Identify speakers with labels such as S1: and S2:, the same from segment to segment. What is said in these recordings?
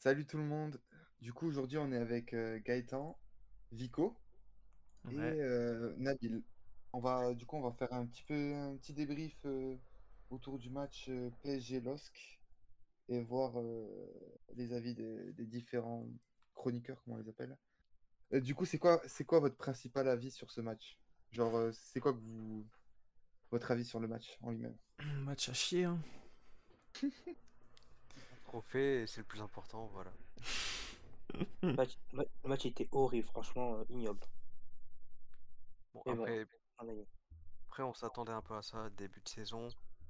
S1: Salut tout le monde. Du coup, aujourd'hui, on est avec euh, Gaëtan, Vico et
S2: Ouais.
S1: euh, Nabil. On va, du coup, on va faire un petit peu un petit débrief euh, autour du match PSG-LOSC et voir les avis des, des différents chroniqueurs, comment on les appelle. Du coup, c'est quoi, c'est quoi votre principal avis sur ce match? Genre, c'est quoi que vous, votre avis sur le match en lui-même?
S2: Match à chier, hein.
S3: Trophée, c'est le plus important, voilà.
S4: Le match, le match était horrible, franchement euh, ignoble.
S3: Bon,
S4: Mais bon.
S3: après, après, on s'attendait un peu à ça, début de saison.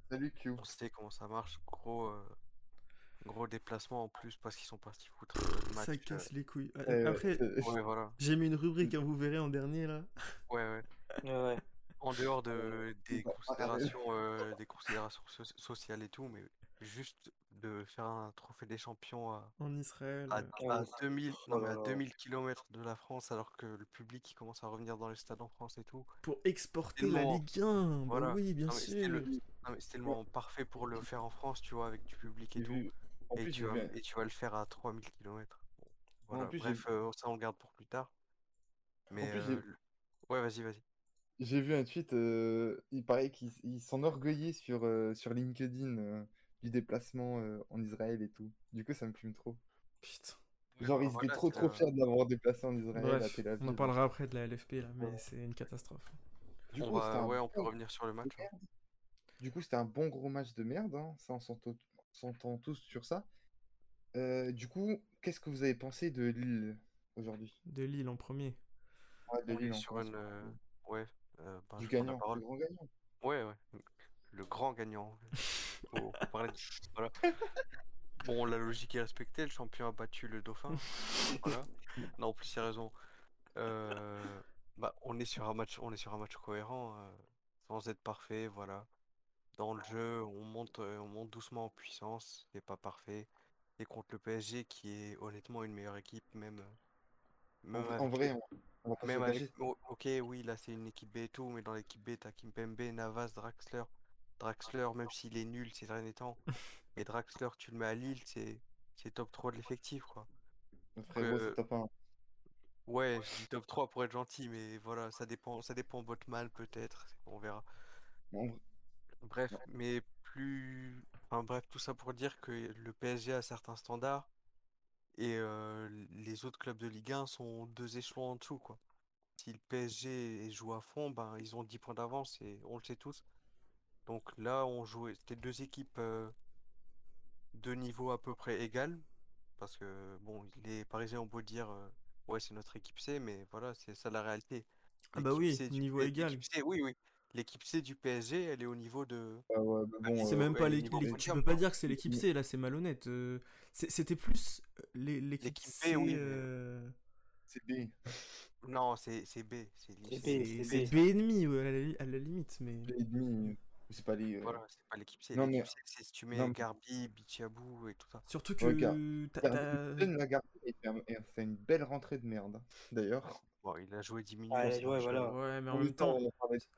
S1: Salut Q.
S3: On sait comment ça marche. Gros, euh, gros déplacement en plus parce qu'ils sont partis foutre le match.
S2: Ça
S3: euh,
S2: casse les couilles.
S1: Euh,
S2: Après,
S1: euh,
S3: Ouais, voilà.
S2: j'ai mis une rubrique, hein, vous verrez en dernier là.
S3: Ouais, ouais.
S4: Ouais.
S3: En dehors de, des considérations, euh, des considérations so- sociales et tout, mais juste de faire un trophée des champions à,
S2: En Israël.
S3: à, à
S4: Ouais.
S3: 2000, non, mais à
S4: Oh.
S3: 2000 km de la France, alors que le public il commence à revenir dans les stades en France et tout.
S2: Pour exporter la
S3: Tellement-
S2: Ligue 1. Bah
S3: Voilà.
S2: oui, bien
S3: Non, mais c'était
S2: sûr.
S3: le- Non, mais c'est tellement parfait pour le faire en France, tu vois, avec du public et tout.
S1: En
S3: Et
S1: plus,
S3: tu,
S1: j'ai
S3: vas,
S1: vu un-
S3: et tu vas le faire à 3000 km. Voilà,
S1: plus, j'ai
S3: bref, euh, ça on le garde pour plus tard. Mais
S1: plus, j'ai-
S3: euh, le- ouais, vas-y, vas-y.
S1: J'ai vu un tweet, euh, il paraît qu'il il s'enorgueillait sur, euh, sur LinkedIn euh, du déplacement euh, en Israël et tout. Du coup, ça me plume trop.
S2: Putain.
S1: Genre,
S3: bah
S1: ils étaient
S3: voilà,
S1: trop trop fiers de l'avoir déplacé en Israël à
S2: on en
S1: Aviv.
S2: parlera après de la LFP là, mais
S1: Ouais.
S2: c'est une catastrophe.
S1: Du
S3: On
S1: coup,
S3: va,
S1: c'était un
S3: ouais, on peut
S1: bon-
S3: revenir sur le match. hein.
S1: Du coup, c'était un bon gros match de merde, hein, Ça, on s'entend tous sur ça. Euh, du coup, qu'est-ce que vous avez pensé de Lille aujourd'hui?
S2: De Lille en premier.
S1: Ouais, de
S3: On
S1: Lille en
S3: sur une. euh, ouais, euh, ben,
S1: Du gagnant, grand gagnant.
S3: Ouais, ouais. Le grand gagnant. Faut, faut parler de- Voilà. Bon, la logique est respectée, le champion a battu le dauphin. Voilà. Non, en plus, c'est raison. Euh, bah, on est sur un match, on est sur un match cohérent, euh, sans être parfait, voilà. Dans le jeu, on monte, euh, on monte doucement en puissance, c'est pas parfait. Et contre le PSG, qui est honnêtement une meilleure équipe, même,
S1: En, vrai- en
S3: avec,
S1: vrai, on, on va pas se
S3: même
S1: le
S3: avec,
S1: cacher.
S3: o- ok, oui, là c'est une équipe B et tout, mais dans l'équipe B, t'as Kimpembe, Navas, Draxler. Draxler, même s'il est nul ces derniers temps, et Draxler, tu le mets à Lille, c'est c'est top 3 de l'effectif, quoi.
S1: Frérot, c'est
S3: Euh,
S1: top 1.
S3: Ouais, je dis top 3 pour être gentil, mais voilà, ça dépend, ça dépend Botman peut-être, on verra. Bref, mais plus... Enfin bref, tout ça pour dire que le PSG a certains standards et euh, les autres clubs de Ligue 1 sont deux échelons en dessous, quoi. Si le PSG joue à fond, ben ils ont 10 points d'avance et on le sait tous. Donc là, on jouait, c'était deux équipes euh, de niveau à peu près égal, parce que bon, les Parisiens ont beau dire euh, ouais, c'est notre équipe C, mais voilà, c'est ça la réalité.
S2: Ah bah oui,
S3: C du
S2: niveau égal.
S3: l'équipe C, oui, oui. L'équipe C du PSG, elle est au niveau de.
S1: Ah ouais, bon,
S2: C'est
S1: euh,
S2: même pas l'équipe. Tu peux pas dire que c'est l'équipe C, là, c'est malhonnête. euh, C'était plus l'é- l'équipe C.
S3: oui, mais-
S2: euh,
S1: c'est B.
S3: Non, c'est c'est B, c'est.
S4: B,
S2: C'est
S4: B.
S2: B et demi, ouais, à la, li- à la limite, mais.
S1: B et demi. C'est pas les. euh,
S3: Voilà, c'est pas l'équipe C.
S1: Non, mais-
S3: C, c'est si tu mets
S1: non, mais-
S3: Garbi, Bichiabou et tout ça.
S2: Surtout que t'as-
S1: Garbi-
S2: t'as-
S1: a fait une belle rentrée de merde, hein, d'ailleurs.
S3: Bon, il a joué 10 minutes.
S4: Ouais,
S3: c'est
S4: ouais, voilà.
S2: mais en
S1: En
S2: même
S1: même temps,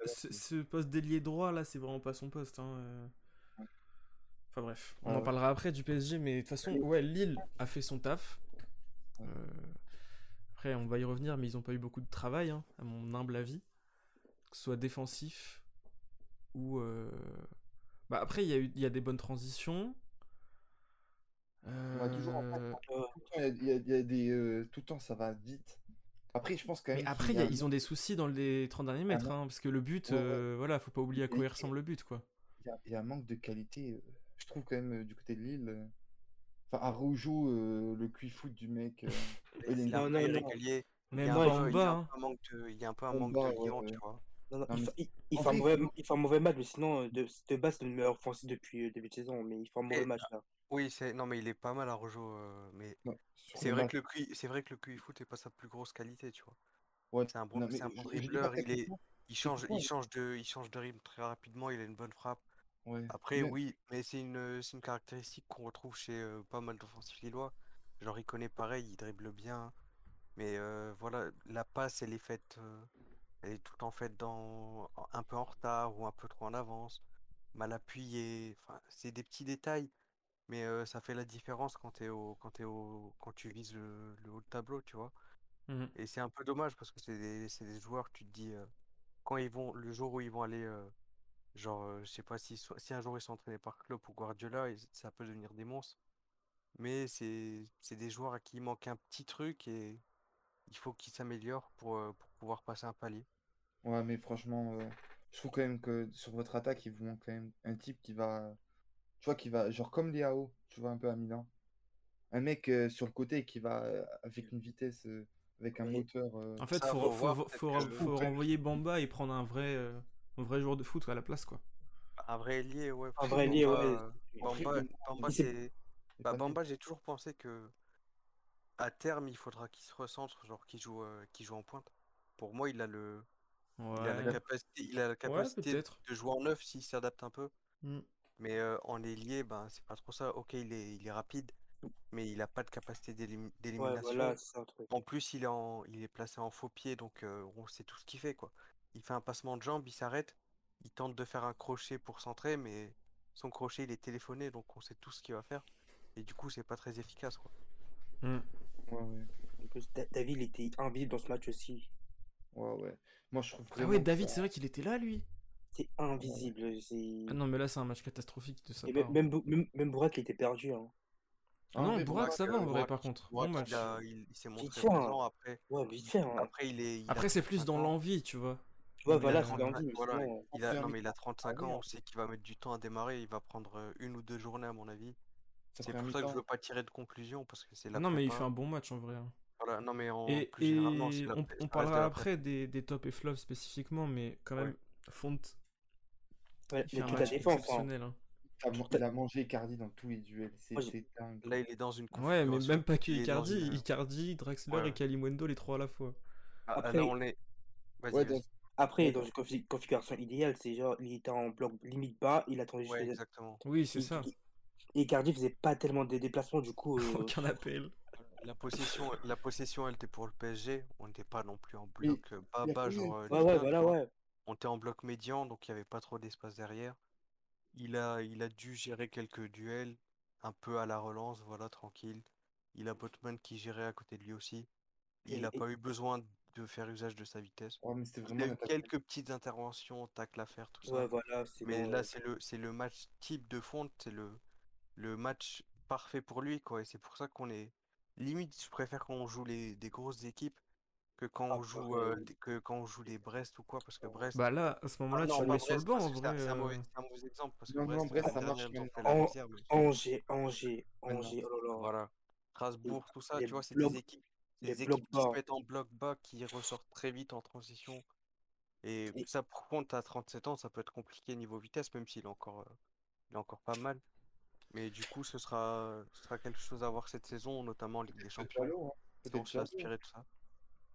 S2: ce, ce poste d'ailier droit, là, c'est vraiment pas son poste. hein, euh. Enfin bref, on en
S1: ouais.
S2: parlera après du PSG, mais de toute façon, ouais, Lille a fait son taf. Euh, Après, on va y revenir, mais ils ont pas eu beaucoup de travail, hein, à mon humble avis. Que ce soit défensif ou. euh, Bah, après, il y, a eu- il y a des bonnes transitions.
S1: On a toujours en fait,
S2: Euh,
S1: tout le temps, il y a, il y des. euh, tout le temps, ça va vite. Après, je pense quand
S2: Mais
S1: même.
S2: après,
S1: qu'il
S2: il y a-
S1: un-
S2: ils ont des soucis dans les 30 derniers mètres, hein, parce que le but,
S1: Ouais, ouais.
S2: euh, voilà, faut pas oublier à quoi il ressemble le but, quoi.
S1: il y a- il y a un manque de qualité, euh, je trouve quand même, euh, du côté de Lille. euh. Enfin, Araujo, euh, le cuit-foot du mec. euh, il est
S3: Il a un
S4: Non,
S3: peu
S4: non, non.
S3: irrégulier. Il y a un peu- il y
S2: bas,
S3: a un
S2: hein.
S3: peu un manque de, il y a un peu un manque
S1: bas,
S3: de liant,
S1: ouais,
S3: tu vois.
S4: Non, non,
S1: Non,
S4: il,
S1: mais
S4: fa- il- il
S1: en
S4: fait un mauvais,
S1: il
S4: fait un mauvais match, mais sinon, euh, de, de base, c'est le meilleur offensif depuis le début de saison, mais il fait un mauvais
S3: Et-
S4: match là.
S3: Oui, c'est non mais il est pas mal à rejo, euh, mais c'est vrai que le QI, c'est vrai que le QI foot est pas sa plus grosse qualité, tu vois.
S1: ouais,
S3: C'est un bon, c'est un bon dribbleur, il est, il change, il change de, il change de rythme très rapidement, il a une bonne frappe.
S1: ouais.
S3: Après,
S1: Mais-
S3: oui, mais c'est une, c'est une caractéristique qu'on retrouve chez euh, pas mal d'offensifs lillois. Genre, il connaît pareil, il dribble bien. Mais euh, voilà, la passe, elle est faite, euh, elle est tout le temps faite dans, un peu en retard ou un peu trop en avance, mal appuyée. Enfin, c'est des petits détails. mais euh, ça fait la différence quand au, quand au, quand tu vises le, le haut de tableau, tu vois?
S2: Mhm.
S3: Et c'est un peu dommage parce que c'est des, joueurs, tu te dis, euh, quand ils vont, le jour où ils vont aller, euh, genre, je sais pas si, so- si un jour ils sont entraînés par Klopp ou Guardiola, ça peut devenir des monstres. Mais c'est, c'est des joueurs à qui il manque un petit truc et il faut qu'ils s'améliorent pour, euh, pour pouvoir passer un palier.
S1: Ouais, mais franchement, euh, je trouve quand même que sur votre attaque, il vous manque quand même un type qui va, tu vois, qui va, genre comme Léao, tu vois, un peu à Milan. Un mec euh, sur le côté qui va euh, avec une vitesse, euh, avec un
S4: Oui.
S1: moteur. euh,
S2: En fait, faut,
S3: faut
S2: faut,
S3: voir,
S2: faut,
S3: peut-être
S2: faut,
S3: que-
S2: faut renvoyer Bamba et prendre un vrai, euh, un vrai joueur de foot à la place, quoi.
S3: Un vrai ailier, ouais.
S4: Un vrai ailier, ouais.
S3: Bamba, c'est. Bah. Bamba, j'ai toujours pensé que à terme, il faudra qu'il se recentre, genre qu'il joue, euh, qu'il joue en pointe. Pour moi, il a le, il a la capacité, il a la capacité de jouer en neuf s'il s'adapte un peu.
S2: Mm.
S3: Mais euh, en ailier, ben, c'est pas trop ça. Ok, il est, il est rapide, mais il a pas de capacité
S4: Ouais,
S3: d'élimination.
S4: voilà.
S3: En plus, il est, en, il est placé en faux pied, donc euh, on sait tout ce qu'il fait, quoi. Il fait un passement de jambe, il s'arrête, il tente de faire un crochet pour centrer, mais son crochet, il est téléphoné, donc on sait tout ce qu'il va faire. Et du coup, c'est pas très efficace, quoi.
S2: Mm.
S1: Ouais, ouais,
S4: En plus, Da- David, il était invisible dans ce match aussi.
S1: ouais, ouais. Moi, je trouve
S2: Ah
S1: vraiment
S2: ouais,
S1: que
S2: David,
S1: ça-
S2: c'est vrai qu'il était là, lui.
S4: C'est invisible. c'est-
S2: Ah non, mais là, c'est un match catastrophique de part.
S4: même, même, Bou- même, même Bourak, il était perdu. Hein.
S2: Ah non,
S1: mais
S2: Bourak, ça va
S1: euh,
S2: en vrai,
S3: Bourak,
S2: par contre. Bon
S3: il,
S2: match.
S3: il, il s'est montré
S4: fait, hein.
S3: après.
S4: Ouais, vite fait. Hein.
S3: Après, il est. il a
S2: Après, c'est plus
S3: 35
S2: dans
S3: ans.
S2: l'envie, tu vois.
S4: Ouais,
S3: Il a
S4: voilà, c'est
S3: 35
S4: l'envie,
S3: voilà, il a,
S1: Après,
S3: non, mais il a
S1: mi-temps,
S3: 35
S1: ça
S3: ans,
S1: va,
S3: on sait qu'il va mettre du temps à démarrer, il va prendre euh, une ou deux journées à mon avis. C'est pour ça que je veux pas tirer de conclusion parce que c'est la
S2: Non, mais il fait un bon match en vrai. hein.
S3: Voilà, non, mais en
S2: Et,
S3: plus généralement, c'est
S2: et
S3: la
S2: on, on parlera après des, des top et flops spécifiquement, mais quand
S3: Ouais.
S2: même, Font,
S4: Ouais,
S2: il
S4: mais
S2: fait un
S4: toute la
S2: match
S4: défense. Hein.
S2: exceptionnel. hein.
S1: Il a mangé Icardi dans tous les duels. C'était dingue.
S3: Là, il est dans une
S2: Ouais, mais même pas que Icardi,
S3: une-
S2: Icardi, Draxler
S3: Ouais.
S2: et Kalimundo, les trois à la fois.
S3: Ah,
S4: Après-
S3: là, on est.
S1: Ouais,
S4: Après, dans une confi- configuration idéale, c'est genre, il était en bloc limite bas, il attendait juste
S3: Ouais,
S4: les-
S3: exactement.
S2: Oui, c'est ça.
S4: Et Icardi faisait pas tellement de déplacements, du coup. euh,
S2: Aucun appel.
S3: La possession, la possession, elle était pour le PSG. On n'était pas non plus en bloc euh, bas,
S1: y
S3: genre. euh,
S4: Ouais, ouais,
S3: 1, tu
S4: voilà,
S3: vois.
S4: ouais.
S3: On était en bloc médian, donc il n'y avait pas trop d'espace derrière. Il a, il a dû gérer quelques duels, un peu à la relance, voilà, tranquille. Il a Botman qui gérait à côté de lui aussi. Il n'a
S4: et-
S3: pas eu besoin de faire usage de sa vitesse.
S1: Ouais, mais c'était
S3: Il
S1: vraiment
S3: a eu quelques petites interventions, tacle à faire, tout ça.
S4: Ouais, voilà, c'est
S3: Mais
S4: bon,
S3: là,
S4: ouais.
S3: c'est le, c'est le match type de Fonte, c'est le, le match parfait pour lui, quoi. Et c'est pour ça qu'on est. Limite, je préfère quand on joue les, des grosses équipes que quand
S4: Ah,
S3: on joue,
S4: pareil.
S3: euh, des- que quand on joue les Brest ou quoi, parce que Brest.
S2: Bah là, à ce
S3: Ah
S2: moment-là,
S3: non,
S2: tu le mets sur le
S3: Brest,
S2: banc
S3: c'est un, un
S2: euh.
S3: mauvais, c'est un mauvais exemple, parce que
S1: Non, non,
S3: Brest,
S1: Brest, ça marche
S4: Angers, Angers,
S1: Maintenant.
S4: Angers, oh là là.
S3: Voilà. Strasbourg, tout ça,
S4: les
S3: tu vois, c'est des équipes,
S4: les
S3: qui se mettent en bloc bas, qui ressortent très vite en transition. Et
S4: Et-
S3: ça, par contre, à 37 ans, ça peut être compliqué niveau vitesse, même s'il est encore, euh, il est encore pas mal. Mais du coup, ce sera, ce sera quelque chose à voir cette saison, notamment en Ligue des Champions.
S1: Hein.
S3: Se
S1: Diallo.
S3: inspirer de ça.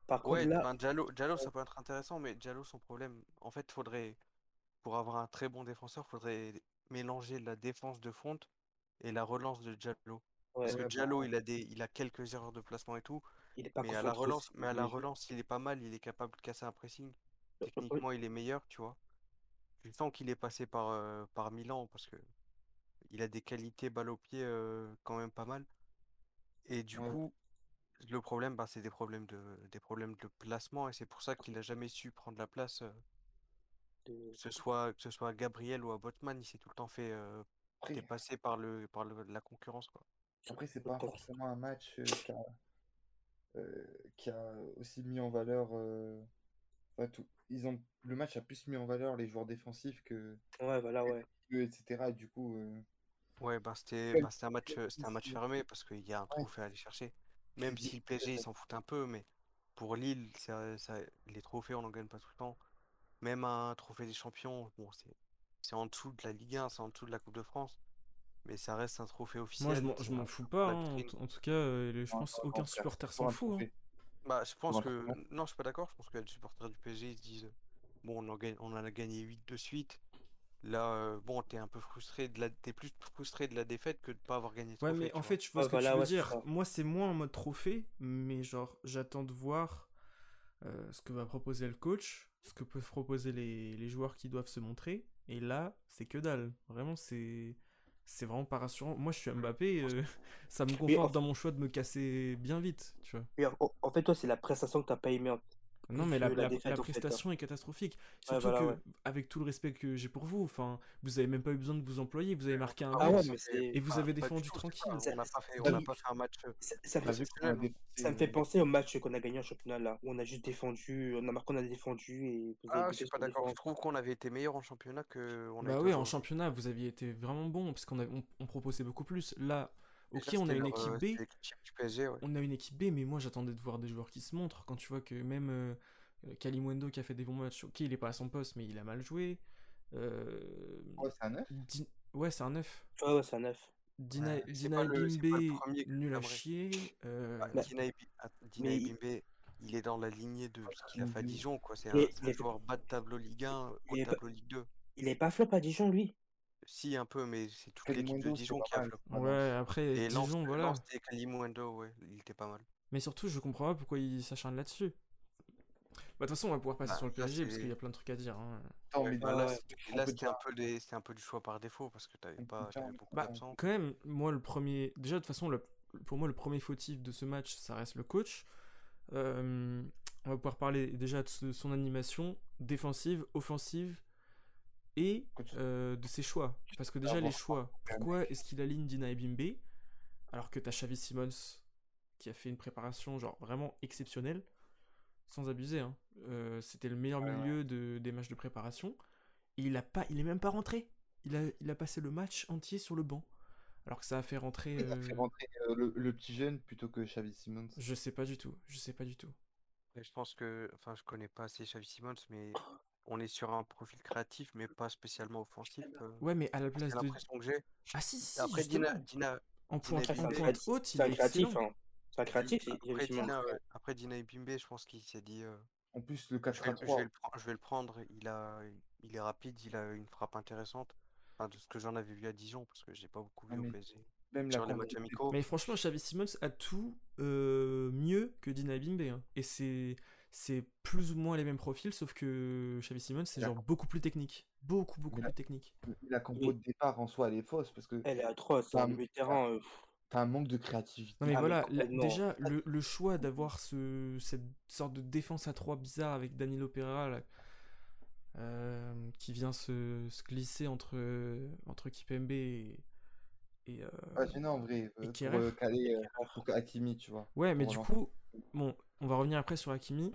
S4: Par contre,
S3: Ouais,
S4: là,
S3: ben ça peut être intéressant, mais Diallo, son problème, en fait, faudrait, pour avoir un très bon défenseur, faudrait mélanger la défense de Fonte et la relance de Diallo.
S4: ouais,
S3: Parce que Diallo, il a des, il a quelques erreurs de placement et tout,
S4: il est pas
S3: mais à la relance, mais à la relance, il est pas mal, il est capable de casser un pressing. Techniquement, il est meilleur, tu vois. Tu sens qu'il est passé par, euh, par Milan parce que il a des qualités balle au pied euh, quand même pas mal. Et du
S1: Ouais.
S3: coup, le problème, bah, c'est des problèmes de, des problèmes de placement et c'est pour ça qu'il n'a jamais su prendre la place, euh,
S4: de-
S3: que ce soit, que ce soit à Gabriel ou à Botman, il s'est tout le temps fait euh,
S1: Après,
S3: dépasser par le, par le- la concurrence, quoi.
S1: après c'est pas forcément un match qui, a, qui a aussi mis en valeur. enfin, tout. Ils ont, le match a plus mis en valeur les joueurs défensifs que
S4: Ouais, voilà, ouais.
S1: etc. Et du coup, euh,
S3: Ouais, bah, c'était bah, c'était un match, c'était un match fermé parce qu'il y a un trophée à aller chercher. Même si le PSG, ils s'en foutent un peu, mais pour Lille, ça, ça- les trophées, on n'en gagne pas tout le temps. Même un trophée des champions, bon, c'est c'est en dessous de la Ligue 1, c'est en dessous de la Coupe de France, mais ça reste un trophée
S2: Moi, je
S3: officiel.
S2: m'en-
S3: c'est
S2: je m'en fous pas.
S3: la
S2: hein. En,
S3: vitrine.
S2: t- en tout cas, euh, je pense aucun supporter s'en fout. hein.
S3: Bah, je pense que. Non, je suis pas d'accord. Je pense que les supporters du PSG, ils se disent Bon, on en, gagne- on en a gagné 8 de suite. Là, euh, bon, t'es un peu frustré de la... t'es plus frustré de la défaite que de pas avoir gagné de
S2: Ouais,
S3: trophée,
S2: mais en
S3: vois.
S2: fait, tu vois ce que
S4: voilà,
S2: tu veux
S4: ouais,
S2: dire. Moi, c'est moins en mode trophée, mais genre, j'attends de voir euh, ce que va proposer le coach, ce que peuvent proposer les, les joueurs qui doivent se montrer. Et là, c'est que dalle. Vraiment, c'est c'est vraiment pas rassurant. Moi, je suis Mbappé, euh, ça me conforte dans mon choix de me casser bien vite, tu vois.
S4: En fait, toi, c'est la prestation que t'as pas aimé.
S2: Non, mais la,
S4: hein.
S2: prestation est catastrophique.
S4: Ouais,
S2: Surtout
S4: voilà,
S2: que,
S4: ouais.
S2: avec tout le respect que j'ai pour vous, enfin, vous avez même pas eu besoin de vous employer, vous avez marqué un
S4: Ah
S2: but
S4: ouais, mais c'est.
S2: et vous
S3: Ah,
S2: avez défendu tranquille.
S4: Ça-
S3: On n'a pas fait,
S1: ça-
S3: on n'a pas fait un match.
S4: Ça, ça
S1: On
S4: me
S1: a
S4: fait, ça me fait penser au match qu'on a gagné en championnat là, où on a juste défendu, on a marqué, on a défendu et vous avez
S3: Ah, je suis pas d'accord. Je trouve qu'on avait été meilleur en championnat que on
S2: Bah
S3: été
S2: oui, en championnat, vous aviez été vraiment bon, parce qu'on a- on, on proposait beaucoup plus. Là, ok, on a une
S3: leur,
S2: équipe
S3: euh,
S2: B,
S3: PSG, ouais.
S2: on a une équipe B, mais moi j'attendais de voir des joueurs qui se montrent. Quand tu vois que même euh, euh, Kalimundo qui a fait des bons matchs, ok, il est pas à son poste, mais il a mal joué. Euh,
S1: Ouais, c'est un 9.
S2: Di- Ouais, c'est un 9.
S4: Ouais, ouais, c'est un neuf.
S2: Dina,
S1: Ouais,
S2: Dina
S3: le- le
S2: Bimbe, nul à chier. euh,
S3: Bah, Dina Ebi- ah, Dina
S4: mais il-
S3: est dans la lignée de ce qu'il a fait à. Dijon, quoi. C'est un,
S4: Mais
S3: joueur bas de tableau Ligue 1, haut
S4: pas-
S3: tableau Ligue 2.
S4: Il est pas flop à Dijon, lui.
S3: Si, un peu, mais c'est toute l'équipe de Dijon qui a
S1: mal.
S3: flop.
S1: Voilà.
S2: ouais, après,
S3: Et
S2: Dijon, voilà.
S3: Lens, c'était Kalimundo, ouais, il était pas mal.
S2: Mais surtout, je comprends pas pourquoi il s'acharne là-dessus. Bah, de toute façon, on va pouvoir passer
S3: Bah,
S2: sur le PSG parce qu'il y a plein de trucs à dire. hein.
S1: Mais
S3: bah, là, c'était- là, un peu des, c'était un peu du choix par défaut parce que t'avais pas, beaucoup
S2: Bah,
S3: d'absents.
S2: quand même, moi, le premier. Déjà, de toute façon, le- pour moi, le premier fautif de ce match, ça reste le coach. Euh, on va pouvoir parler déjà de son animation défensive, offensive et euh, de ses choix. Parce que déjà, les choix. Pourquoi est-ce qu'il aligne Dina Ebimbe alors que t'as Xavi Simons qui a fait une préparation genre vraiment exceptionnelle sans abuser. hein. Euh, C'était le meilleur
S1: Ouais, ouais.
S2: milieu de, des matchs de préparation. Et il a pas, il est même pas rentré. Il a, il a passé le match entier sur le banc. Alors que ça a fait rentrer.
S1: Il a fait
S2: euh,
S1: rentrer euh, le, le petit jeune plutôt que Xavi Simons.
S2: Je sais pas du tout. Je sais pas du tout.
S3: Et je pense que, enfin, je connais pas assez Xavi Simons, mais on est sur un profil créatif, mais pas spécialement offensif. euh,
S2: Ouais, mais à la place de.
S3: l'impression que j'ai.
S2: Ah si, si,
S3: Après, Dina. Dina,
S2: En pointe, haute, il
S4: C'est un
S2: est
S4: créatif, hein. C'est un créatif,
S3: après. Dina, ouais, après Dina Ebimbe, je pense qu'il s'est dit, euh,
S1: En plus, le
S3: je, vais,
S1: 4 à
S3: je vais
S1: 3.
S3: le, pre- je vais le prendre. Il a, il est rapide, il a une frappe intéressante. Enfin, de ce que j'en avais vu à Dijon, parce que j'ai pas beaucoup vu
S1: Ah,
S3: au
S1: mais
S3: PSG.
S1: Même la
S3: Sur les
S1: compo-
S3: matchs amicaux.
S2: Mais franchement, Xavi Simons a tout euh, mieux que Dina Ebimbe. hein. Et c'est c'est plus ou moins les mêmes profils, sauf que Xavi Simons, c'est genre beaucoup plus technique. Beaucoup, beaucoup
S1: la-
S2: plus technique.
S1: La compo de départ en soi, elle est fausse parce que
S4: Elle est atroce,
S1: Bah,
S4: hein, de terrain. euh,
S1: t'as un manque de créativité.
S2: Non mais
S4: Ah, mais
S2: voilà, la- déjà le, le choix d'avoir ce, cette sorte de défense à 3 bizarre avec Danilo Pereira là, euh, qui vient se, se glisser entre, entre Kipembe et... et, euh,
S1: Ouais, gênant en vrai. euh, pour euh, caler euh, pour Hakimi, tu vois.
S2: Ouais, mais du coup, bon, on va revenir après sur Hakimi,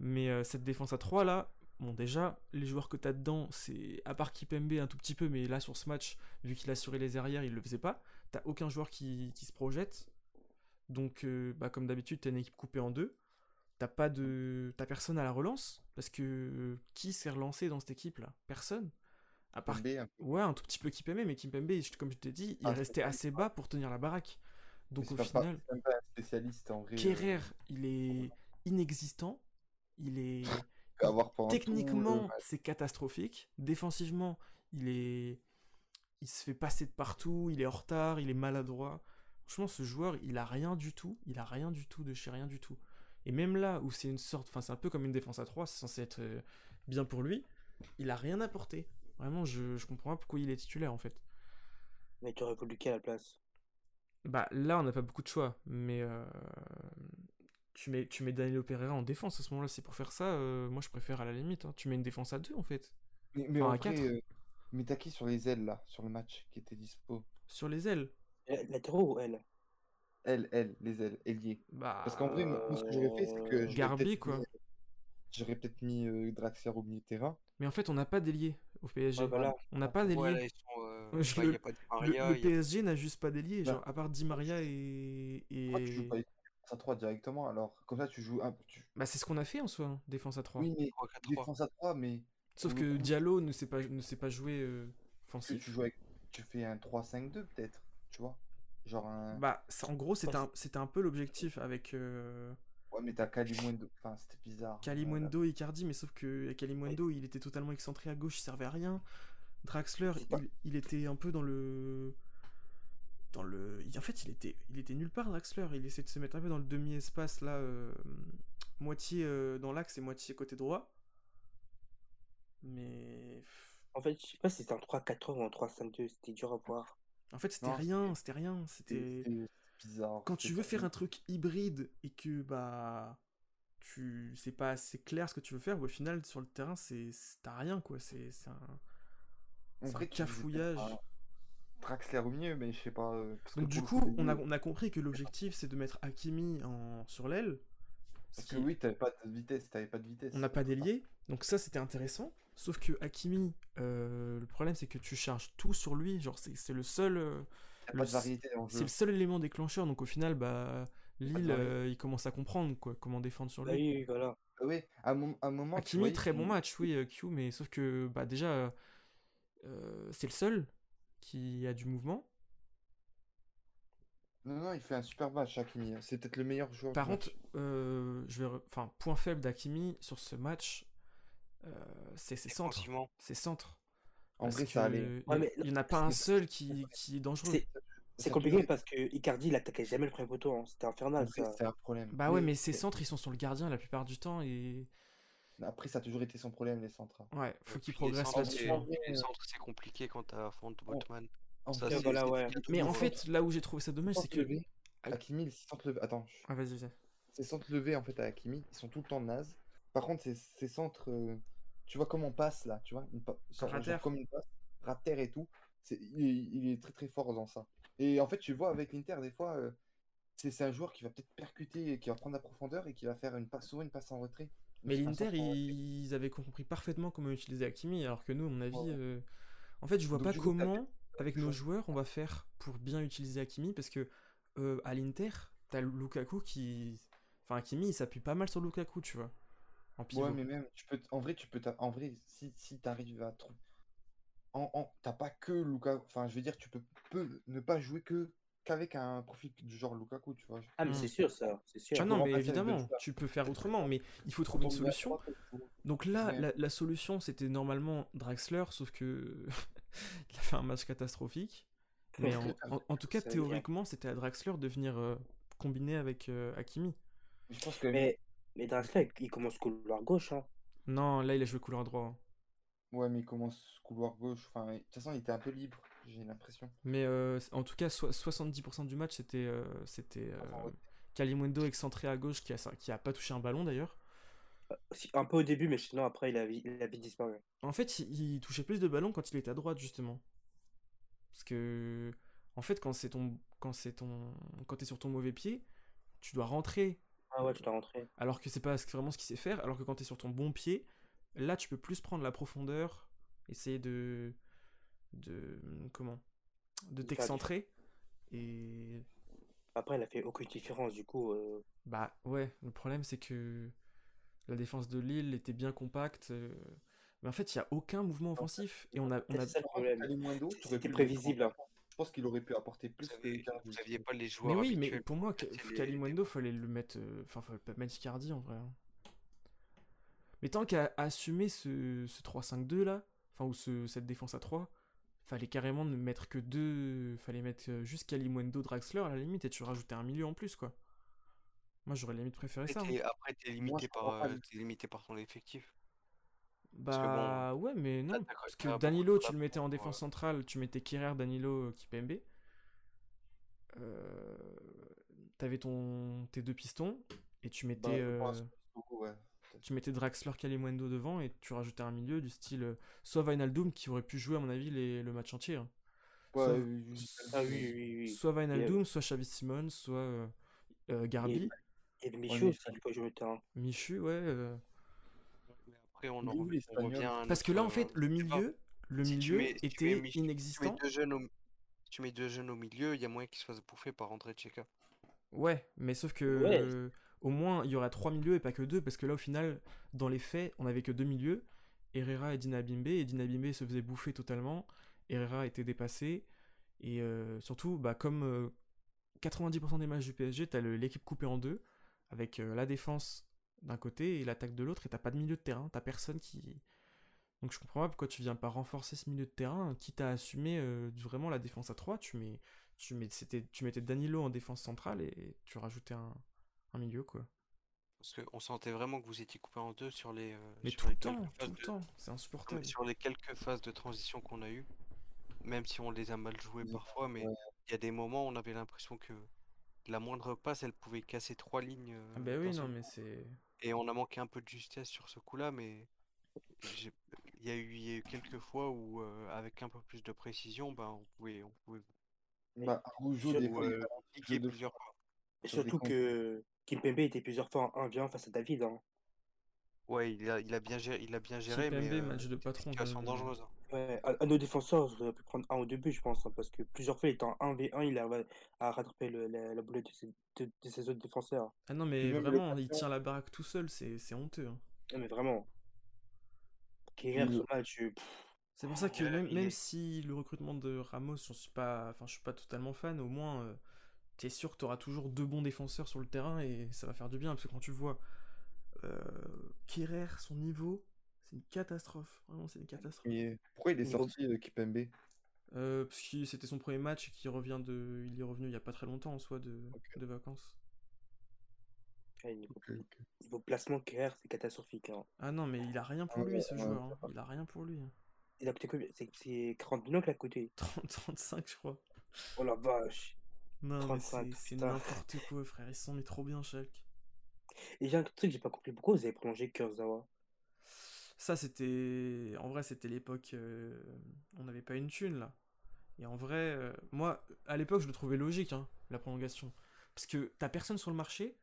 S2: mais euh, cette défense à 3 là, bon déjà, les joueurs que t'as dedans, c'est à part Kipembe un tout petit peu, mais là sur ce match, vu qu'il assurait les arrières, il le faisait pas, t'as aucun joueur qui, qui se projette, donc euh, bah, comme d'habitude, t'as une équipe coupée en deux, t'as pas de... t'as personne à la relance, parce que qui s'est relancé dans cette équipe là? Personne. À part
S1: Kimpembe, un.
S2: Ouais, un tout petit peu Kipembe, mais Kipembe, je- comme je t'ai dit, il
S1: Ah, pas-
S2: assez bas pour tenir la baraque. Donc au final,
S1: pas spécialiste en vrai. euh,
S2: Kerrer, il est inexistant. Il est techniquement,
S1: match.
S2: c'est catastrophique. Défensivement, il est il se fait passer de partout, il est en retard, il est maladroit. Franchement, ce joueur, il a rien du tout, il a rien du tout de chez rien du tout. Et même là où c'est une sorte, enfin c'est un peu comme une défense à 3, c'est censé être euh, bien pour lui, il a rien apporté. Vraiment, je, je comprends pas pourquoi il est titulaire en fait.
S4: Mais tu aurais voulu qui à la place?
S2: Bah là, on n'a pas beaucoup de choix, mais euh, tu mets tu mets Danilo Pereira en défense à ce moment-là, c'est pour faire ça. euh, moi, je préfère à la limite. hein. Tu mets une défense à 2 en fait,
S1: Mais, mais
S2: Enfin,
S1: en
S2: à
S1: vrai,
S2: quatre.
S1: euh, mais t'as qui sur les ailes là, sur le match qui était dispo?
S2: Sur les ailes.
S4: Euh, Latéraux ou elle?
S1: Elle, elle, les ailes, ailier.
S2: Bah,
S1: Parce qu'en vrai, moi, ce que j'aurais fait, c'est que j'aurais
S2: Garbi,
S1: peut-être
S2: quoi.
S1: mis- J'aurais peut-être mis euh, Draxler au milieu de terrain.
S2: Mais en fait, on n'a pas d'ailier au PSG.
S4: Ouais.
S2: On n'a pas
S3: Ouais,
S2: d'ailier.
S3: ils sont, euh,
S2: Ouais, je le-
S3: y a pas Di
S2: Le,
S3: Maria,
S2: le
S3: il y a-
S2: PSG n'a juste pas d'ailier, genre à part Di Maria et. et...
S1: Pourquoi tu joues pas défense à 3 directement alors Comme ça, tu joues un. Tu...
S2: Bah, c'est ce qu'on a fait en soi, hein, défense à 3.
S1: Oui, mais
S3: 3-4-3.
S1: défense à 3, mais
S2: Sauf que Diallo ne sait pas, ne sait pas jouer euh, offensif.
S1: tu joues avec. Tu fais un 3-5-2 peut-être, tu vois Genre un.
S2: Bah, ça- en gros, c'était un, c'était un peu l'objectif avec. euh,
S1: Ouais, mais t'as Kalimundo. Enfin, c'était bizarre.
S2: Kalimundo et Icardi, mais sauf que Kalimundo, il était totalement excentré à gauche, il servait à rien. Draxler, il, il était un peu dans le. Dans le. En fait, il était, il était nulle part, Draxler. Il essayait de se mettre un peu dans le demi-espace, là, euh, moitié euh, dans l'axe et moitié côté droit. Mais.
S4: En fait, je sais pas si c'était un 3-4-3 ou un 3-5-2, c'était dur à voir.
S2: En fait, c'était rien, c'était rien,
S1: C'est
S2: c'était...
S1: bizarre.
S2: Quand tu veux faire un truc hybride et que, bah... Tu... C'est pas assez clair ce que tu veux faire, au final, sur le terrain, c'est... c'est- T'as rien, quoi, c'est c'est un...
S1: En vrai,
S2: un cafouillage.
S1: un Draxler au milieu, mais je sais pas. euh, que
S2: Donc du coup, on a, on a compris que l'objectif, c'est de mettre Hakimi en... sur l'aile. ce
S1: Parce
S2: qui-
S1: que oui, t'avais pas de vitesse, t'avais pas de vitesse.
S2: On n'a pas d'ailier, donc ça c'était intéressant. Sauf que Hakimi, euh, le problème c'est que tu charges tout sur lui, genre c'est c'est le seul, euh,
S1: T'as
S2: le
S1: pas de
S2: s-
S1: variété en
S2: c'est le seul élément déclencheur. Donc au final, bah Lille, euh, il commence à comprendre quoi, comment défendre sur
S4: Bah
S2: lui.
S4: oui, oui, voilà.
S1: Oui, à un, mom- à un moment.
S2: Hakimi, très bon match, oui, euh, Q, mais sauf que bah déjà, euh, c'est le seul qui a du mouvement.
S1: Non, non, il fait un super match, Hakimi. C'est peut-être le meilleur joueur.
S2: Par
S1: du
S2: contre, euh, je vais, re- enfin point faible d'Hakimi sur ce match, euh, c'est ses centres, ses centres.
S1: en
S2: Parce
S1: vrai, ça allait.
S2: il
S4: Ouais,
S2: y-
S4: mais
S2: il y en a pas un seul qui, qui est dangereux.
S4: C'est compliqué parce que Icardi, il attaquait jamais le premier poteau. hein. C'était
S1: En
S4: infernal,
S1: vrai,
S4: ça.
S1: c'est un problème.
S2: Bah ouais, mais ces centres, ils sont sur le gardien la plupart du temps et
S1: Après, ça a toujours été son problème, les centres. hein.
S2: ouais, faut qu'il progresse là-dessus.
S1: vrai,
S3: les centres, c'est compliqué quand t'affrontes Botman.
S1: En
S3: Ça, c'est-
S4: voilà,
S3: c'est
S4: ouais.
S2: Mais en fait, là où j'ai trouvé ça dommage, c'est que
S1: levés,
S2: Hak-
S1: Hakimi, les centres levés. Attends, je-
S2: ah vas-y, vas-y.
S1: ces centres levés en fait à Hakimi, ils sont tout le temps nazes. Par contre, ces, ces centres, euh, tu vois comment on passe là, tu vois, une pa- genre- genre
S2: Rater.
S1: comme une passe, rater et tout. C'est, il, est- il est très très fort dans ça. Et en fait, tu vois avec l'Inter, des fois, euh, c'est, c'est un joueur qui va peut-être percuter, et qui va prendre la profondeur et qui va faire une passe, souvent une passe en retrait.
S2: Mais l'Inter, ils avaient compris parfaitement comment utiliser Hakimi, alors que nous, à mon avis,
S1: Ouais,
S2: euh, en fait, je vois
S1: Donc,
S2: pas comment, avec nos
S1: joueur.
S2: joueurs, on va faire pour bien utiliser Hakimi, parce que euh, à l'Inter, t'as Lukaku qui, enfin, Hakimi, il s'appuie pas mal sur Lukaku, tu vois, en pivot.
S1: Ouais, mais même, tu peux, en vrai, tu peux, en vrai, si, si t'arrives à trouver, en, en- t'as pas que Lukaku, enfin, je veux dire, tu peux, peux ne pas jouer que qu'avec un profil du genre Lukaku, tu vois.
S4: Ah, mais
S2: Mm.
S4: c'est sûr, ça. C'est sûr.
S2: Ah non, mais évidemment, tu peux faire autrement, mais il faut trouver une solution. Donc là,
S1: Ouais.
S2: la, la solution, c'était normalement Draxler, sauf que il a fait un match catastrophique. Mais en, en- en tout cas, théoriquement, c'était à Draxler de venir euh, combiner avec euh, Hakimi.
S1: Je pense que,
S4: Mais, mais Draxler, il commence couloir gauche. Hein.
S2: Non, là, il a joué couloir droit. hein.
S1: ouais, mais il commence couloir gauche, enfin, de toute façon, il était un peu libre, j'ai l'impression.
S2: Mais euh, en tout cas, so- 70% du match, c'était euh, c'était euh,
S1: Enfin, ouais.
S2: Kalimundo excentré à gauche qui a, qui a pas touché un ballon d'ailleurs.
S4: Si- Un peu au début, mais sinon, après, il a, il a vite disparu.
S2: En fait, il, il touchait plus de ballons quand il était à droite, justement. Parce que, en fait, quand c'est ton, quand c'est ton, quand t'es sur ton mauvais pied, tu dois rentrer.
S4: Ah ouais, tu dois rentrer.
S2: Alors que c'est pas vraiment ce qu'il sait faire. Alors que quand t'es sur ton bon pied, là, tu peux plus prendre la profondeur, essayer de, de, comment, de t'excentrer. Et
S4: Après, il a fait aucune différence, du coup. euh,
S2: Bah ouais, le problème c'est que la défense de Lille était bien compacte, euh, mais en fait il y a aucun mouvement offensif et on a, on a
S4: C'est ça le problème.
S1: Kalimundo,
S4: C'était prévisible.
S1: en- Je pense qu'il aurait pu apporter plus
S3: Vous
S1: que
S3: avez-
S1: Icardi.
S3: vous aviez pas les
S2: mais
S3: joueurs
S2: oui, mais pour moi
S3: C'est les-
S2: Kalimundo fallait le mettre, euh, enfin fallait pas mettre Icardi en vrai. hein. Mais tant qu'à assumer ce, ce 3-5-2 là, enfin ou ce, cette défense à 3, fallait carrément ne mettre que deux, fallait mettre euh, juste Kalimundo, Draxler à la limite et tu rajoutais un milieu en plus quoi. Moi j'aurais limite préféré ça. hein.
S3: t'es- Après, t'es limité, par, euh, limité par ton effectif. que
S2: Bah ouais, mais non, parce que Danilo, tu le mettais en défense
S3: ouais.
S2: centrale, tu mettais Kerrer, Danilo, Kipembe. Euh, T'avais ton tes deux pistons et tu mettais
S1: Bah,
S2: euh,
S1: ouais.
S2: Tu mettais Draxler, Kalimundo devant et tu rajoutais un milieu du style euh, soit Wijnaldum qui aurait pu jouer à mon avis les- le match entier. hein.
S1: Ouais,
S2: Soit-
S4: Ah oui, oui, oui.
S2: Soit Wijnaldum, soit Xavi Simons, soit euh, euh, Garbi,
S4: Et le
S1: Ouais,
S4: Michou
S1: mais
S4: aussi, il peut jouer le terrain.
S2: Michu, ouais. euh.
S3: Mais après, on, en revient- on revient
S2: Parce que là en fait le
S3: je
S2: milieu, le
S3: si
S2: milieu
S3: mets-
S2: était
S3: si tu mets
S2: inexistant.
S3: au, tu mets deux jeunes au milieu, il y a moyen qu'ils se fassent bouffer par André Tcheka.
S2: Ouais, mais sauf que
S4: Ouais.
S2: Euh, au moins il y aura trois milieux et pas que deux, parce que là au final, dans les faits, on avait que deux milieux, Herrera et Dina Bimbe, et Dina Bimbe se faisait bouffer totalement, Herrera était dépassé, et euh, surtout, bah, comme euh, 90% des matchs du PSG, t'as l'équipe coupée en deux, avec euh, la défense d'un côté et l'attaque de l'autre, et t'as pas de milieu de terrain, t'as personne qui... Donc je comprends pas pourquoi tu viens pas renforcer ce milieu de terrain, quitte à assumer euh, vraiment la défense à 3, tu mets tu, tu mettais Danilo en défense centrale et tu rajoutais un, un milieu, quoi.
S3: Parce qu'on sentait vraiment que vous étiez coupé en deux sur les, euh,
S2: Mais
S3: sur
S2: tout
S3: les
S2: le temps,
S3: quelques
S2: tout
S3: phases
S2: le
S3: de-
S2: temps, c'est
S3: mais
S2: insupportable.
S3: sur les quelques phases de transition qu'on a eues. même si on les a mal joués
S1: Oui,
S3: parfois, mais
S1: ouais.
S3: il y a des moments où on avait l'impression que la moindre passe, elle pouvait casser trois lignes
S2: Ah
S3: euh,
S2: bah
S3: d'un
S2: oui, non, mais c'est.
S3: Et on a manqué un peu de justesse sur ce coup-là, mais j'ai- il y a eu, il y a eu quelques fois où, euh, avec un peu plus de précision, ben, on pouvait, on pouvait
S1: Bah, des fois,
S3: euh, plusieurs
S1: fois.
S4: Et surtout que Kimpembe était plusieurs fois en 1v1 face à David. Hein.
S3: Ouais, il a, il a bien géré, il a bien géré, mais euh,
S2: match de patron. de-
S3: dangereuses. hein.
S4: Ouais, à, à nos défenseurs, j'aurais pu prendre un ou deux buts, je pense, hein, parce que plusieurs fois, il était en 1v1, il arrive à, à rattraper le- la, la boulette de ses, de, de ses autres défenseurs.
S2: Ah non, mais vraiment, il tient la baraque tout seul, c'est c'est honteux. hein.
S4: Non, mais vraiment. Ce match, euh, pff,
S2: C'est pour ça que même, si le recrutement de Ramos, j'en suis pas, enfin, je suis pas totalement fan, au moins, euh, t'es sûr que t'auras toujours deux bons défenseurs sur le terrain et ça va faire du bien parce que quand tu vois euh, Kerrer, son niveau, c'est une catastrophe. Vraiment, c'est une catastrophe.
S1: Mais pourquoi il est sorti, euh, Kipembe?
S2: Euh, parce que c'était son premier match et qu'il revient de, il est revenu il y a pas très longtemps en soi de, de vacances.
S4: ouais, niveau,
S1: Ok, ok.
S4: niveau placement, Kerrer, c'est catastrophique. Hein.
S2: Ah non, mais il a rien pour
S1: Ah
S2: lui
S1: ouais,
S2: ce
S1: ouais,
S2: joueur. hein. Il a rien pour lui.
S4: Il a coûté combien? C'est c'est 40 millions qu'il a coûté.
S2: 30, 35, je crois.
S4: Oh la vache.
S2: Non, mais
S4: 35,
S2: c'est n'importe quoi, frère. Ils s'en met trop bien, Schalke.
S4: Et j'ai un truc que j'ai pas compris. Pourquoi vous avez prolongé Kurzawa
S2: Ça, c'était. En vrai, c'était l'époque. euh, On n'avait pas une thune, là. Et en vrai, euh, moi, à l'époque, je le trouvais logique, hein, la prolongation. Parce que t'as personne sur le marché.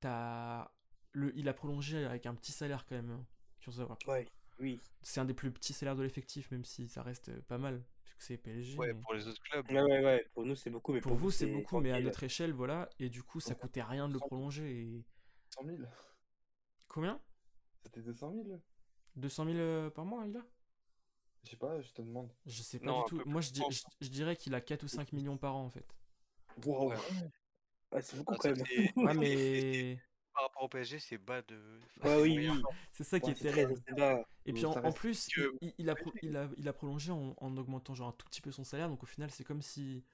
S2: T'as. Le... Il a prolongé avec un petit salaire, quand même, hein, Kurzawa.
S4: Ouais, oui.
S2: C'est un des plus petits salaires de l'effectif, même si ça reste pas mal, que c'est PSG.
S3: Ouais,
S2: mais-
S3: pour les autres clubs.
S4: Ouais, ouais, ouais. Pour nous, c'est beaucoup, mais
S2: Pour vous, c'est beaucoup, mais à notre échelle, voilà. Et du coup, ça coûtait rien de le prolonger. Et...
S1: 100 000
S2: Combien?
S1: C'était 200 000
S2: 200 000 euh, par mois, il a?
S1: Je sais pas, je te demande.
S2: Je sais pas
S3: Non,
S2: du tout. Moi, je, dis-
S3: je
S2: dirais qu'il a 4 ou 5 millions par an, en fait.
S1: Waouh
S3: Ouais.
S4: Ouais, c'est beaucoup
S3: Ah,
S4: quand même.
S2: Ouais, mais
S3: au PSG, c'est bas de.
S4: Ouais, oui,
S2: c'est ça qui est
S4: très
S2: terrible. Et
S1: Euh,
S2: puis en, plus, il,
S3: que-
S2: il- il a, pro- il, a, il a prolongé en, en augmentant genre un tout petit peu son salaire. Donc au final, c'est comme si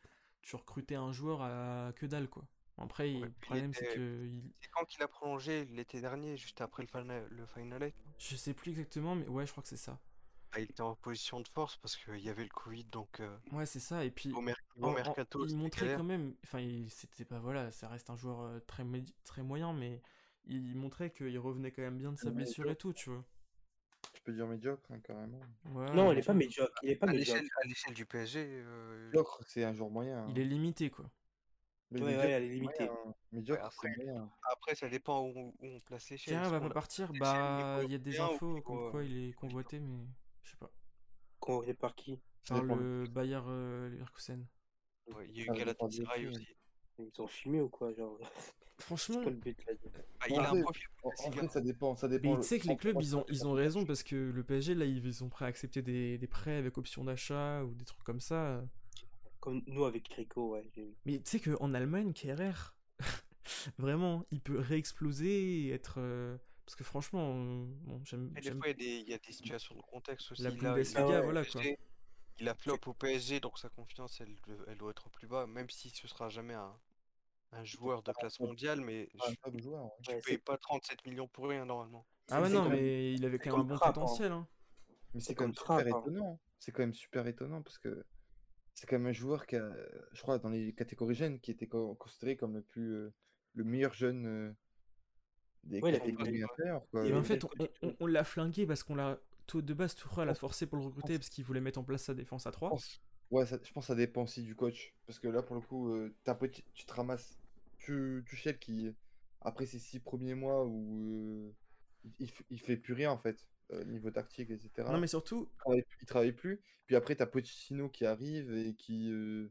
S2: tu recrutais un joueur à que dalle, quoi. Après,
S3: Ouais,
S2: le problème, c'est que il-
S3: C'est quand qu'il a prolongé? L'été dernier, juste après le final, le final eight
S2: je sais plus exactement, mais ouais, je crois que c'est ça.
S3: Ah, il était en position de force parce qu'il y avait le Covid, donc euh,
S2: Ouais, c'est ça. Et puis,
S3: au, mer- au
S2: en- en-
S3: mercato,
S2: il montrait
S3: galère.
S2: quand même, enfin, il- c'était pas voilà, ça reste un joueur euh, très très moyen, mais il montrait qu'il revenait quand même bien de sa blessure et tout, tu vois.
S1: Tu peux dire médiocre, hein, carrément.
S2: Ouais,
S4: Non, il est pas
S2: médiocre.
S4: Il est pas
S3: À l'échelle, du PSG, euh,
S1: Médiocre, c'est un joueur moyen. hein.
S2: Il est limité, quoi.
S1: Mais
S4: Ouais,
S1: médiocre,
S4: ouais, elle est limitée.
S1: moyen, hein. Médiocre,
S3: Ouais, après-
S1: moyen.
S3: après, ça dépend où, où on place l'échelle. Est-ce
S2: va pas partir, bah il y a des infos comme quoi
S3: euh,
S2: il est convoité, mais je sais pas.
S4: Convoqué par qui?
S2: Par le Bayer euh, Leverkusen.
S3: Ouais, il y a eu Galatasaray aussi.
S4: Ils ont filmé ou quoi Genre,
S2: Franchement,
S4: c'est quoi le but là
S3: Bah, il
S1: En
S3: a un
S1: vrai,
S3: profil
S1: En, vrai,
S3: hein.
S1: ça dépend.
S2: Mais tu sais que les clubs, ils ont,
S1: franchement,
S2: ils ont raison parce que le PSG, là, ils sont prêts à accepter des, des prêts avec option d'achat ou des trucs comme ça.
S4: Comme nous avec Rico, ouais.
S2: Mais tu sais qu'en Allemagne, Kerrer, vraiment, il peut réexploser et être. euh, Parce que franchement, bon, j'aime.
S3: Et des fois, il y, a des, il y a des situations de contexte aussi.
S2: La
S3: Là, il a
S2: Bundesliga,
S3: flop au
S2: voilà, quoi.
S3: PSG, Il a flop au PSG, donc sa confiance, elle, elle doit être plus bas, même si ce sera jamais un, un joueur de classe mondiale, mais
S1: un
S3: je
S1: top joueur. ouais.
S3: tu
S4: Ouais,
S3: payes
S4: c'est-
S3: pas 37 millions pour rien, normalement.
S2: Ah ouais, non, mais il avait quand même un bon
S4: hein.
S2: potentiel. Hein.
S1: Mais
S4: C'est
S1: quand même super
S4: hein.
S1: étonnant. C'est quand même super étonnant parce que c'est quand même un joueur qui a, je crois, dans les catégories jeunes, qui était co- considéré comme le plus, euh, le meilleur jeune euh, des
S4: Ouais,
S1: catégories inférieures.
S2: Et en fait, on, l'a flingué parce qu'on l'a. De base, Tuchel a
S1: pense-
S2: forcé pour le recruter parce qu'il voulait mettre en place sa défense à 3.
S1: Ouais, ça- je pense que ça dépend aussi du coach. Parce que là, pour le coup, euh, t'as petit- tu te ramasses tu, Tuchel qui, après ses six premiers mois où euh, il, il fait plus rien en fait, euh, niveau tactique, etc.
S2: Non, mais surtout,
S1: Il travaille, il travaille plus. Puis après, t'as Pochettino qui arrive et qui, euh,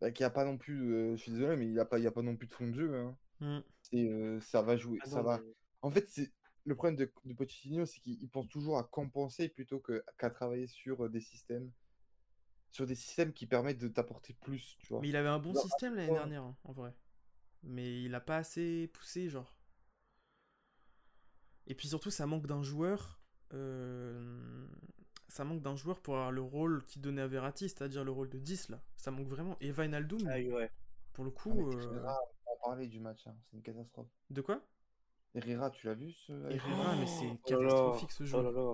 S1: bah, qui a pas non plus, euh, je suis désolé, mais il a pas, il a pas non plus de fond de jeu. hein.
S2: hmm,
S1: C'est, euh, ça va jouer,
S4: Ah
S1: ça
S4: non,
S1: va.
S4: mais-
S1: En fait, c'est le problème de, de Pochettino, c'est qu'il il pense toujours à compenser plutôt que- qu'à travailler sur des systèmes, sur des systèmes qui permettent de t'apporter plus, tu vois.
S2: mais il avait un bon
S1: Genre,
S2: système l'année dernière, hein, en vrai. Mais il a pas assez poussé, genre. Et puis surtout, ça manque d'un joueur. euh, Ça manque d'un joueur pour avoir le rôle qui donnait à Verratti, c'est-à-dire le rôle de 10 là. Ça manque vraiment. Et Wijnaldum,
S4: Ah ouais.
S2: pour le
S1: Ah,
S2: coup.
S1: mais
S2: euh,
S1: Herrera, on en du match, hein, c'est une catastrophe.
S2: De quoi?
S1: Herrera, tu l'as vu ce
S2: Herrera, mais c'est
S4: Oh là là,
S2: catastrophique ce
S4: Oh
S2: jeu.
S4: là là.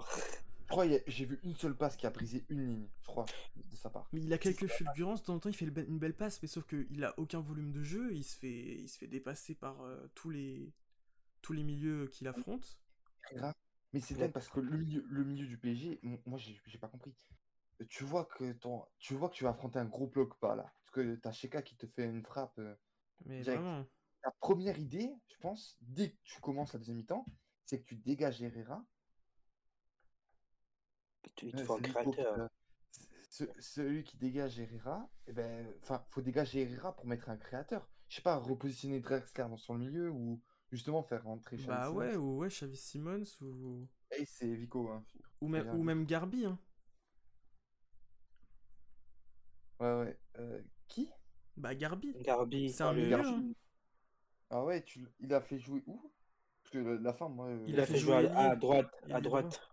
S1: Crois a- j'ai vu une seule passe qui a brisé une ligne, je crois, de sa part.
S2: Mais il a quelques fulgurances, de temps en temps il fait une belle passe, mais sauf qu'il a aucun volume de jeu, il se fait, il se fait dépasser par euh, tous, les, tous les milieux qu'il affronte.
S1: Mais c'est
S4: Ouais.
S1: dingue parce que le milieu, le milieu du PSG, moi j'ai pas compris. Tu vois que ton, tu vois que tu vas affronter un gros bloc pas là. Parce que t'as Sheka qui te fait une frappe. euh,
S2: Mais
S1: Direct.
S2: vraiment.
S1: Ta première idée, je pense, dès que tu commences la deuxième mi-temps, c'est que tu dégages Herrera.
S4: Tu il
S1: Ouais,
S4: faut un créateur.
S1: ce- celui qui dégage Herrera, eh ben, enfin, faut dégager Herrera pour mettre un créateur. Je sais pas, repositionner Drexler dans son milieu ou justement faire rentrer Xavi
S2: Bah
S1: Simons.
S2: ouais, ou ouais, Xavi Simons, ou,
S1: Et c'est Vico. Hein.
S2: ou, même, ou même Garbi. Hein.
S1: Ouais, ouais. Euh, qui?
S2: Bah Garbi.
S4: Garbi,
S2: C'est un
S4: le-
S2: milieu, hein.
S1: Ah ouais, tu... il a fait jouer où? Parce que la fin, moi.
S2: Il
S4: il
S2: a
S4: a
S2: fait
S4: fait
S2: jouer
S4: jouer à, droite, à
S2: droit.
S4: droite.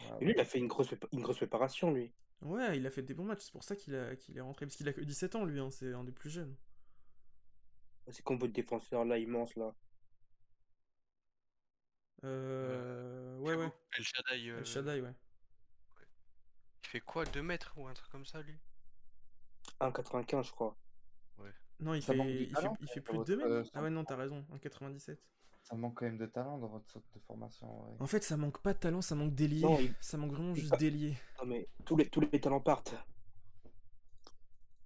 S1: Ah
S4: Et lui,
S1: ouais.
S4: il a fait une grosse, une grosse préparation, lui.
S2: Ouais, il a fait des bons matchs, c'est pour ça qu'il a, qu'il est rentré. Parce qu'il a que 17 ans, lui, hein, c'est un des plus jeunes.
S4: Ces combos de défenseurs là, immenses là.
S2: Euh... Ouais, ouais.
S3: El Shaddai, euh,
S2: El Shaddai, ouais.
S3: il fait quoi? 2 mètres ou un truc comme ça lui?
S4: 1,95 je crois.
S2: Non, il
S1: Ça
S2: fait, il fait, il plus de
S1: dans
S2: 2
S1: votre,
S2: mètres.
S1: euh,
S2: Ah ouais, non, t'as raison, 1,97.
S1: Ça manque quand même de talent dans votre centre de formation. ouais.
S2: En fait, ça manque pas de talent, ça manque d'ailier.
S4: Non, il-
S2: Ça manque vraiment
S4: il
S2: juste d'ailier.
S4: Non mais tous les, tous les talents partent.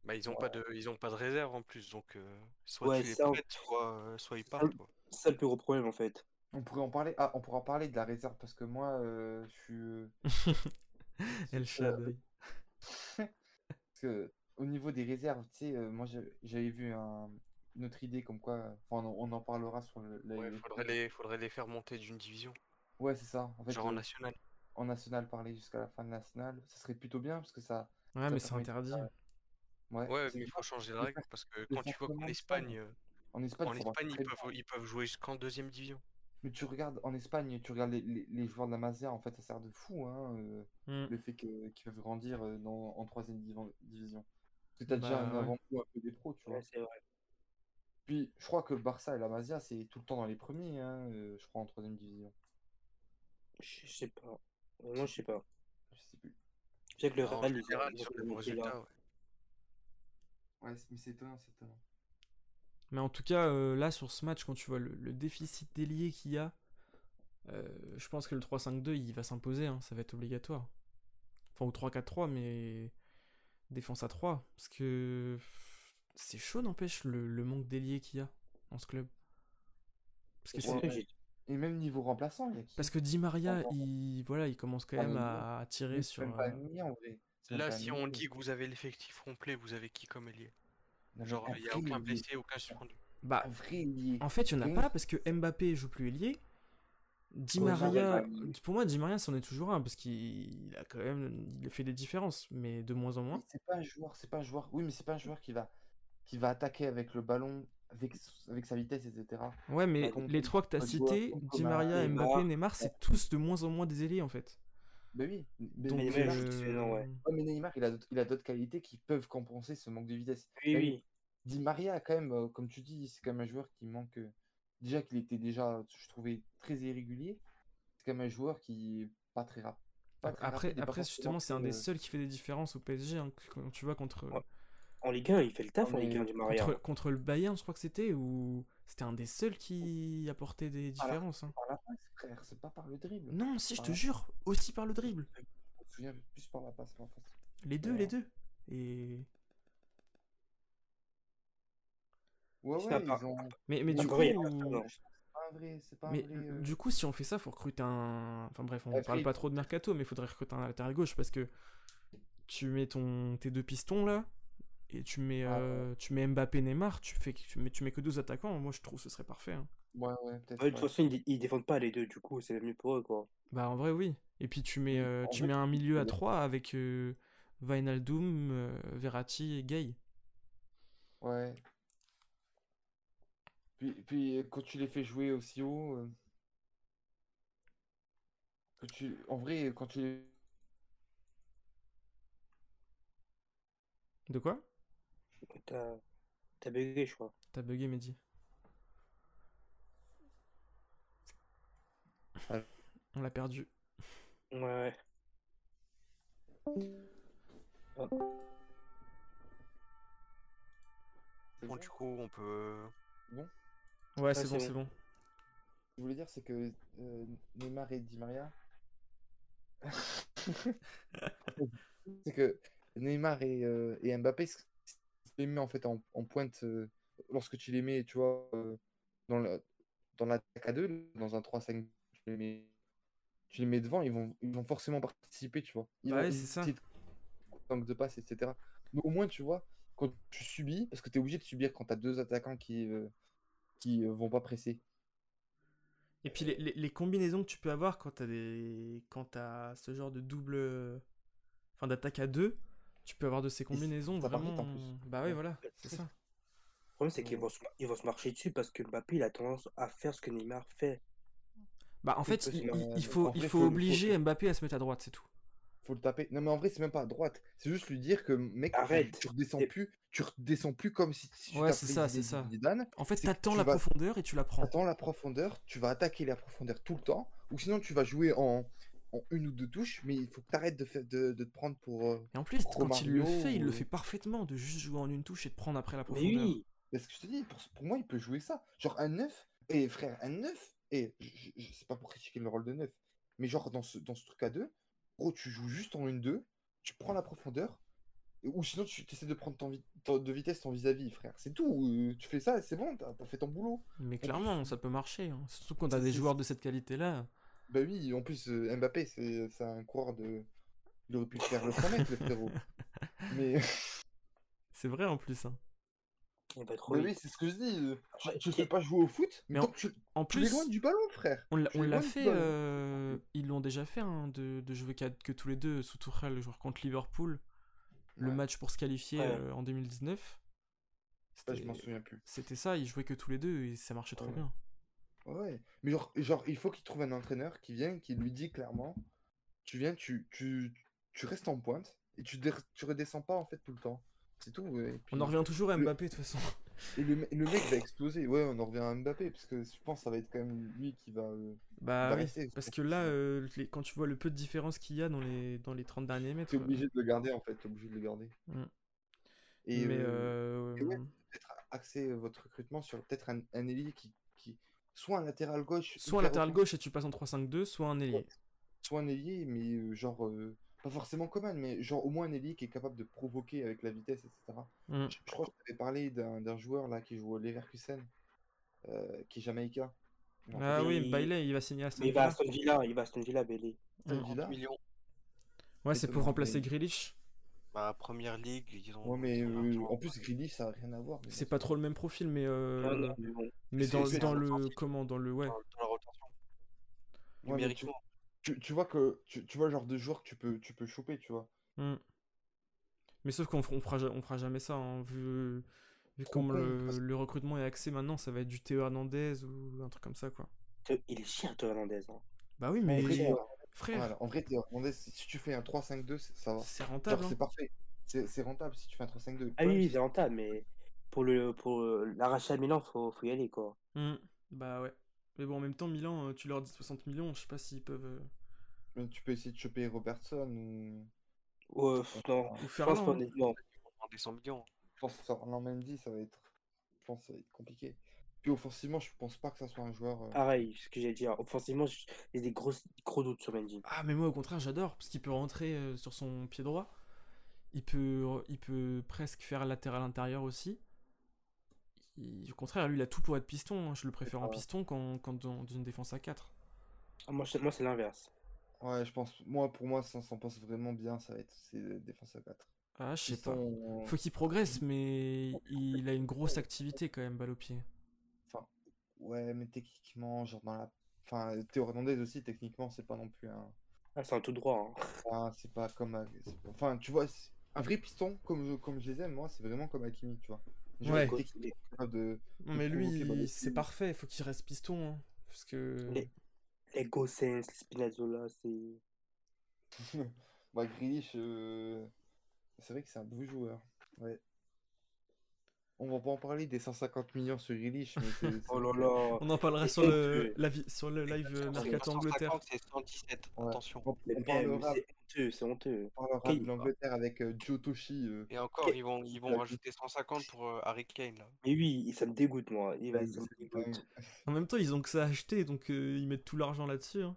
S3: Bah ils ont pas de ils ont pas de réserve en plus donc euh, soit
S4: Ouais,
S3: tu les prêtes soit euh, soit ils partent
S4: c'est ça le plus gros problème en fait.
S1: On pourrait en parler. Ah, on pourra en parler de la réserve parce que moi, euh, je suis. euh,
S2: El Shaddai.
S1: Parce que au niveau des réserves, tu sais, euh, moi j'avais vu un- une autre idée comme quoi. Enfin, on, on en parlera sur le. la-
S3: Ouais, faudrait les faudrait les faire monter d'une division,
S1: Ouais, c'est ça. En fait,
S3: genre en
S1: euh,
S3: national.
S1: en national, parler jusqu'à la fin de national, ça serait plutôt bien parce que ça.
S2: Ouais,
S1: ça
S2: mais c'est interdit.
S1: Ouais,
S3: Ouais, mais il faut changer la
S1: le
S3: règle parce que quand tu vois qu'en
S1: en
S3: Espagne euh,
S1: En Espagne,
S3: en Espagne ils peuvent ils peuvent jouer jusqu'en deuxième division.
S1: Mais tu regardes en Espagne, tu regardes les, les- les joueurs de la Masia, en fait, ça sert de fou, hein, euh,
S2: Hmm.
S1: le fait qu'ils peuvent grandir euh, dans, en troisième division. Parce que tu as déjà
S2: Bah,
S1: un
S2: ouais.
S1: avant-goût un peu des pros, tu vois.
S4: Ouais, c'est vrai.
S1: Puis, je crois que le Barça et la Masia, c'est tout le temps dans les premiers, hein, euh, je crois, en troisième division.
S4: Je sais pas. Moi je sais pas.
S1: Je sais plus.
S4: Je sais que le
S3: En
S4: Real, ils ont-
S3: général,
S4: ils ont
S3: sur
S4: monté là.
S3: résultats, ouais.
S1: Ouais, c'est- mais c'est étonnant, c'est étonnant.
S2: Mais en tout cas, euh, là, sur ce match, quand tu vois le, le déficit d'ailier qu'il y a, euh, je pense que le 3-5-2, il va s'imposer, hein, ça va être obligatoire. Enfin, ou 3-4-3, mais défense à 3. Parce que c'est chaud, n'empêche, le, le manque d'ailier qu'il y a dans ce club. Parce que,
S4: Et
S2: c'est-
S1: Et même niveau remplaçant, il y a qui
S2: parce que Di Maria, il, voilà, il commence quand
S1: Ah,
S2: même à, tirer sur.
S1: Pas
S2: euh,
S1: en vrai.
S3: Là, si on dit que vous avez l'effectif complet, vous avez qui comme ailier? Genre, il n'y a aucun blessé, aucun suspendu.
S2: Bah. En fait, il n'y en a pas parce que Mbappé joue plus ailier. Di Maria, pour moi, Di Maria, c'en est toujours un parce qu'il a quand même, il fait des différences, mais de moins en moins.
S1: C'est pas un joueur, c'est pas un joueur. Oui, mais c'est pas un joueur qui va, qui va attaquer avec le ballon, avec, avec sa vitesse, etc.
S2: Ouais, mais
S1: Par contre,
S2: les trois que tu as cités, Di Maria, Mbappé, Neymar, c'est tous de moins en moins des ailiers en fait.
S1: Bah oui. Mais,
S2: Donc,
S1: Neymar,
S2: euh,
S4: je non, ouais.
S1: ouais, mais Neymar, il a d'autres- il a d'autres qualités qui peuvent compenser ce manque de vitesse.
S4: Oui,
S1: Même
S4: oui.
S1: Di Maria, quand même, euh, comme tu dis, c'est quand même un joueur qui manque. euh, Déjà qu'il était déjà, je trouvais, très irrégulier. C'est quand même un joueur qui est pas très rapide.
S2: Après, après justement, c'est un des seuls qui fait des différences au PSG. hein, quand tu vois contre,
S4: Ouais. En Ligue 1, il fait le taf
S1: Non,
S4: en Ligue 1
S1: mais
S4: du Maria.
S2: contre, contre le Bayern, je crois que c'était, où c'était un des seuls qui apportait des différences. hein.
S1: Par la passe, frère, c'est pas par le dribble.
S2: Non, si, je te jure, aussi par le dribble.
S1: Je me souviens plus par la passe. en fait.
S2: Les deux,
S1: Ouais.
S2: les deux. Et...
S1: Ouais, ouais,
S4: part.
S1: ils ont.
S2: Mais, mais du coup,
S4: pas
S1: vrai. Pas un
S2: Mais
S1: vrai. euh,
S2: du coup, si on fait ça, faut recruter un. Enfin bref, on
S1: Après,
S2: parle
S1: il
S2: pas trop de mercato, mais il faudrait recruter un latéral gauche parce que tu mets ton tes deux pistons là et tu mets
S1: Ah ouais.
S2: euh, tu mets Mbappé, Neymar, tu fais tu mets tu mets que deux attaquants. Moi, je trouve que ce serait parfait. hein.
S1: Ouais, ouais, peut-être.
S4: Ouais, de toute façon, ils, ils défendent pas les deux, du coup, c'est mieux pour eux, quoi.
S2: Bah en vrai oui. Et puis tu mets euh, tu
S1: fait,
S2: mets un milieu à. 3 avec euh, Wijnaldum, euh, Verratti et Gay.
S1: Ouais. Puis, puis quand tu les fais jouer aussi haut, euh, que tu, en vrai, quand tu les...
S2: De quoi?
S4: T'as t'as bugué, je crois.
S2: T'as bugué Mehdi. On l'a perdu.
S4: Ouais, ouais.
S1: C'est
S3: Bon,
S1: bon
S3: du coup, on peut.
S2: Ouais, c'est
S4: c'est
S2: bon,
S4: bon.
S2: c'est bon.
S1: Ce que je voulais dire, c'est que euh, Neymar et Di Maria. c'est que Neymar et, euh, et Mbappé, les mets en fait en, en pointe, euh, lorsque tu les mets, tu vois, euh, dans l'attaque à deux, dans un 3-5, tu les mets, tu les mets devant, ils vont, ils vont forcément participer, tu vois. Ils vont
S2: ouais, c'est ça.
S1: essayer de- donc passe, etc. Mais au moins, tu vois, quand tu subis, parce que tu es obligé de subir quand tu as deux attaquants qui, euh, qui euh, vont pas presser.
S2: Et puis les, les- les combinaisons que tu peux avoir quand t'as des quand t'as ce genre de double enfin d'attaque à deux, tu peux avoir de ces combinaisons vraiment
S1: en plus.
S2: bah ouais
S1: Ouais.
S2: voilà, c'est ça.
S4: Le problème, c'est qu'ils vont, se- ils vont se marcher dessus parce que Mbappé, il a tendance à faire ce que Neymar fait.
S2: Bah en
S1: Oui,
S2: fait, il,
S1: que,
S2: il- il faut
S1: en
S2: il
S1: vrai,
S2: faut
S1: faut- faut-
S2: obliger Mbappé à se mettre à droite, c'est tout.
S1: faut le taper. Non, mais en vrai, c'est même pas à droite. C'est juste lui dire que, mec, tu-
S4: Arrête.
S1: tu redescends plus, tu redescends plus comme si, si tu
S2: Ouais, c'est ça, c'est ça.
S1: Zidane.
S2: En fait, t'attends la
S1: vas-
S2: profondeur et tu la prends.
S1: Attends la profondeur, tu vas attaquer la profondeur tout le temps, ou sinon tu vas jouer en, en une ou deux touches, mais il faut que tu arrêtes de, faire, de, de te prendre pour. euh,
S2: Et en plus, quand il le fait, il le fait parfaitement de juste jouer en une touche et de prendre après la
S4: Mais
S2: profondeur.
S4: oui,
S1: Parce que je te dis, pour, pour moi, il peut jouer ça. Genre un 9, et frère, un 9, et je, je, je sais pas pour critiquer le rôle de 9, mais genre dans ce, dans ce truc à 2, gros, tu joues juste en une 2, tu prends la profondeur, ou sinon tu essaies de prendre ton vi- ton- de vitesse ton vis-à-vis, frère. C'est tout. euh, tu fais ça, c'est bon, t'as as fait ton boulot.
S2: Mais clairement, ça peut marcher. hein. Surtout quand t'as des joueurs de cette qualité-là.
S1: Bah oui, en plus, euh, Mbappé, c'est un coureur de. Il aurait pu le faire le 100 mètres, le frérot. Mais,
S2: C'est vrai en plus. hein.
S1: mais oui, c'est ce que je dis. euh, Tu,
S4: Ouais,
S1: tu
S4: et-
S1: fais pas jouer au foot, mais,
S2: en-
S1: que tu,
S2: En
S1: tu loin du ballon, frère.
S2: on l'a
S1: tu
S2: fait. euh, Ils l'ont déjà fait hein, de, de jouer que tous les deux sous Tuchel, le joueur contre Liverpool. Le match pour se qualifier
S4: Ouais.
S2: euh, en 2019.
S1: Ça, je m'en
S2: C'était-
S1: souviens plus.
S2: C'était ça, ils jouaient que tous les deux et ça marchait trop bien.
S1: Ouais, mais genre, genre il faut qu'il trouve un entraîneur qui vient, qui lui dit clairement, tu viens, tu, tu, tu restes en pointe et tu, tu redescends pas en fait tout le temps. C'est tout. ouais, et puis-
S2: On en revient toujours à Mbappé de toute façon.
S1: Et le, me- le mec va exploser. Ouais, on en revient à Mbappé parce que je pense que ça va être quand même lui qui va. euh,
S2: Bah
S1: va
S2: oui, parce que là, euh, les- quand tu vois le peu de différence qu'il y a dans les, dans les 30 derniers mètres.
S1: T'es
S2: euh,
S1: obligé de le garder en fait, t'es obligé de le garder.
S2: Mm.
S1: Et
S2: mais
S1: euh, ouais, peut-être axer votre recrutement sur peut-être un, un ailier qui. Soit un latéral gauche.
S2: soit un latéral gauche et tu passes en 3-5-2, soit un ailier.
S1: Soit un ailier, mais euh, genre. euh, pas forcément Coman, mais genre au moins un ailier qui est capable de provoquer avec la vitesse, etc.
S2: Mm.
S1: Je, je crois que je t'avais parlé d'un d'un joueur là qui joue au Leverkusen, euh, qui est jamaïcain.
S2: Ah oui,
S4: Mais-
S2: Bailey, il va signer à Aston
S4: Mais il va à
S2: Villa.
S4: Aston Villa, il va à Aston Villa, Bailey.
S1: Aston
S2: Mm.
S1: Villa.
S3: millions.
S2: Ouais, c'est pour remplacer
S1: mais-
S2: Grealish.
S3: Bah, première ligue, ils ont.
S1: Ouais, mais euh, en plus, Grealish, ça n'a rien à voir.
S2: C'est pas trop le même profil, mais euh,
S4: Non, non, mais bon.
S2: mais dans, dans le comment dans le ouais.
S3: Dans, dans la rotation.
S1: Ouais, tu, tu, tu vois que tu, tu vois le genre de joueur que tu peux, tu peux choper, tu vois.
S2: Mm. Mais sauf qu'on on fera, on fera jamais ça, hein, vu, vu comme le,
S1: parce-
S2: le recrutement est axé maintenant, ça va être du Théo Hernandez ou un truc comme ça, quoi.
S4: Il est cher, Théo Hernandez. Hein.
S2: Bah oui, mais.
S1: Théo-
S2: frère,
S1: voilà, en vrai, si tu fais un 3-5-2, c'est- ça va.
S2: c'est rentable.
S1: c'est
S2: hein.
S1: parfait. C'est c'est rentable si tu fais un 3-5-2. Le
S4: Ah oui,
S1: c'est-
S4: c'est rentable, mais pour le pour euh, l'arracher à Milan, faut, faut y aller, quoi.
S2: Mm. Bah ouais. Mais bon, en même temps, Milan, euh, tu leur dis 60 millions, je sais pas s'ils peuvent. euh,
S1: mais tu peux essayer de choper Robertson ou.
S4: Ouais, non,
S2: Ou
S4: je pense
S2: Ferland.
S3: Ils vont prendre des 100 millions.
S1: Je pense que ça, en Mendy, ça va être. Je pense que ça va être compliqué. Puis offensivement, je pense pas que ça soit un joueur. euh,
S4: Pareil, ce que j'ai dit. Offensivement, j- il y a des gros, gros doutes sur Mendy.
S2: Ah, mais moi, au contraire, j'adore, parce qu'il peut rentrer euh, sur son pied droit. Il peut, il peut presque faire latéral intérieur aussi. Il- au contraire, lui, il a tout pour être piston. hein. Je le préfère en piston qu'en dans, dans une défense à 4.
S4: Ah, moi, c'est l'inverse.
S1: Ouais, je pense. Moi, pour moi, ça s'en passe vraiment bien. Ça va être. C'est défense à 4.
S2: Ah, je sais pas.
S1: sont-
S2: Faut qu'il progresse, mais il a une grosse activité quand même, balle au pied.
S1: Ouais, mais techniquement, genre dans la. Enfin, Théo Hernandez aussi, techniquement, c'est pas non plus un.
S4: Ah, c'est un tout droit. hein.
S1: Ah, c'est pas comme. Enfin, tu vois, c'est- un vrai piston, comme je, comme je les aime, moi, c'est vraiment comme Hakimi, tu vois. Genre,
S2: Ouais.
S1: de.
S2: Non, mais lui, il- c'est parfait. Faut qu'il reste piston. hein, parce que.
S4: Les- Les Gossens, les Spinazzola, c'est.
S1: bah, Grealish, euh, c'est vrai que c'est un beau joueur. Ouais. On va pas en parler des 150 millions sur Grealish, mais c'est. c'est-
S4: Oh là là.
S2: On en parlera sur le,
S4: honteux.
S2: la vi- sur le live euh, Mercato
S3: 150,
S2: Angleterre.
S3: C'est 117,
S1: Ouais.
S3: attention.
S1: On,
S4: Mais
S1: on
S4: même,
S1: parlera,
S4: c'est honteux,
S1: on parlera de l'Angleterre avec euh, Joe Toshi. euh,
S3: Et encore, ils vont, ils vont
S1: La-
S3: rajouter 150 pour euh, Harry Kane là.
S4: Mais oui, ça me dégoûte, moi. Il va,
S1: Ouais,
S4: ça me
S1: c'est quand même-
S4: dégoûte.
S2: En même temps, ils ont que ça à acheter, donc euh, ils mettent tout l'argent là-dessus. hein.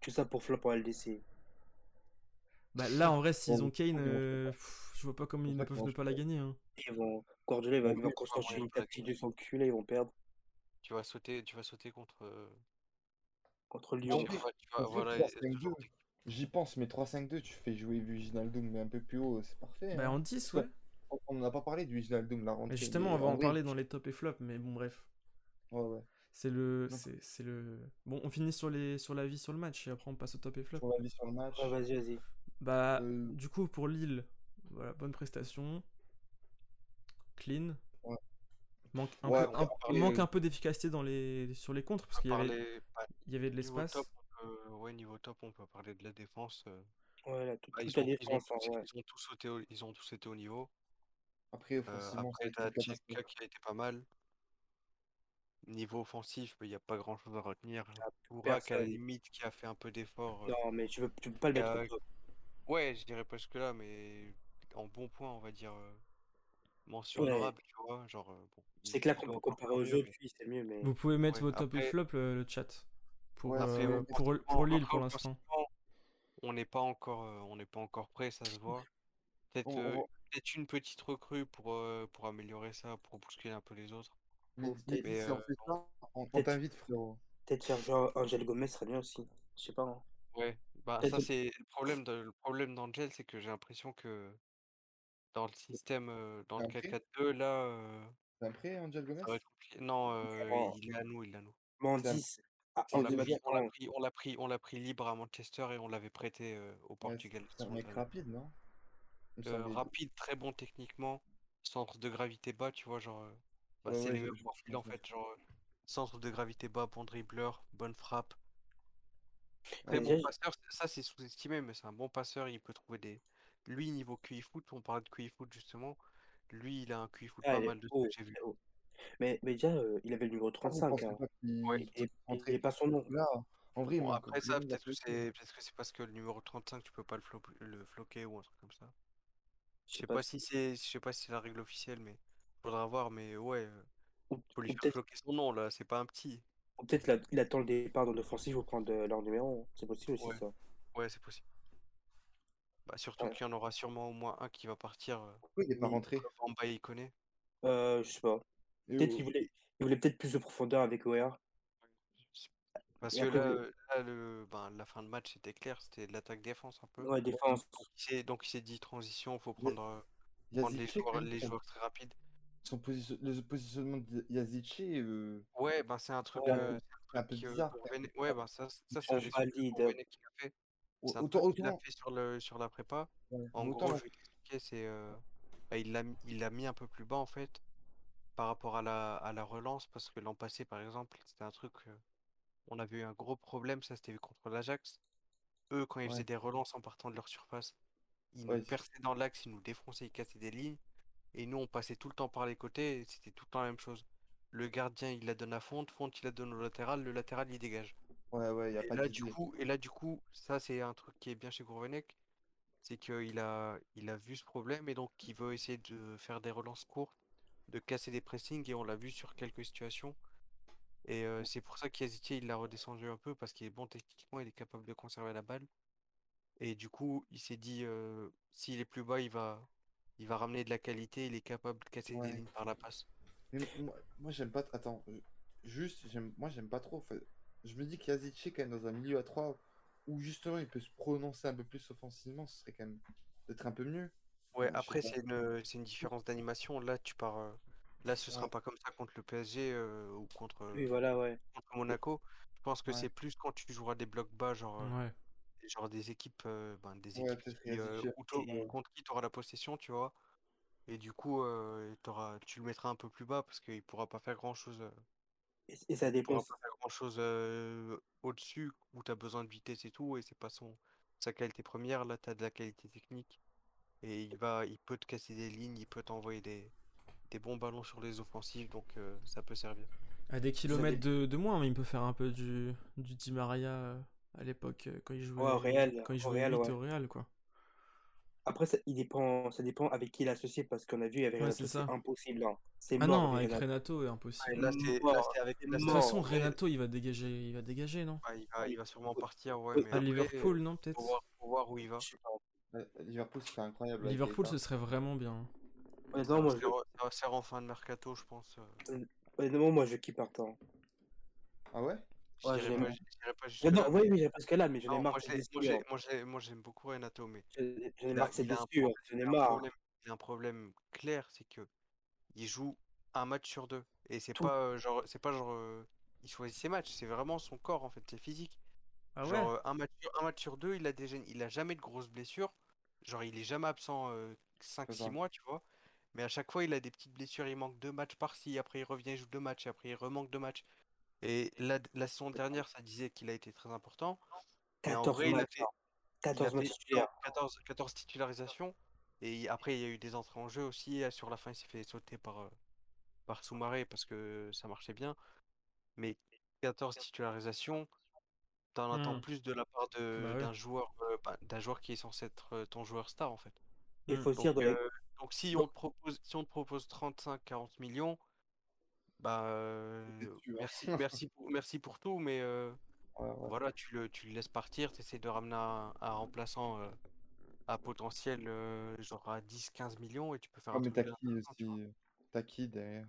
S4: Tout ça pour flop en LDC.
S2: Bah là, en vrai, s'ils ont Kane, euh, pff, je vois pas comment ils ne peuvent ne pas la gagner. hein.
S4: Ils vont... Il va, constituer
S3: ouais,
S4: une tactique de son culé, ils vont perdre
S3: Tu vas sauter, tu vas sauter contre. euh,
S4: contre Lyon.
S1: vrai,
S3: vas- tu vas-
S1: en fait,
S3: voilà,
S1: 3-5-2. J'y pense, mais 3-5-2, tu fais jouer Wijnaldum, mais un peu plus haut, c'est parfait.
S2: Bah
S1: hein.
S2: en 10, ouais.
S1: On- n'a pas parlé du Wijnaldum, la rentrée.
S2: Mais justement, on va en
S1: vrai,
S2: parler dans les top et flop, mais bon, bref.
S1: Ouais, ouais.
S2: C'est le, c'est c'est le. Bon, on finit sur les, sur la vie sur le match et après on passe au top et flop.
S1: Sur la vie sur le match.
S4: Ouais, vas-y, vas-y.
S2: Bah,
S1: Euh,
S2: du coup, pour Lille, voilà, bonne prestation. Clean.
S1: Ouais.
S2: Manque un
S1: Ouais,
S2: peu,
S1: on va
S2: un-
S1: parler-
S2: manque un peu d'efficacité dans les, sur les contres parce qu'il y avait,
S3: bah,
S2: y avait de l'espace.
S3: ouais, niveau top, on peut parler de la défense. euh,
S4: Ouais, là, tout-
S3: bah,
S4: toute
S3: ils,
S4: la
S3: ont, ils, ont
S4: défense,
S3: tous,
S4: ouais.
S3: ils ont tous sauté au, ils ont tous été au niveau.
S1: Après,
S3: Euh, après, t'as qui a été pas mal. Niveau offensif, il n'y a pas grand chose à retenir. Ourak, à la limite, qui a fait un peu d'effort. euh,
S4: Non, mais tu peux pas le
S3: et,
S4: mettre
S3: euh. Ouais, je dirais presque là, mais en bon point, on va dire. Mention
S4: Ouais.
S3: honorable, tu vois. Genre, euh, bon,
S4: C'est clair
S3: il
S4: qu'on
S3: peut
S4: comparer lui, c'est mieux, mais.
S2: Vous pouvez mettre
S3: Ouais,
S2: vos top et flop le chat pour,
S1: Ouais,
S2: euh, pour, pour Lille pour l'instant.
S3: On n'est pas encore, euh, on n'est pas encore prêt, ça se voit. Peut-être euh, une petite recrue pour, euh, pour améliorer ça, pour bousculer un peu les autres.
S1: Mais, mais
S4: peut-être-
S1: si on fait ça, on, t'invite, frérot.
S4: Peut-être faire jouer Angel Gomez serait bien aussi. Je sais pas. hein.
S3: Ouais, bah ça c'est le problème de, le problème d'Angel, c'est que j'ai l'impression que dans le système, euh, dans le
S1: Après?
S3: 4-4-2, là, euh,
S1: C'est Angel Gomez?
S3: Non, euh,
S4: Oh.
S3: il est à nous, il est à nous.
S4: 10, ah,
S3: On l'a pris, pris, libre à Manchester et on l'avait prêté au
S1: Ouais,
S3: Portugal.
S1: c'est un mec rapide, non?
S3: Rapide, très bon techniquement, centre de gravité bas, tu vois, genre, bah,
S1: Ouais,
S3: c'est
S1: ouais,
S3: les mêmes profils en fait, genre, centre de gravité bas, bon dribbleur, bonne frappe.
S1: Ah,
S3: Très bon passeur, ça c'est sous-estimé, mais c'est un bon passeur, il peut trouver des. Lui, niveau QI foot, on parlait de QI foot justement, lui, il a un QI foot
S4: ah,
S3: pas
S4: il
S3: mal de ce que j'ai vu.
S4: il. Mais, mais déjà, euh, il avait le numéro
S1: Ah, vous
S4: 35.
S1: pensez
S4: Hein.
S1: pas qu'il
S3: Ouais.
S4: Et,
S1: qu'il
S4: il pas son nom.
S1: Là, en vrai, il
S3: Bon, après ça, peut-être que c'est peut-être que c'est parce que le numéro 35, tu peux pas le, le floquer ou un truc comme ça.
S4: Je sais pas
S3: pas si c'est je sais pas si c'est la règle officielle, mais faudra voir, mais ouais, euh,
S4: Ou,
S3: faut lui faire
S4: peut-être
S3: floquer son nom là, c'est pas un petit.
S4: ou peut-être il, a- il attend le départ dans l'offensive pour prendre euh, leur numéro. C'est possible aussi,
S3: Ouais.
S4: ça.
S3: Ouais, c'est possible. Bah, surtout
S4: Ouais.
S3: qu'il y en aura sûrement au moins un qui va partir. euh,
S1: Pourquoi il est pas
S4: Oui.
S1: rentré?
S3: Comme Bamba, il connaît.
S4: Euh, je sais pas.
S1: Et
S4: Peut-être
S1: où-
S4: qu'il voulait, il voulait peut-être plus de profondeur avec OR.
S3: Parce
S4: Et
S3: que
S4: après,
S3: là, euh, là, le, ben, la fin de match, c'était clair, c'était de l'attaque-défense un peu.
S4: Ouais, défense.
S3: Donc il s'est donc il s'est dit transition, faut prendre, euh, prendre les joueurs, les joueurs très rapides.
S1: son position- le positionnement de Yazice, euh,
S3: Ouais, ben c'est un truc,
S4: Ouais.
S3: euh,
S1: c'est un peu
S3: euh,
S1: bizarre.
S3: Ouais, ben ça, ça c'est
S4: On
S3: un des trucs qui a fait.
S1: Autant,
S3: a fait sur le sur la prépa.
S1: ouais,
S3: En
S1: autant
S3: gros, je vais t'expliquer, c'est euh, bah, il l'a mis- un peu plus bas en fait par rapport à la à la relance parce que l'an passé par exemple, c'était un truc euh, on avait eu un gros problème, ça c'était contre l'Ajax. Eux quand ils
S1: Ouais.
S3: faisaient des relances en partant de leur surface, ils
S1: Ouais,
S3: nous perçaient dans l'axe, ils nous défonçaient, ils cassaient des lignes et nous on passait tout le temps par les côtés c'était tout le temps la même chose. Le gardien, il la donne à Fonte, Fonte, il la donne au latéral, le latéral, il dégage.
S1: Ouais, ouais, y a
S3: Et
S1: pas
S3: là, du coup, et là, du coup, ça, c'est un truc qui est bien chez Gourvenec, c'est qu'il a, il a vu ce problème et donc il veut essayer de faire des relances courtes, de casser des pressings et on l'a vu sur quelques situations. Et euh, c'est pour ça qu'Yazitier, il l'a redescendu un peu parce qu'il est bon techniquement, il est capable de conserver la balle. Et du coup, il s'est dit, euh, s'il est plus bas, il va, il va ramener de la qualité, il est capable de casser des lignes par la passe.
S1: Mais moi, moi, j'aime pas. Attends, juste, j'aime, moi j'aime pas trop. fait. Je me dis qu'Yazice, quand même, dans un milieu à 3 où justement il peut se prononcer un peu plus offensivement, ce serait quand même peut-être un peu mieux.
S3: Ouais, après, c'est une, c'est une différence d'animation. Là, tu pars. euh, Là, ce sera
S1: Ouais.
S3: pas comme ça contre le PSG euh, ou contre,
S4: Oui, voilà, ouais.
S3: contre Monaco. Je pense que
S1: Ouais.
S3: c'est plus quand tu joueras des blocs bas, genre, euh,
S2: Ouais.
S3: genre des équipes, euh, ben, des
S1: Ouais,
S3: équipes qui, euh, où contre qui tu auras la possession, tu vois. Et du coup, euh, t'auras- tu le mettras un peu plus bas parce qu'il pourra pas faire grand-chose. euh,
S4: Et, et ça dépend.
S3: Grand-chose euh, au-dessus où tu as besoin de vitesse et tout. Et c'est pas son, sa qualité première. Là, tu as de la qualité technique. Et il va, il peut te casser des lignes, il peut t'envoyer des, des bons ballons sur les offensives, donc euh, ça peut servir.
S2: À des kilomètres de, de moins, mais il peut faire un peu du, du Di Maria euh, à l'époque quand il jouait,
S4: Ouais, au Real,
S2: quand il
S4: au
S2: jouait
S4: Real,
S2: 8
S4: ouais.
S2: au Real, quoi.
S4: Après, ça, il dépend, ça dépend avec qui il est associé, parce qu'on a vu avec
S2: Ouais,
S4: Renato,
S2: c'est
S4: c'est impossible. hein. C'est
S2: Ah
S4: mort
S2: non, avec
S4: Renato.
S2: Renato, est
S3: Ouais,
S2: impossible.
S3: là, c'est là, c'est avec
S4: c'est
S2: De
S3: c'est
S2: toute façon, Renato, il va dégager, il va dégager, non?
S3: Ouais, il va, il va sûrement partir, ouais, mais
S2: À
S3: après,
S2: Liverpool, non, peut-être?
S3: faut voir, où il va.
S1: Liverpool, c'est incroyable.
S2: Liverpool, ce serait vraiment bien.
S4: Honnêtement, moi,
S3: Ça
S4: je,
S3: ça va se faire en fin de mercato, je pense.
S4: honnêtement, moi, je kiffe partant.
S1: Ah ouais?
S4: Ouais,
S3: pas, je pas
S4: non, oui,
S3: mais-
S4: là, ai
S3: Non,
S4: marre
S3: moi, j'aime beaucoup Renato, mais
S4: J'en ai
S3: il
S4: marre
S3: a,
S4: de ces
S3: il a un
S4: blessures. J'en
S3: il
S4: ai
S3: a un
S4: marre.
S3: problème, il a un problème clair, c'est que il joue un match sur deux. Et c'est pas euh, genre, c'est pas genre, euh, il choisit ses matchs, c'est vraiment son corps en fait, c'est physique.
S2: Ah ouais?
S3: Genre euh, un match, sur- un match sur deux, il a déjà, il a jamais de grosses blessures. Genre il est jamais absent euh,
S1: C'est
S3: 5-6
S1: ça.
S3: mois, tu vois. Mais à chaque fois, il a des petites blessures, il manque deux matchs par-ci, après il revient, il joue deux matchs, et après il remanque deux matchs. Et la, la saison dernière, ça disait qu'il a été très important. Mais en
S4: 14
S3: vrai, il a
S4: matchs.
S3: fait,
S4: hein.
S3: il a
S4: 14
S3: fait
S4: matchs titulaires.
S3: 14, 14 titularisations. Et après, il y a eu des entrées en jeu aussi. Sur la fin, il s'est fait sauter par, euh, par Soumaré parce que ça marchait bien. Mais 14 titularisations, t'en attends
S2: Hmm.
S3: plus de la part de-
S2: Bah oui.
S3: d'un joueur, euh, bah, d'un joueur qui est censé être euh, ton joueur star en fait.
S4: Il
S2: Hmm.
S4: faut se dire,
S3: Donc, euh, donc si on te propose, si on te propose 35-40 millions, bah euh, merci, merci, pour, merci pour tout, mais euh,
S1: Ouais, ouais.
S3: voilà, tu le, tu le laisses partir, tu essaies de ramener un, un remplaçant euh, à potentiel euh, genre à 10-15 millions et tu peux faire
S1: Ouais,
S3: un
S1: mais t'as qui aussi euh, T'as qui derrière?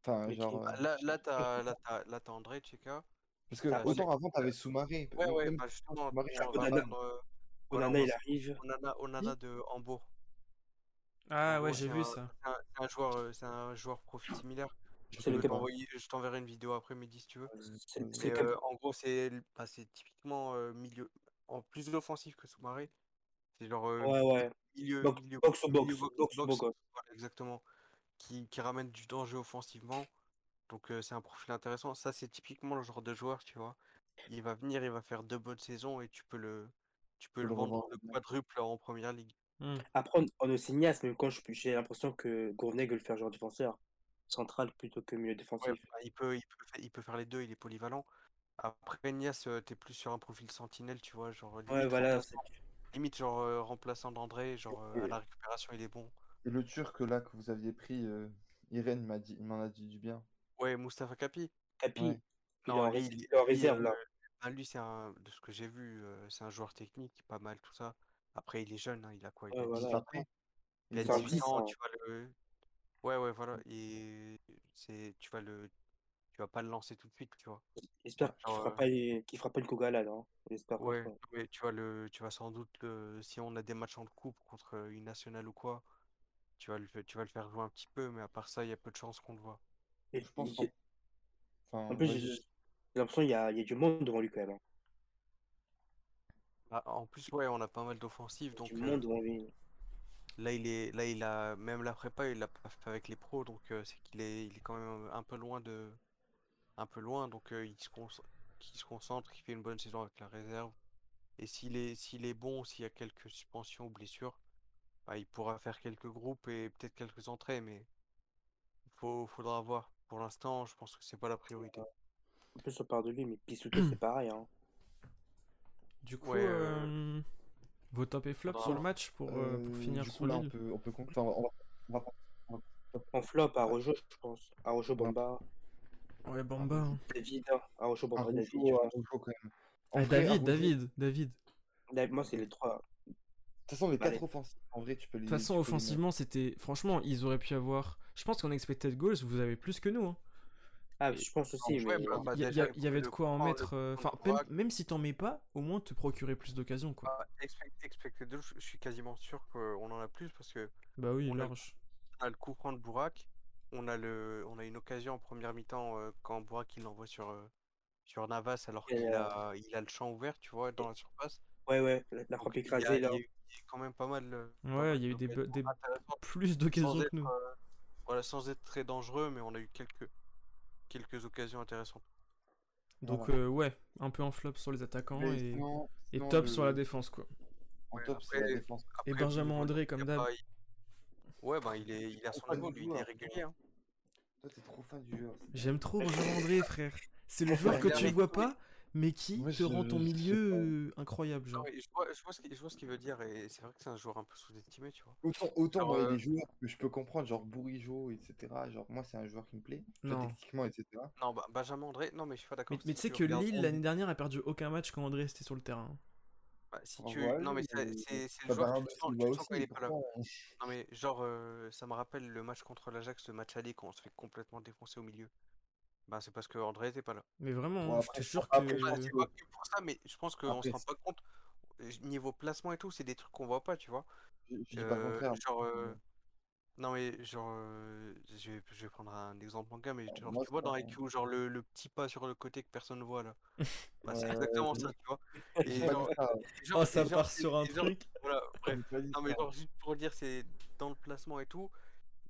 S1: Enfin,
S4: qui-
S1: genre.
S3: Bah, là, là, t'as, là, t'as, là, t'as André Tcheka.
S1: Parce que autant avant, t'avais Soumaré.
S3: Ouais, ouais,
S1: Même
S3: bah justement,
S4: Onana.
S3: euh,
S4: il arrive.
S3: Onana, Onana de Hambourg.
S2: Ah ouais, j'ai vu ça.
S3: c'est un, joueur, c'est un joueur profil similaire.
S1: Je
S3: t'enverrai une vidéo après-midi si tu veux.
S4: C'est
S1: Euh,
S3: euh, en gros, c'est bah, c'est typiquement euh, milieu, en plus offensif que Soumaré. C'est genre euh,
S4: Ouais, ouais.
S3: milieu,
S4: Box,
S3: milieu,
S4: box au
S3: milieu
S4: box.
S3: box,
S4: Box au
S3: box,
S4: box.
S3: voilà, exactement, qui, qui ramène du danger offensivement. Donc euh, c'est un profil intéressant. Ça, c'est typiquement le genre de joueur, tu vois. Il va venir, il va faire deux bonnes saisons et tu peux le, tu peux le
S1: le
S3: vendre le quadruple en première ligue.
S2: Hmm.
S4: Après, on, on est cinéaste, mais quand je- j'ai l'impression que Gournay veut le faire joueur défenseur central plutôt que milieu
S3: Ouais,
S4: défensif.
S3: bah, il peut, il peut, fa- il peut faire les deux, il est polyvalent. Après, Nias, euh, t'es plus sur un profil sentinelle, tu vois, genre
S4: Ouais,
S3: limite
S4: voilà.
S3: limite genre euh, remplaçant d'André, genre euh, à la récupération il est bon.
S1: Et le Turc là que vous aviez pris, euh, Irène m'a dit, il m'en a dit du bien.
S3: Ouais, Mustapha Kapi.
S1: Ouais.
S4: est
S3: Non, il,
S4: il est en réserve là.
S3: ben, lui, c'est un, de ce que j'ai vu, c'est un joueur technique, pas mal, tout ça. Après, il est jeune, hein, il a quoi? Il
S4: Ouais,
S3: a
S4: voilà.
S3: 18 ans.
S1: Après,
S3: Il a
S4: C'est un
S3: 18
S4: 10,
S3: ans,
S4: hein.
S3: tu vas le. Ouais, ouais, voilà. Et c'est, tu vas le, tu vas pas le lancer tout de suite, tu vois.
S4: J'espère qu'il
S3: Genre,
S4: fera
S3: euh,
S4: pas, les- qu'il fera pas une cogalade. Hein. J'espère
S3: Ouais,
S4: franchement.
S3: ouais, tu vas le, tu vas sans doute le, si on a des matchs en coupe contre une nationale ou quoi, tu vas le, tu vas le faire jouer un petit peu, mais à part ça, il y a peu de chances qu'on le voit.
S4: Et,
S1: je pense
S4: et-
S1: qu'en- Enfin,
S4: en plus,
S1: vas-y.
S4: j'ai l'impression qu'il y a, il y a du monde devant lui quand même. hein.
S3: Ah, en plus, ouais, on a pas mal d'offensives,
S4: Il y a
S3: donc
S4: du
S3: euh,
S4: monde devant lui.
S3: Là, il est, là, il a, même la prépa, il l'a pas fait avec les pros, donc euh, c'est qu'il est, il est quand même un peu loin de, un peu loin, donc euh, il se concentre, il se concentre, il fait une bonne saison avec la réserve, et s'il est, s'il est bon, s'il y a quelques suspensions ou blessures, bah, il pourra faire quelques groupes et peut-être quelques entrées, mais il faut, faudra voir. Pour l'instant, je pense que c'est pas la priorité.
S4: En plus, on parle de lui, mais Pisuto, c'est pareil. Hein.
S2: Du coup,
S3: Ouais, euh,
S2: euh, vos top et flop
S3: faudra
S2: sur le match pour, euh, pour
S1: Euh,
S2: finir
S1: du coup
S2: sur
S1: là on peut, on peut conclure. Enfin, on va, on va, on va- on va-
S4: En flop, Arojo, je pense. Arojo,
S1: Ouais.
S4: Bamba.
S2: Ouais, Bamba. hein.
S4: David. hein. Arojo, Bamba, David.
S1: quand même.
S2: Ah,
S1: vrai,
S2: David, David, David.
S4: David, Moi, c'est les trois.
S1: De toute façon, les
S4: Allez.
S1: quatre offensifs, en vrai, tu peux les.
S2: De toute façon,
S1: les
S2: offensivement, c'était. Franchement, ils auraient pu avoir. Je pense qu'en expected goals, vous avez plus que nous. hein.
S4: Ah, je pense aussi, mais.
S3: bah, bah,
S2: Il y, a-
S3: déjà,
S2: y a- y avait de quoi en mettre. euh, Enfin, même, si t'en mets pas, au moins te procurer plus d'occasions, quoi.
S3: bah, expect- je suis quasiment sûr qu'on en a plus parce que
S2: Bah oui,
S3: on a-
S2: large.
S3: on a le coup franc de Bourak, on a le, on a une occasion en première mi-temps euh, quand Bourak il l'envoie sur, euh, sur Navas alors qu'il
S4: euh,
S3: a, il a le champ ouvert, tu vois, dans la surface.
S4: Ouais, ouais, la, frappe
S3: a,
S4: écrasée,
S3: il y
S4: là.
S3: a il y a eu quand même pas mal,
S2: Ouais, il y a eu des, des plus d'occasions que nous.
S3: euh, voilà, sans être très dangereux, mais on a eu quelques, quelques occasions intéressantes.
S2: Donc,
S1: Voilà.
S2: euh, ouais, un peu en flop sur les attaquants
S1: Mais
S2: et,
S1: sinon-
S2: et
S1: sinon,
S2: top
S1: le-
S2: sur la défense, quoi.
S1: En
S3: Ouais,
S1: top, c'est la
S3: après-
S1: défense.
S2: Et
S3: Après,
S2: Benjamin André, comme
S3: pas-
S2: d'hab.
S3: Ouais, ben il est, il a son niveau, il est régulier. Hein.
S1: Toi, t'es trop fan du bien.
S2: J'aime trop Benjamin André, frère. C'est le joueur que tu vois pas, mais qui te rend ton milieu euh, incroyable, genre.
S3: je vois, je vois ce qu'il je vois ce qu'il veut dire, et c'est vrai que c'est un joueur un peu sous-estimé, tu vois.
S1: Autant, autant
S3: Genre,
S1: moi, il y a
S3: euh,
S1: des joueurs que je peux comprendre, genre Bourigeau, etc. Genre, moi, c'est un joueur qui me plaît, techniquement, etc.
S3: Non, bah, Benjamin André, non, mais je suis pas d'accord.
S2: Mais, mais tu sais
S3: tu
S2: que Lille, l'année dernière, a perdu aucun match quand André était sur le terrain.
S3: bah, si
S1: En
S3: tu... Non, mais c'est le joueur,
S1: Bernardo
S3: tu le sens, tu le sens quand il est pas là. Non, mais genre, euh, ça me rappelle le match contre l'Ajax, le match aller, quand on se fait complètement défoncer au milieu. Bah, c'est parce que André était pas là.
S2: Mais vraiment,
S1: Bon,
S2: hein, je jure
S1: après,
S2: que.
S3: C'est pas que pour ça, mais je pense qu'on se rend pas compte. Niveau placement et tout, c'est des trucs qu'on voit pas, tu vois.
S1: je, je dis pas le
S3: Euh,
S1: contraire.
S3: genre, euh, non mais genre, euh, je vais, je vais prendre un exemple en cas, mais genre,
S1: moi,
S3: tu vois dans IQ, genre le, le petit pas sur le côté que personne voit là. Bah, c'est
S1: Ouais,
S3: exactement ça, tu vois. Et genre, genre-
S2: Oh, ça
S3: genre,
S2: part sur un
S3: genre-
S2: truc.
S3: Voilà, bref. Non mais genre juste pour dire, c'est dans le placement et tout,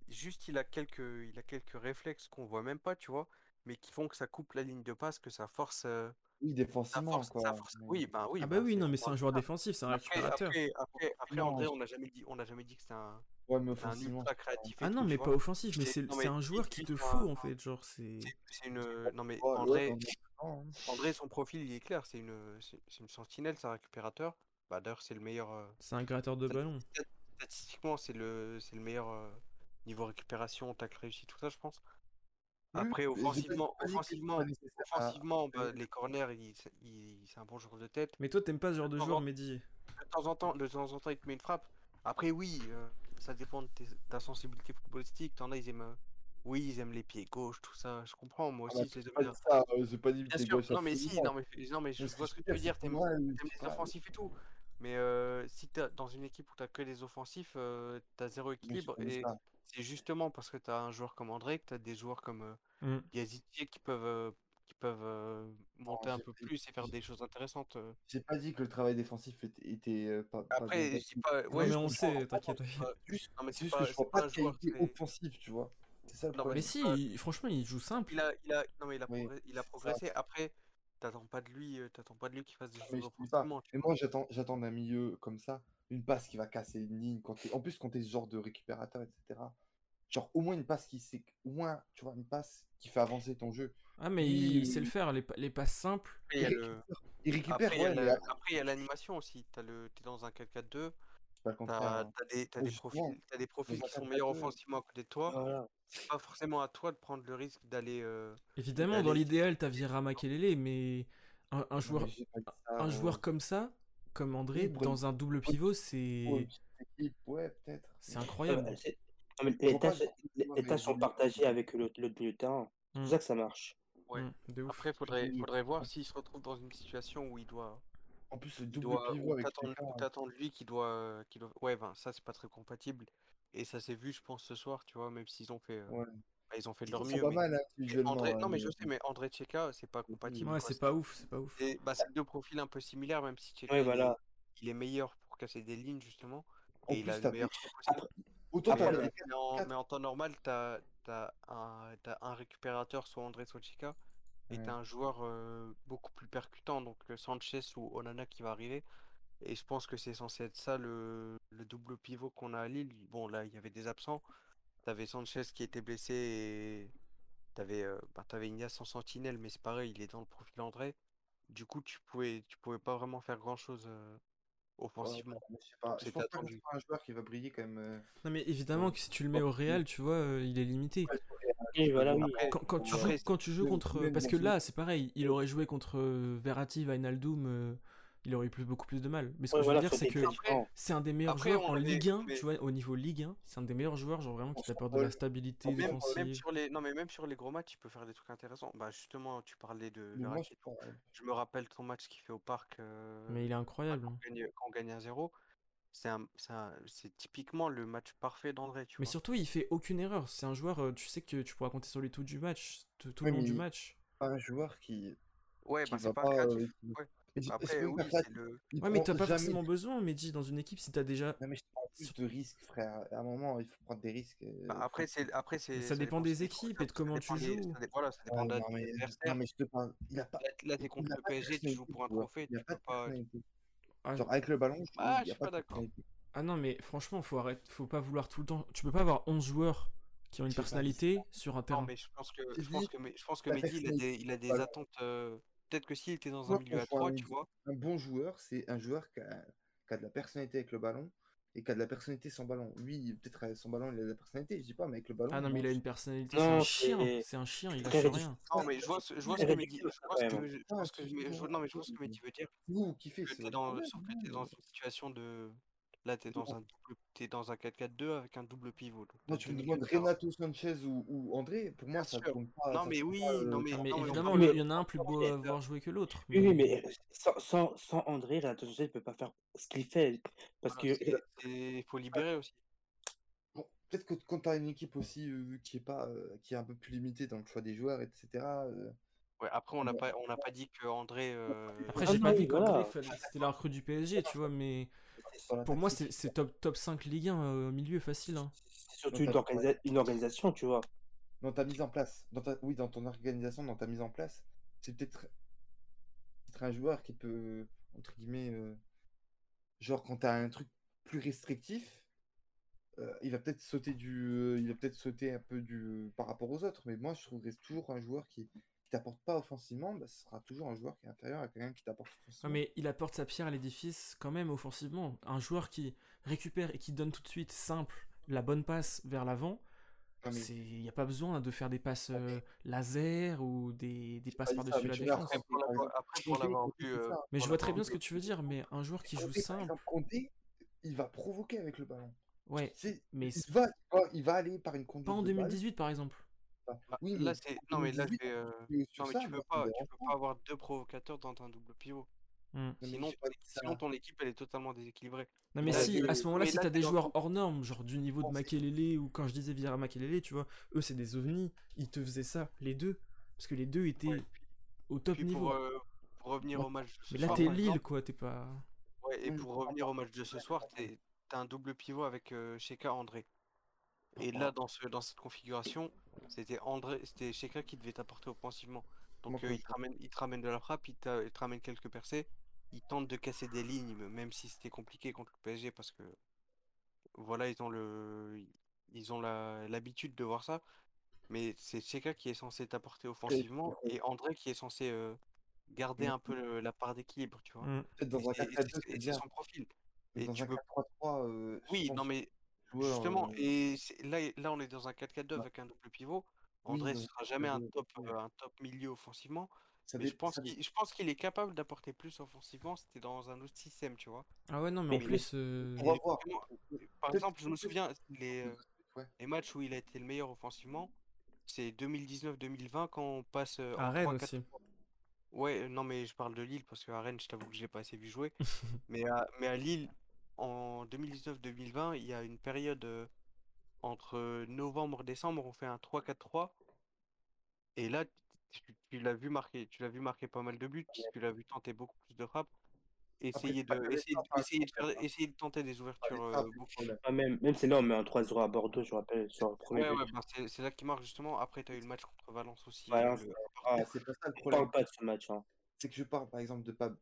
S3: juste il a quelques, il a quelques réflexes qu'on voit même pas, tu vois, mais qui font que ça coupe la ligne de passe, que ça force, euh,
S1: Oui,
S3: ça
S1: défensivement,
S3: force,
S1: quoi.
S3: ça force.
S1: mais-
S3: Oui, ben oui.
S2: Ah bah
S3: ben,
S2: oui, non, mais c'est un joueur défensif, c'est un
S3: Après,
S2: récupérateur.
S3: après, après, après
S1: Non,
S3: André, on n'a jamais dit, on n'a jamais dit que c'était un,
S1: Ouais, mais offensivement.
S3: créatif et
S2: Ah non,
S3: tout,
S2: mais pas
S3: vois.
S2: offensif, mais
S3: C'est-
S2: un joueur qui te faut en fait, genre c'est.
S3: Une. Non, mais André,
S1: hein.
S3: André, son profil, il est clair. C'est une, une sentinelle, c'est un récupérateur. Bah, d'ailleurs, c'est le meilleur.
S2: C'est un gratteur de ballon.
S3: stat- Statistiquement, c'est le, c'est le meilleur euh, niveau récupération, tacle réussi, tout ça, je pense.
S1: Oui,
S3: Après, offensivement, offensivement, offensivement, bah,
S1: à-
S3: les corners, il, c'est- il- c'est un bon joueur de tête.
S2: Mais toi, t'aimes pas ce genre de joueur, Mehdi?
S3: De temps en temps, de temps en temps, il te met une frappe. Après, oui, euh, ça dépend de tes- ta sensibilité footballistique. T'en as, ils aiment. euh, Oui, ils aiment les pieds gauche, tout ça. Je comprends, moi
S1: Ah bah,
S3: aussi, je les
S1: j'ai
S3: aime
S1: pas ça, euh, pas dit
S3: Bien
S1: pied
S3: sûr,
S1: gauche
S3: non mais si, non mais, non mais je
S1: Mais
S3: vois ce que tu
S1: veux dire, c'est
S3: t'aimes les offensifs et tout. Mais euh, si t'as dans une équipe où t'as que des offensifs, euh, t'as zéro équilibre et
S1: ça.
S3: C'est justement parce que t'as un joueur comme André que t'as des joueurs comme euh,
S2: Mm.
S3: Yazidie qui peuvent euh, qui peuvent euh, monter un peu plus et faire des choses intéressantes.
S1: J'ai pas dit que le travail défensif était, était, pas,
S3: Après, pas, ouais,
S2: mais on sait, t'inquiète,
S1: Juste,
S3: non mais
S1: c'est juste
S3: pas,
S1: que je vois
S3: c'est
S1: pas
S3: pas
S1: de
S3: un joueur
S1: qualité offensive, tu vois. C'est ça le
S3: Non, mais
S1: problème.
S2: Mais
S3: c'est
S2: si, il- franchement, il joue simple.
S3: Il a, il a, non mais il a,
S1: Oui,
S3: progressé, il a
S1: c'est ça.
S3: progressé. Après, t'attends pas de lui, t'attends pas de lui qu'il fasse des choses offensivement. tu
S1: Mais moi, j'attends, j'attends d'un milieu comme ça, une passe qui va casser une ligne. Quand t'es- En plus, quand t'es ce genre de récupérateur, etc. Genre, au moins une passe qui sait, au moins, tu vois, une passe qui fait avancer ton jeu.
S2: Ah, mais il, sait le faire, les, les passes simples.
S3: Il y a
S1: Il
S3: le,
S1: récupère, il récupère,
S3: Après, il y a
S1: ouais,
S3: il y l'animation aussi. T'as le... T'es dans un 4-4-2,
S1: c'est pas le contraire.
S3: t'as
S1: hein.
S3: t'as des, t'as
S1: Mais
S3: des profils, t'as des profils qui sont meilleurs
S1: 4-4-2,
S3: offensivement à côté de toi.
S4: Voilà.
S3: C'est pas forcément à toi de prendre le risque d'aller. euh,
S2: Évidemment, dans l'idéal, t'as Vieira Makelele, mais un, un
S1: non,
S2: joueur,
S1: mais ça,
S2: un
S1: euh,
S2: joueur comme ça, comme André,
S1: Oui,
S2: dans un double pivot, c'est
S1: ouais, peut-être.
S2: c'est
S4: Ouais,
S2: incroyable.
S4: mais les tâches, les, sont partagées avec le, le milieu de terrain. C'est
S2: Mm.
S4: pour ça que ça marche.
S3: Ouais.
S2: Mm, de ouf.
S3: Après, faudrait, faudrait voir s'il se retrouve dans une situation où il doit.
S1: En plus, le
S3: il
S1: double
S3: doit
S1: pivot avec
S3: t'attends t'attends de lui qui doit, qui doit. Ouais, ben ça, c'est pas très compatible. Et ça s'est vu, je pense, ce soir, tu vois, même s'ils ont fait. euh,
S1: Ouais.
S3: Bah, ils ont fait de leur mieux.
S1: pas
S3: mais-
S1: mal, hein.
S3: André...
S1: hein,
S3: Non, mais je sais, mais André Tcheka, c'est pas compatible.
S2: Ouais, c'est pas ouf, c'est pas ouf.
S3: Et, bah, c'est deux profils un peu similaires, même si Tcheka
S4: Ouais,
S3: il, est,
S4: voilà.
S3: il est meilleur pour casser des lignes, justement.
S1: En
S3: Et il a le meilleur.
S1: Autant fait
S3: mais en,
S1: 4
S3: mais en temps normal, t'as as un, t'as un récupérateur, soit André, soit Tcheka, et
S1: Ouais.
S3: t'as un joueur euh, beaucoup plus percutant, donc euh, Sanchez ou Onana qui va arriver. Et je pense que c'est censé être ça le, le double pivot qu'on a à Lille. Bon, là, il y avait des absents. T'avais Sanchez qui était blessé et t'avais euh, bah, t'avais Ignace en sentinelle, mais c'est pareil, il est dans le profil André. Du coup, tu pouvais, tu pouvais pas vraiment faire grand-chose euh,
S1: Ouais,
S3: offensivement.
S1: je sais pas. Je pense pas que un joueur qui va briller quand même. euh,
S2: Non, mais évidemment que si tu le mets au Real, tu vois, euh, il est limité.
S4: Voilà, oui.
S2: Quand, quand tu joues, quand tu joues contre. Parce que là, c'est pareil, il aurait joué contre euh, Verratti, Wijnaldum, euh, il aurait eu plus, beaucoup plus de mal. Mais ce que
S4: Ouais,
S2: je veux
S4: voilà,
S2: dire, c'est que
S4: différents.
S2: c'est un des meilleurs
S3: Après,
S2: joueurs en Ligue 1,
S3: mais-
S2: tu vois, au niveau Ligue 1. C'est un des meilleurs joueurs, genre vraiment, qui t'apporte de la stabilité
S3: même, même
S2: défensive.
S3: sur les, non, mais même sur les gros matchs, il peut faire des trucs intéressants. Bah, justement, tu parlais de
S1: moi, je
S3: me rappelle ton match qu'il fait au parc euh,
S2: Mais il est incroyable.
S3: quand on gagne, quand on gagne 1-0. C'est un, c'est un- c'est typiquement le match parfait d'André, tu
S2: Mais
S3: vois.
S2: surtout, il fait aucune erreur. C'est un joueur, euh, tu sais que tu pourras compter sur lui tout du match, tout, tout le long du match.
S1: Pas un joueur qui.
S3: Ouais,
S1: qui
S3: bah c'est pas
S1: pas,
S3: créatif.
S1: euh, qui-
S3: Ouais. Après, oui,
S1: pas
S3: c'est le.
S2: Ouais, mais t'as pas
S1: jamais-
S2: forcément besoin, mais dis, dans une équipe, si t'as déjà.
S1: Non, mais je te parle plus de risques, frère. À un moment, il faut prendre des risques. euh,
S3: Bah, après, c'est, après, c'est.
S2: ça dépend des équipes et de comment tu
S3: des-
S2: joues.
S3: Voilà, ça dépend
S1: Ouais,
S3: de la-
S1: non, mais, non, mais je te parle. Il a pas.
S3: Là, t'es contre le PSG, tu joues pour un trophée,
S1: Il a
S3: tu
S1: pas
S3: pas.
S2: Ah,
S1: Genre, avec le ballon, je
S3: Ah, je suis pas d'accord.
S2: Ah non, mais franchement, faut arrêter, faut pas vouloir tout le temps. Tu peux pas avoir 11 joueurs qui ont une personnalité sur un
S3: Non,
S2: terrain.
S3: mais je pense que, je pense que, Mais- je pense que Mehdi, il a des, il a des attentes. euh, Peut-être que s'il était dans un milieu à
S1: quand je vois
S3: 3,
S1: un,
S3: tu vois.
S1: un bon joueur, c'est un joueur qui a, qui a de la personnalité avec le ballon et qui a de la personnalité sans ballon. Lui, peut-être avec son ballon, il a de la personnalité, je dis pas, mais avec le ballon,
S2: Ah non, mais il a une personnalité, c'est un chien,
S4: c'est
S2: un chien, il lâche rien.
S3: Non, mais je vois, ce- je vois ce que Mehdi, je vois- non, mais je vois ce que. Mehdi veut dire.
S1: Vous, kiffez,
S3: sauf que t'es dans une situation de. Là, t'es dans un double, t'es dans un 4-4-2 avec un double pivot.
S1: Tu me demandes. Renato Sanchez ou, ou André, pour moi,
S3: Bien
S1: ça
S3: sûr.
S1: tourne pas.
S3: Non, mais oui,
S1: pas, euh,
S3: non, mais,
S2: Non, mais
S3: non, mais on
S2: évidemment, il
S4: mais-
S2: y en a un plus beau à voir jouer que l'autre.
S4: Oui, oui,
S2: Mais
S4: sans, sans, sans André, Renato Sanchez ne peut pas faire ce qu'il fait. Parce
S3: voilà,
S4: que
S3: Il faut libérer aussi.
S1: Bon, peut-être que quand tu as une équipe aussi euh, qui est pas euh, qui est un peu plus limitée dans le choix des joueurs, etc. euh,
S3: Ouais, après, on n'a pas, on n'a pas dit que André. euh,
S2: après,
S4: Ah
S2: j'ai
S4: non,
S2: pas dit qu'André,
S4: voilà.
S2: c'était la recrue du PSG, tu vois, mais pour moi, c'est top, top 5 Ligue 1 euh, au milieu facile. hein.
S4: c'est surtout une,
S1: t'as-
S4: organisa- une organisation, tu vois.
S1: dans ta mise en place, dans ta, oui, dans ton organisation, dans ta mise en place, c'est peut-être un joueur qui peut, entre guillemets, euh, genre quand tu as un truc plus restrictif, euh, il va peut-être sauter du, euh, il va peut-être sauter un peu du par rapport aux autres. Mais moi, je trouverais toujours un joueur qui, qui t'apporte pas offensivement, bah, ce sera toujours un joueur qui est inférieur à quelqu'un qui t'apporte
S2: Non,
S1: offensivement.
S2: mais il apporte sa pierre à l'édifice quand même offensivement. Un joueur qui récupère et qui donne tout de suite simple la bonne passe vers l'avant,
S1: mais-
S2: il n'y a pas besoin de faire des passes euh, laser ou des, des passes par-dessus la défense.
S3: Euh,
S2: Mais je vois très bien ce que tu veux dire, mais un joueur qui joue simple,
S1: il va provoquer avec le ballon.
S2: ouais, mais
S1: il va, il aller par une
S2: pas en
S1: de balle.
S2: 2018 par exemple.
S3: Bah,
S1: Oui,
S3: là, c'est. Non, mais là,
S1: 2018,
S3: c'est. euh, Non, mais
S1: ça,
S3: tu peux pas, tu peux
S1: pas.
S3: avoir deux provocateurs dans un double pivot.
S1: Non, mais
S3: Sinon, sinon ton équipe, elle est totalement déséquilibrée.
S2: Non mais
S3: Là,
S2: si, à ce moment-là, si t'as des joueurs hors normes, genre du niveau de Makelele ou quand je disais Vieira Makelele, tu vois, eux c'est des ovnis, ils te faisaient ça, les deux, parce que les deux étaient
S3: Ouais,
S2: au top
S3: Puis
S2: niveau.
S3: pour, euh, pour revenir
S1: Ouais.
S3: au match de ce
S2: Mais là t'es Lille quoi, t'es pas...
S3: ouais, et pour revenir au match de ce soir, t'es- t'as un double pivot avec euh, Sheka André. Et là, dans, ce, dans cette configuration, c'était André, c'était Sheka qui devait t'apporter offensivement. Donc euh, il, te ramène, il te ramène de la frappe, il, te ramène quelques percées, il tente de casser des lignes, même si c'était compliqué contre le PSG parce que voilà, ils ont le, ils ont la- l'habitude de voir ça. Mais c'est Sheka qui est censé t'apporter offensivement et André qui est censé euh, garder
S1: Mais-
S3: un peu le- la part d'équilibre, tu vois.
S1: Peut-être dans
S3: Et
S1: un
S3: c'est- et
S1: 4-4-2,
S3: c'est-
S1: c'est
S3: et c'est
S1: bien.
S3: son profil. Et
S1: dans
S3: tu
S1: un
S3: peux
S1: 4-3-3, euh, je
S3: Oui, non mais
S1: joueur,
S3: justement,
S1: euh,
S3: et c'est- là, là on est dans un 4-4-2
S1: bah,
S3: avec un double pivot. André ne
S1: un
S3: sera jamais un
S1: 4-4-2,
S3: top, euh, un top milieu offensivement,
S1: Ça
S3: mais je pense qu'il, je pense qu'il est capable d'apporter plus offensivement. C'était dans un autre système, tu vois.
S2: Ah ouais non mais en
S3: Mais-
S2: plus... euh,
S1: On va
S3: Et
S1: voir.
S3: vraiment, Par exemple, je me souviens les, euh,
S1: Ouais.
S3: les matchs où il a été le meilleur offensivement, c'est 2019-2020 quand on passe euh, en
S2: À Rennes
S3: 3-4.
S2: aussi.
S3: Ouais, non mais je parle de Lille parce qu'à Rennes, je t'avoue que je l'ai pas assez vu jouer. Mais à, mais à Lille, en 2019-2020, il y a une période euh, entre novembre et décembre, on fait un 3-4-3. Et là, tu, tu l'as vu marquer, tu l'as vu marquer pas mal de buts, tu l'as vu tenter beaucoup plus de frappes. Essayer
S1: pas
S3: de, essayer, essayer de
S1: pas
S3: faire- essayer de tenter des
S1: pas
S3: ouvertures euh.
S4: Ah, même, même c'est là, on met un 3-0 à Bordeaux, je rappelle, sur le premier
S3: Ouais, ben c'est là qu'il marque justement. Après, tu as eu le match contre Valence aussi.
S4: Valence,
S3: le-
S1: Ah, c'est pas ça le problème.
S4: parle pas de ce match. Hein.
S1: C'est que je parle par exemple de Pab.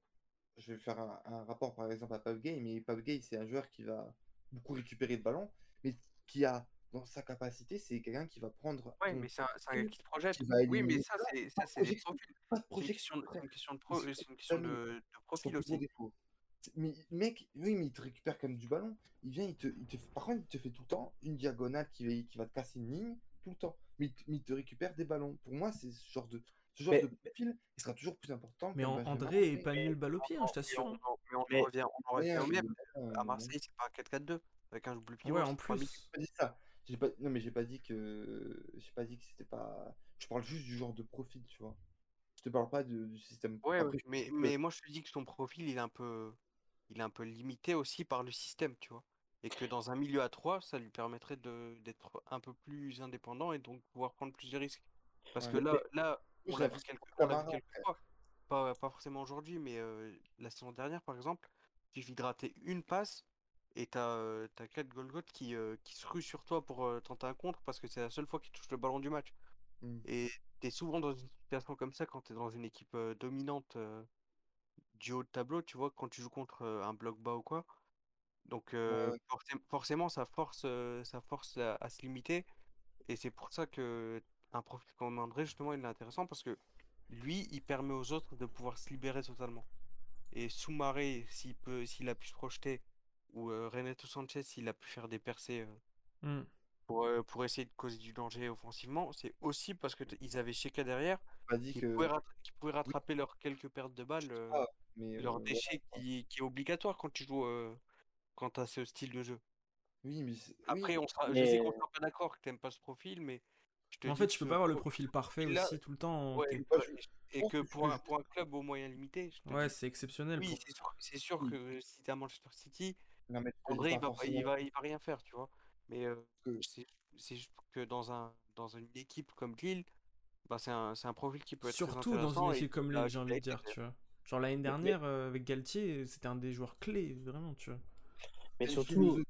S1: Je vais faire un, un rapport par exemple à Gay, mais Gay, c'est un joueur qui va beaucoup récupérer de ballon, mais qui a dans sa capacité, c'est quelqu'un qui va prendre ton-
S3: mais c'est un, un gars qui se projette. Oui, mais ça, c'est c'est des profils.
S1: pas de
S3: C'est une question,
S1: projection.
S3: de- c'est une question de, pro, une question de, de profil aussi.
S1: Mais mec, oui, mais il te récupère comme du ballon. Il vient, il te, il te, par contre, il te fait tout le temps une diagonale qui va, qui va te casser une ligne, tout le temps. Mais il, te- mais il te récupère des ballons. Pour moi, c'est ce genre de, ce genre
S4: Mais-
S1: de profil, il sera toujours plus important.
S2: Mais en- André est pas nul balle au pied, hein, je t'assure.
S3: on, en- mais on en
S4: Mais-
S3: revient, on en revient au même.
S1: euh,
S3: À Marseille, c'est pas un 4-4-2 avec un double pivot.
S2: Ouais, en plus.
S1: J'ai pas dit ça. J'ai pas, non, mais j'ai pas dit que, j'ai pas dit que c'était pas. Je parle juste du genre de profil, tu vois. Je te parle pas de- du système.
S3: Ouais,
S1: Après,
S3: ouais, mais, mais moi je te dis que ton profil il est un peu il est un peu limité aussi par le système, tu vois. Et que dans un milieu à 3, ça lui permettrait de d'être un peu plus indépendant et donc pouvoir prendre plus de risques. Parce que là, là, on l'a vu quelques, on vu fois. Pas, pas forcément aujourd'hui, mais euh, la saison dernière, par exemple, suffit de rater une passe et t'as euh, t'as quatre Golgoth qui, euh, qui se ruent sur toi pour tenter un contre parce que c'est la seule fois qu'il touche le ballon du match.
S1: Hmm.
S3: Et t'es souvent dans une situation comme ça quand t'es dans une équipe dominante du haut de tableau, tu vois, quand tu joues contre un bloc bas ou quoi, Donc euh,
S1: ouais.
S3: forcément, ça force, euh, ça force à, à se limiter. Et c'est pour ça que un profil comme André, justement, il est intéressant parce que lui, il permet aux autres de pouvoir se libérer totalement. Et Soumaré, s'il peut, s'il a pu se projeter, ou euh, Renato Sanchez, s'il a pu faire des percées euh,
S2: Hmm.
S3: pour, euh, pour essayer de causer du danger offensivement, c'est aussi parce que ils avaient Sheka derrière qui
S1: que
S3: pouvait, rattra- qui pouvait rattraper leurs quelques pertes de balles, euh,
S1: ah, mais euh,
S3: leur déchet qui, qui est obligatoire quand tu joues, euh, quand tu as ce style de jeu.
S1: Oui, mais
S3: Après,
S1: oui,
S3: on sera, je sais qu'on sera pas d'accord que t'aimes pas ce profil, mais
S2: En fait, tu peux pas avoir le
S3: pro-
S2: profil parfait aussi tout le temps.
S3: ouais, et,
S1: je,
S3: que pour un, pour un club aux moyens limités, je te
S2: Ouais, c'est exceptionnel
S3: oui,
S2: pour.
S3: c'est sûr, c'est sûr
S1: oui,
S3: que si t'es à Manchester City,
S1: non, mais
S3: André, il va, il va, il va rien faire, tu vois. Mais euh, c'est c'est juste que dans un, dans une équipe comme Lille, bah, c'est un, c'est un profil qui peut être
S2: Surtout dans une équipe comme Lille, j'ai envie de dire, tu vois. Genre l'année dernière, euh, avec Galtier, c'était un des joueurs clés, vraiment, tu vois.
S4: mais surtout,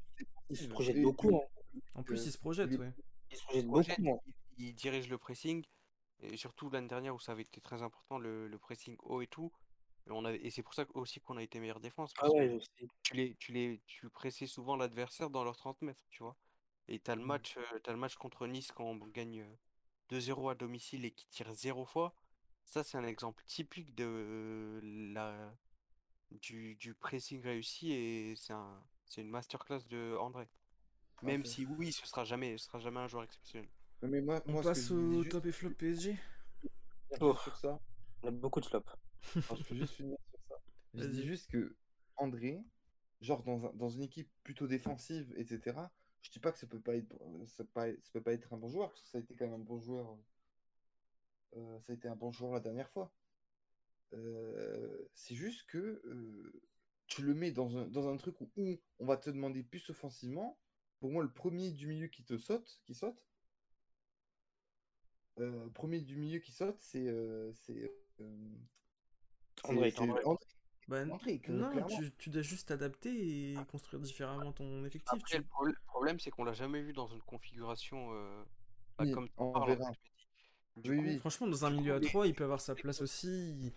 S4: il se projette
S1: et
S4: beaucoup. Hein.
S2: En plus, il se projette, ouais.
S4: Il se projette beaucoup.
S3: Il, dirige le pressing, et surtout l'année dernière où ça avait été très important, le, le pressing haut et tout. Et, on avait, et c'est pour ça aussi qu'on a été meilleure défense,
S4: Ah ouais,
S3: que tu les, tu les, tu pressais souvent l'adversaire dans leurs 30 mètres, tu vois. Et t'as le
S1: Mm.
S3: match, euh, t'as le match contre Nice quand on gagne euh, 2-0 à domicile et qui tire zéro fois. Ça, c'est un exemple typique de euh, la, du, du pressing réussi et c'est un, c'est une masterclass de André. Même
S1: parfait.
S3: si oui, ce sera jamais, ce sera jamais un joueur exceptionnel.
S1: Mais moi,
S2: On
S1: moi
S2: passe au
S1: juste
S2: top et flop PSG
S4: Oh,
S1: sur ça,
S4: on a beaucoup de flops.
S1: alors, je peux juste finir sur ça. Je dis juste que André, genre dans, un- dans une équipe plutôt défensive, etc., je dis pas que ça peut pas être, euh, ça peut pas, ça peut pas être un bon joueur, parce que ça a été quand même un bon joueur. euh, ça a été un bon joueur la dernière fois. Euh, c'est juste que euh, tu le mets dans un, dans un truc où, où on va te demander plus offensivement. Pour moi, le premier du milieu qui te saute, qui saute, euh, premier du milieu qui saute, c'est euh, c'est euh,
S4: André,
S1: c'est
S3: André.
S1: André,
S2: Bah,
S1: André,
S2: non, tu, tu dois juste t'adapter et construire différemment ton effectif.
S3: Après,
S2: Tu...
S3: le pro- le problème, c'est qu'on l'a jamais vu dans une configuration euh, bah,
S1: Oui,
S3: comme
S1: on
S3: parles, en fait,
S1: Oui,
S3: coup,
S1: oui.
S2: Franchement, dans un milieu à
S3: les-
S2: 3, il peut avoir sa place aussi.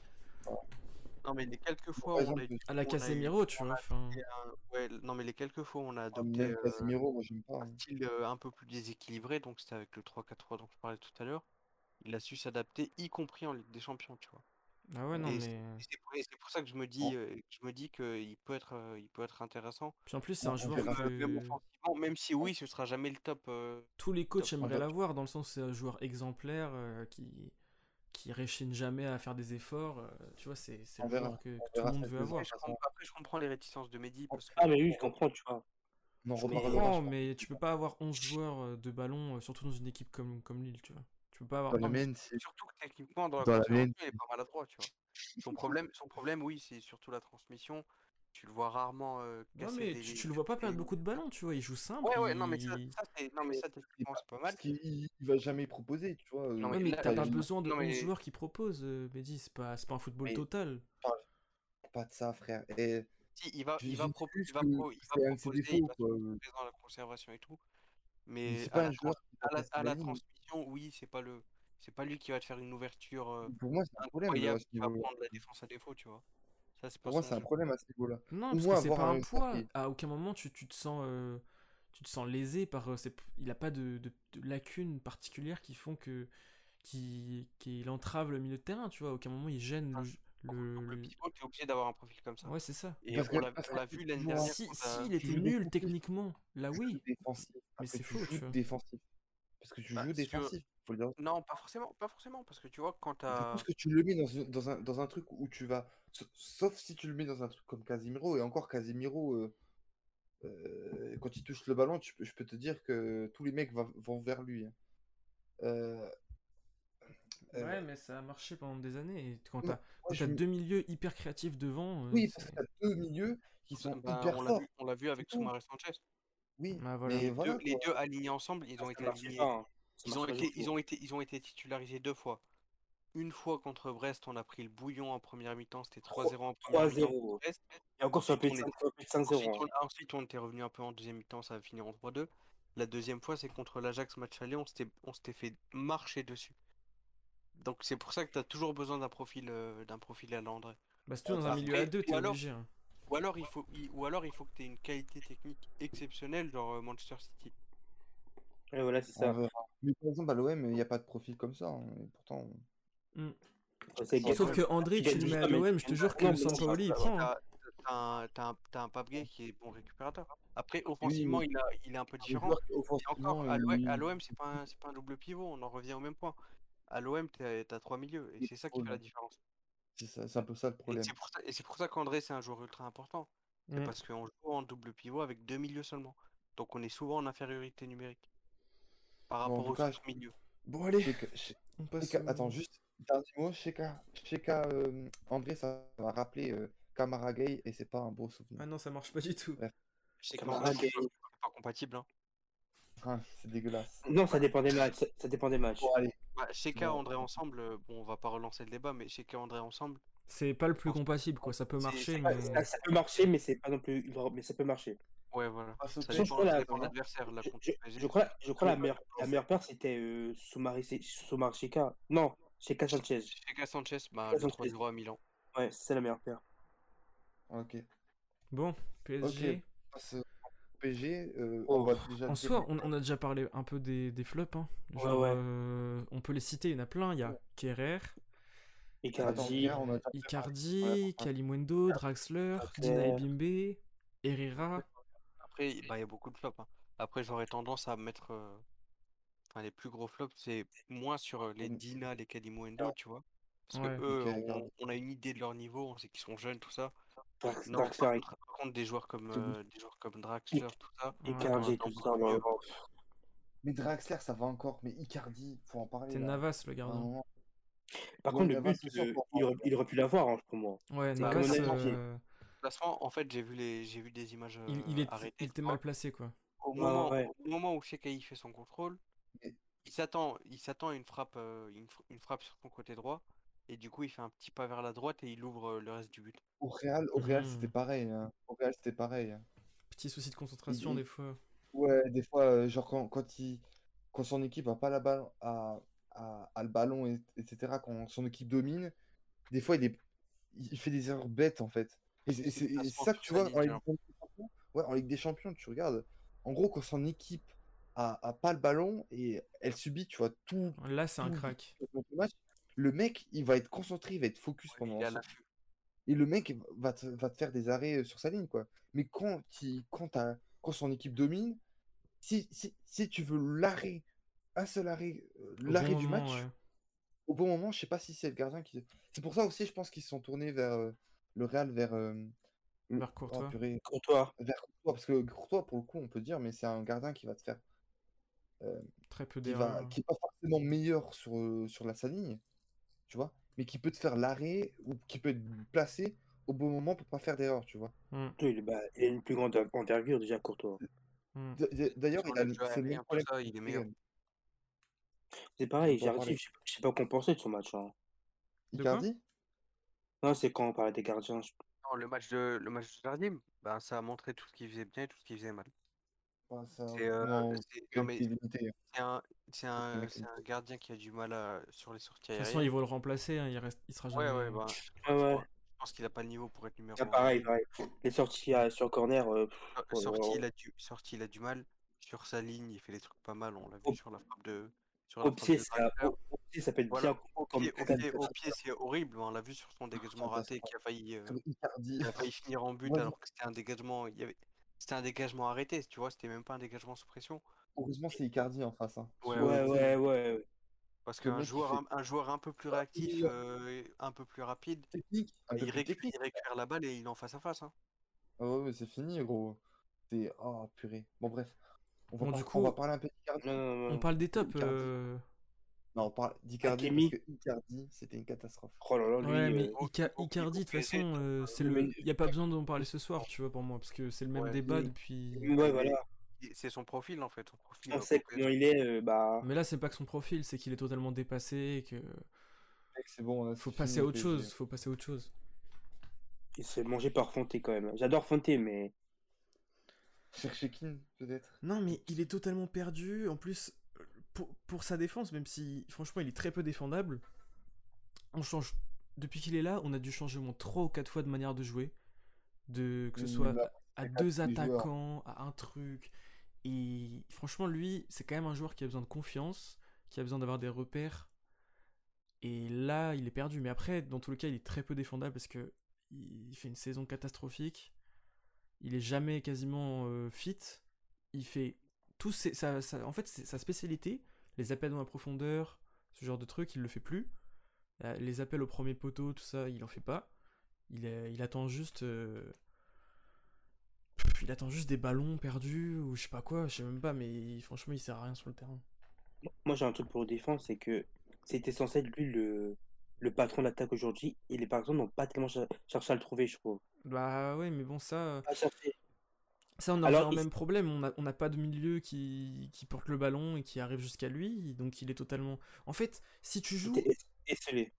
S3: Non, mais les quelques fois où on a,
S2: À la
S3: où on a eu,
S2: Casemiro, tu vois. Enfin,
S3: ouais, non, mais les quelques fois où on a
S1: ah,
S3: adopté
S1: même
S3: euh,
S1: Casemiro, moi j'aime pas.
S3: un
S1: hein.
S3: style euh, un peu plus déséquilibré, donc c'était avec le 3-4-3 dont je parlais tout à l'heure, il a su s'adapter, y compris en Ligue des Champions, tu vois.
S2: ah ouais, non,
S3: Et
S2: mais.
S3: et c'est pour, et c'est pour ça que je me dis, euh, que je me dis qu'il peut être, euh, il peut être intéressant.
S2: Puis en plus, c'est un
S1: on
S2: joueur
S1: verra.
S3: Même offensivement, même si oui, ce sera jamais le top. euh,
S2: tous les coachs
S3: top.
S2: Aimeraient l'avoir, dans le sens où c'est un joueur exemplaire euh, qui qui réchigne jamais à faire des efforts. euh, tu vois, c'est le
S1: verra.
S2: joueur que, tout le monde veut avoir.
S3: Après, je, après, je comprends les réticences de Mehdi parce que
S4: Ah, mais oui, je comprends, tu vois.
S1: on en
S2: Je comprends, mais tu peux pas avoir 11 joueurs euh, de ballon, euh, surtout dans une équipe comme, comme Lille, tu vois. Tu peux pas avoir
S1: Dans la
S3: Non,
S1: c'est
S3: surtout que techniquement, dans la
S1: dans la
S3: conservation,
S1: mienne.
S3: il est pas maladroit, tu vois. Son problème, son problème, oui, c'est surtout la transmission. Tu le vois rarement euh, casser
S2: mais
S3: des,
S2: tu, tu le vois pas perdre beaucoup de ballons, tu vois. Il joue simple,
S3: Ouais, ouais, non, mais ça,
S2: il.
S3: ça c'est, non, mais
S1: Mais
S3: ça, pas
S1: parce
S3: mal.
S1: qu'il il va jamais proposer, tu vois.
S3: Non,
S1: euh,
S3: mais
S2: mais t'as pas
S1: il-
S2: besoin de
S3: non,
S2: 11
S3: mais,
S2: joueurs qui proposent, euh, Mehdi. C'est pas, c'est pas un football
S1: mais
S2: total.
S1: pas de ça, frère. Et
S3: si, il va, il va,
S1: dis
S3: pro- il va, pro- il va proposer, il va proposer dans la conservation et tout.
S1: Mais
S3: Mais à
S1: pas
S3: la,
S1: joueur
S3: à à transmission, oui, c'est pas le, c'est pas lui qui va te faire une ouverture
S1: Pour moi, c'est un problème
S3: qui va prendre la défense à défaut, tu vois. Ça, c'est pas
S1: Pour moi, c'est un problème à ce niveau-là.
S2: Non,
S1: Ou
S2: parce
S1: moi,
S2: que c'est pas un
S1: un
S2: poids.
S1: qui-
S2: À aucun moment tu, tu te sens, euh, tu te sens lésé par. euh, Il a pas de, de- de lacunes particulières qui font que qui, qu'il entrave le milieu de terrain, tu vois. À aucun moment il gêne
S3: Ah,
S2: le, le,
S3: pour le
S2: le-
S3: pivot, t'es obligé d'avoir un profil comme ça.
S2: Ouais, c'est ça.
S3: Et
S1: Parce
S3: on
S1: que
S3: l'a, vu l'année dernière
S2: Si, il
S1: tu
S2: était nul techniquement, là oui.
S1: défensif.
S2: Mais c'est
S1: joues
S2: tu vois.
S1: défensif. Parce que tu
S3: bah,
S1: joues défensif, faut le dire.
S3: Non, pas forcément, pas forcément, parce que tu vois, quand t'as...
S1: que tu le mets dans, un- dans, un, dans un truc où tu vas. sa- Sauf si tu le mets dans un truc comme Casimiro, et encore Casimiro, euh, euh, quand il touche le ballon, tu peux- je peux te dire que tous les mecs va- vont vers lui. hein. Euh, euh,
S2: Ouais, mais ça a marché pendant des années. Et quand t'as
S1: me-
S2: deux milieux hyper créatifs devant, euh,
S1: Oui, parce que as deux milieux qui sont hyper
S3: on l'a
S1: forts.
S3: vu, on l'a vu
S1: C'est
S3: avec. Soumaré Sanchez.
S1: Oui,
S2: Ah, voilà.
S1: mais
S3: Les
S1: voilà
S3: deux, les
S1: quoi.
S3: deux alignés ensemble, ils ont été alignés.
S4: pas. hein.
S3: Ils ont été,
S4: du
S3: ils
S4: tout.
S3: ont été, ils ont été titularisés deux fois. Une fois contre Brest, on a pris le bouillon en première mi-temps, c'était 3-0 en première mi-temps
S4: 3-0.
S3: contre Brest.
S4: Et encore sur 5 5-0.
S3: Ensuite, on, ensuite, on était revenu un peu en deuxième mi-temps, ça a fini en 3-2. La deuxième fois, c'est contre l'Ajax match aller, on s'était, on s'était fait marcher dessus. Donc c'est pour ça que tu as toujours besoin d'un profil, euh, d'un profil à l'André.
S2: Bah, c'est tout dans un milieu
S3: Après,
S2: à deux, t'es obligé. hein.
S3: Ou alors il faut, il- ou alors il faut que tu aies une qualité technique exceptionnelle, genre euh, Manchester City.
S4: Ouais, voilà, c'est ça.
S1: Mais par exemple, à l'OM, il n'y a pas de profil comme ça. hein, et pourtant,
S4: C'est
S3: Sauf
S2: que André, tu le mets à l'OM, je te jure que Sampaoli, il prend. hein.
S3: T'as un, un, t'as un Pape Gay qui est bon récupérateur. Après, offensivement,
S1: mais-
S3: il, a, il est un peu différent. Et encore, à l'OM, c'est pas, un- pas un double pivot, on en revient au même point. À l'OM, t'as t'as trois milieux, et c'est ça qui fait la différence.
S1: C'est un peu ça le problème.
S3: et c'est pour ça qu'André, c'est un joueur ultra important. C'est
S2: Mm.
S3: parce qu'on joue en double pivot avec deux milieux seulement. Donc on est souvent en infériorité numérique par
S1: Bon,
S3: rapport
S1: tout
S3: aux
S1: cas,
S3: autres milieux.
S2: Bon, allez,
S1: Sheka- She-
S2: on passe.
S1: Sheka-
S2: au-
S1: Attends, juste, dernier mot. Sheka, Sheka euh, André, ça m'a rappelé euh, Kamara Gay et c'est pas un beau souvenir.
S2: Ah non, ça marche pas du tout.
S4: Kamara Gay.
S3: c'est pas compatible. Hein.
S1: Ah, c'est dégueulasse.
S4: Non, ça dépend des matchs. Ça, ça dépend des matchs.
S1: Bon, allez.
S3: Bah, Sheka,
S1: Bon.
S3: André ensemble, euh, bon, on va pas relancer le débat, mais Sheka, André ensemble,
S2: C'est pas le plus compatible, quoi. Ça peut marcher, mais.
S4: Ça, ça peut marcher, mais c'est pas non plus. Mais ça peut marcher.
S3: ouais, voilà.
S1: Ah, ce
S3: Ça dépend,
S4: crois la-
S3: l'adversaire là
S4: Je, je- je crois, je crois la meilleure, la meilleure paire c'était euh, Soumari, Soumari Sheka. Non, Sheka Sanchez.
S3: Sheka Sanchez, bah,
S4: Sheka
S3: le
S4: Sanchez.
S3: 3-0 à Milan.
S4: Ouais, c'est la meilleure paire.
S1: Ok.
S2: Bon, PSG.
S1: Euh,
S4: Oh.
S1: on va déjà
S2: En soi, on, on a déjà parlé un peu des, des flops. Hein.
S4: Ouais,
S2: Genre,
S4: ouais.
S2: euh, on peut les citer, il y en a plein. Il y a Kerrer,
S1: Attends,
S4: Icardi.
S1: Ouais.
S2: Kalimundo, Draxler,
S4: Draxler.
S2: Dina Ebimbe, Herrera.
S3: Après, bah, il y a beaucoup de flops. hein. Après, j'aurais tendance à mettre. euh, Enfin, les plus gros flops, c'est moins sur les. Dina, les Kalimundo, tu vois. Parce
S2: Ouais.
S3: que eux, on a une idée de leur niveau, on sait qu'ils sont jeunes, tout ça.
S4: Drax-
S3: Non, par
S4: Draxler,
S3: contre, par contre, des joueurs comme, euh, des joueurs comme Draxler, tout ça.
S2: Ouais.
S4: Icardi, tout ça.
S1: Mais Draxler, ça va encore. Mais Icardi, faut en parler.
S2: C'est. Navas, le gardien.
S4: Par
S1: Ouais,
S4: contre, le
S1: Navas,
S4: but, euh, il, aurait, il aurait pu l'avoir hein, pour moi.
S2: Ouais, Navas, euh,
S3: en fait, j'ai vu, les... j'ai vu des images
S2: il,
S3: euh,
S2: il, est-
S3: arrêtées.
S2: il
S3: tu
S2: était mal placé, quoi.
S3: Au
S4: Ouais,
S3: moment,
S4: ouais.
S3: au moment où Shekai fait son contrôle, il s'attend, il s'attend à une frappe, euh, une, fr- une frappe sur son côté droit, et du coup il fait un petit pas vers la droite et il ouvre euh, le reste du but.
S1: Au Real, au Real c'était pareil. hein. Au Real, c'était pareil. hein.
S2: Petit souci de concentration,
S1: il-
S2: des fois.
S1: Ouais, des fois, euh, genre quand, quand, il, quand son équipe a pas la balle, a, a, a le ballon, et- etc., quand son équipe domine, des fois il, est, il fait des erreurs bêtes en fait. Et c'est ça que tu vois en Ligue des Champions. Ouais, en Ligue des Champions, tu regardes. En gros, quand son équipe a, a pas le ballon et elle subit, tu vois, tout,
S2: Là, c'est un
S1: tout
S2: crack.
S1: le match, le mec, il va être concentré, il va être focus
S3: Ouais,
S1: pendant et le mec va te, va te faire des arrêts euh, sur sa ligne, quoi. Mais quand, il, quand, t'as- quand son équipe domine, si, si, si tu veux l'arrêt, un seul arrêt, euh, l'arrêt
S2: bon
S1: du
S2: moment,
S1: match,
S2: ouais.
S1: au bon moment, je sais pas si c'est le gardien qui. C'est pour ça aussi, je pense qu'ils se sont tournés vers euh, le Real, vers. euh, oh,
S2: Courtois.
S1: purée,
S4: Courtois.
S1: vers Courtois, parce que Courtois, pour le coup, on peut dire, mais c'est un gardien qui va te faire.
S2: Très peu d'erreurs.
S1: qui est pas forcément meilleur sur, sur la sa ligne, tu vois, mais qui peut te faire l'arrêt ou qui peut être placé au bon moment pour pas faire d'erreur, tu vois.
S2: Hmm,
S4: Il, est- bah, il a une plus grande envergure déjà, Courtois.
S2: hmm.
S1: D'ailleurs, il a
S3: le
S1: problème.
S3: ça, il est meilleur.
S4: C'est pareil,
S1: parler.
S4: je sais pas- je sais pas quoi penser de ce match. hein.
S1: Icardi?
S4: Non, c'est quand on parlait des gardiens. je-
S3: Non, le match de le match de Jardim, bah, ça a montré tout ce qu'il faisait bien et tout ce qu'il faisait mal.
S1: Ouais,
S3: C'est euh,
S1: hein.
S3: un, gardien qui a du mal à, sur les sorties
S2: De toute façon,
S3: aériennes.
S2: ils vont le remplacer, hein, il, reste... il sera jamais.
S3: ouais, bah,
S4: Ouais, ouais.
S3: je pense qu'il a pas le niveau pour être numéro
S4: Ah,
S3: 1.
S4: pareil, pareil. Les sorties à- sur corner, euh, pff, oh là
S3: Sorti,
S4: là.
S3: il a du, sorti, il a du mal. Sur sa ligne, il fait des trucs pas mal. On l'a vu sur la frappe de. Sur la
S4: au
S3: frappe
S4: pied,
S3: de
S4: ça, au, au pied, ça peut être
S3: Voilà,
S4: bien
S3: au
S4: comme
S3: pied, au
S4: comme-
S3: pied, au pied, c'est horrible. On l'a vu sur son dégagement raté qui a failli, euh, qui a failli finir en but alors que c'était un dégagement. Il y avait, c'était un dégagement arrêté, tu vois. C'était même pas un dégagement sous pression.
S1: Heureusement, c'est Icardi en face. hein.
S3: Ouais,
S4: Ouais, ouais, ouais. ouais.
S3: Parce qu'un joueur,
S1: fait-
S3: un, un joueur un peu plus réactif, euh, un peu plus rapide,
S1: Technique, un peu
S3: il,
S1: technique.
S3: récupère la balle et il est en face à face. hein.
S1: Ah ouais, mais c'est fini, gros. C'est. Oh, purée. Bon, bref. On va,
S2: Bon,
S1: par-
S2: du
S1: on va
S2: coup,
S1: parler un peu d'Icardi.
S2: On parle des tops. Euh,
S1: Non, on parle d'Icardi
S4: Hakimi.
S1: parce que Icardi, c'était une catastrophe.
S4: Oh là là, lui.
S2: Ouais, mais
S4: euh,
S2: Ica- Icardi, de toute façon, euh, c'est le. Il n'y a pas besoin d'en parler ce soir, tu vois, pour moi, parce que c'est le même
S3: Ouais,
S2: débat
S1: mais-
S2: depuis.
S4: Ouais, voilà.
S3: C'est son profil en fait. Son profil
S4: On sait comment il est, euh, bah.
S2: Mais là, c'est pas que son profil, c'est qu'il est totalement dépassé et que
S1: C'est bon. là,
S2: faut passer à autre chose. Faut passer à autre chose.
S4: Il se fait manger par Fonté quand même. J'adore Fonté, mais.
S1: Chercher qui, peut-être?
S2: Non, mais il est totalement perdu. En plus, pour, pour sa défense, même si franchement il est très peu défendable, on change. Depuis qu'il est là, on a dû changer au moins 3 ou 4 fois de manière de jouer. de que ce
S1: Oui,
S2: soit
S1: mais
S2: à deux
S1: joueurs.
S2: attaquants, à un truc. Et franchement, lui, c'est quand même un joueur qui a besoin de confiance, qui a besoin d'avoir des repères. Et là, il est perdu. Mais après, dans tous les cas, il est très peu défendable parce que il fait une saison catastrophique. Il est jamais quasiment euh, fit. Il fait tous ses, sa- en fait, sa spécialité, les appels dans la profondeur, ce genre de truc, il le fait plus. Euh, Les appels au premier poteau, tout ça, il en fait pas. Il, attend juste. euh, Il attend juste des ballons perdus ou je sais pas quoi, je sais même pas, mais franchement, il sert à rien sur le terrain.
S4: Moi, j'ai un truc pour le défendre, c'est que c'était censé être lui le, le patron d'attaque aujourd'hui, et les personnes n'ont pas tellement cher- cherché à le trouver, je trouve.
S2: Bah ouais, mais bon, ça. euh,
S4: Pas cherché.
S2: Ça, on en
S4: Alors, il-
S2: même problème. On n'a pas de milieu qui, qui porte le ballon et qui arrive jusqu'à lui. Donc il est totalement. En fait, si tu joues.
S4: esselé.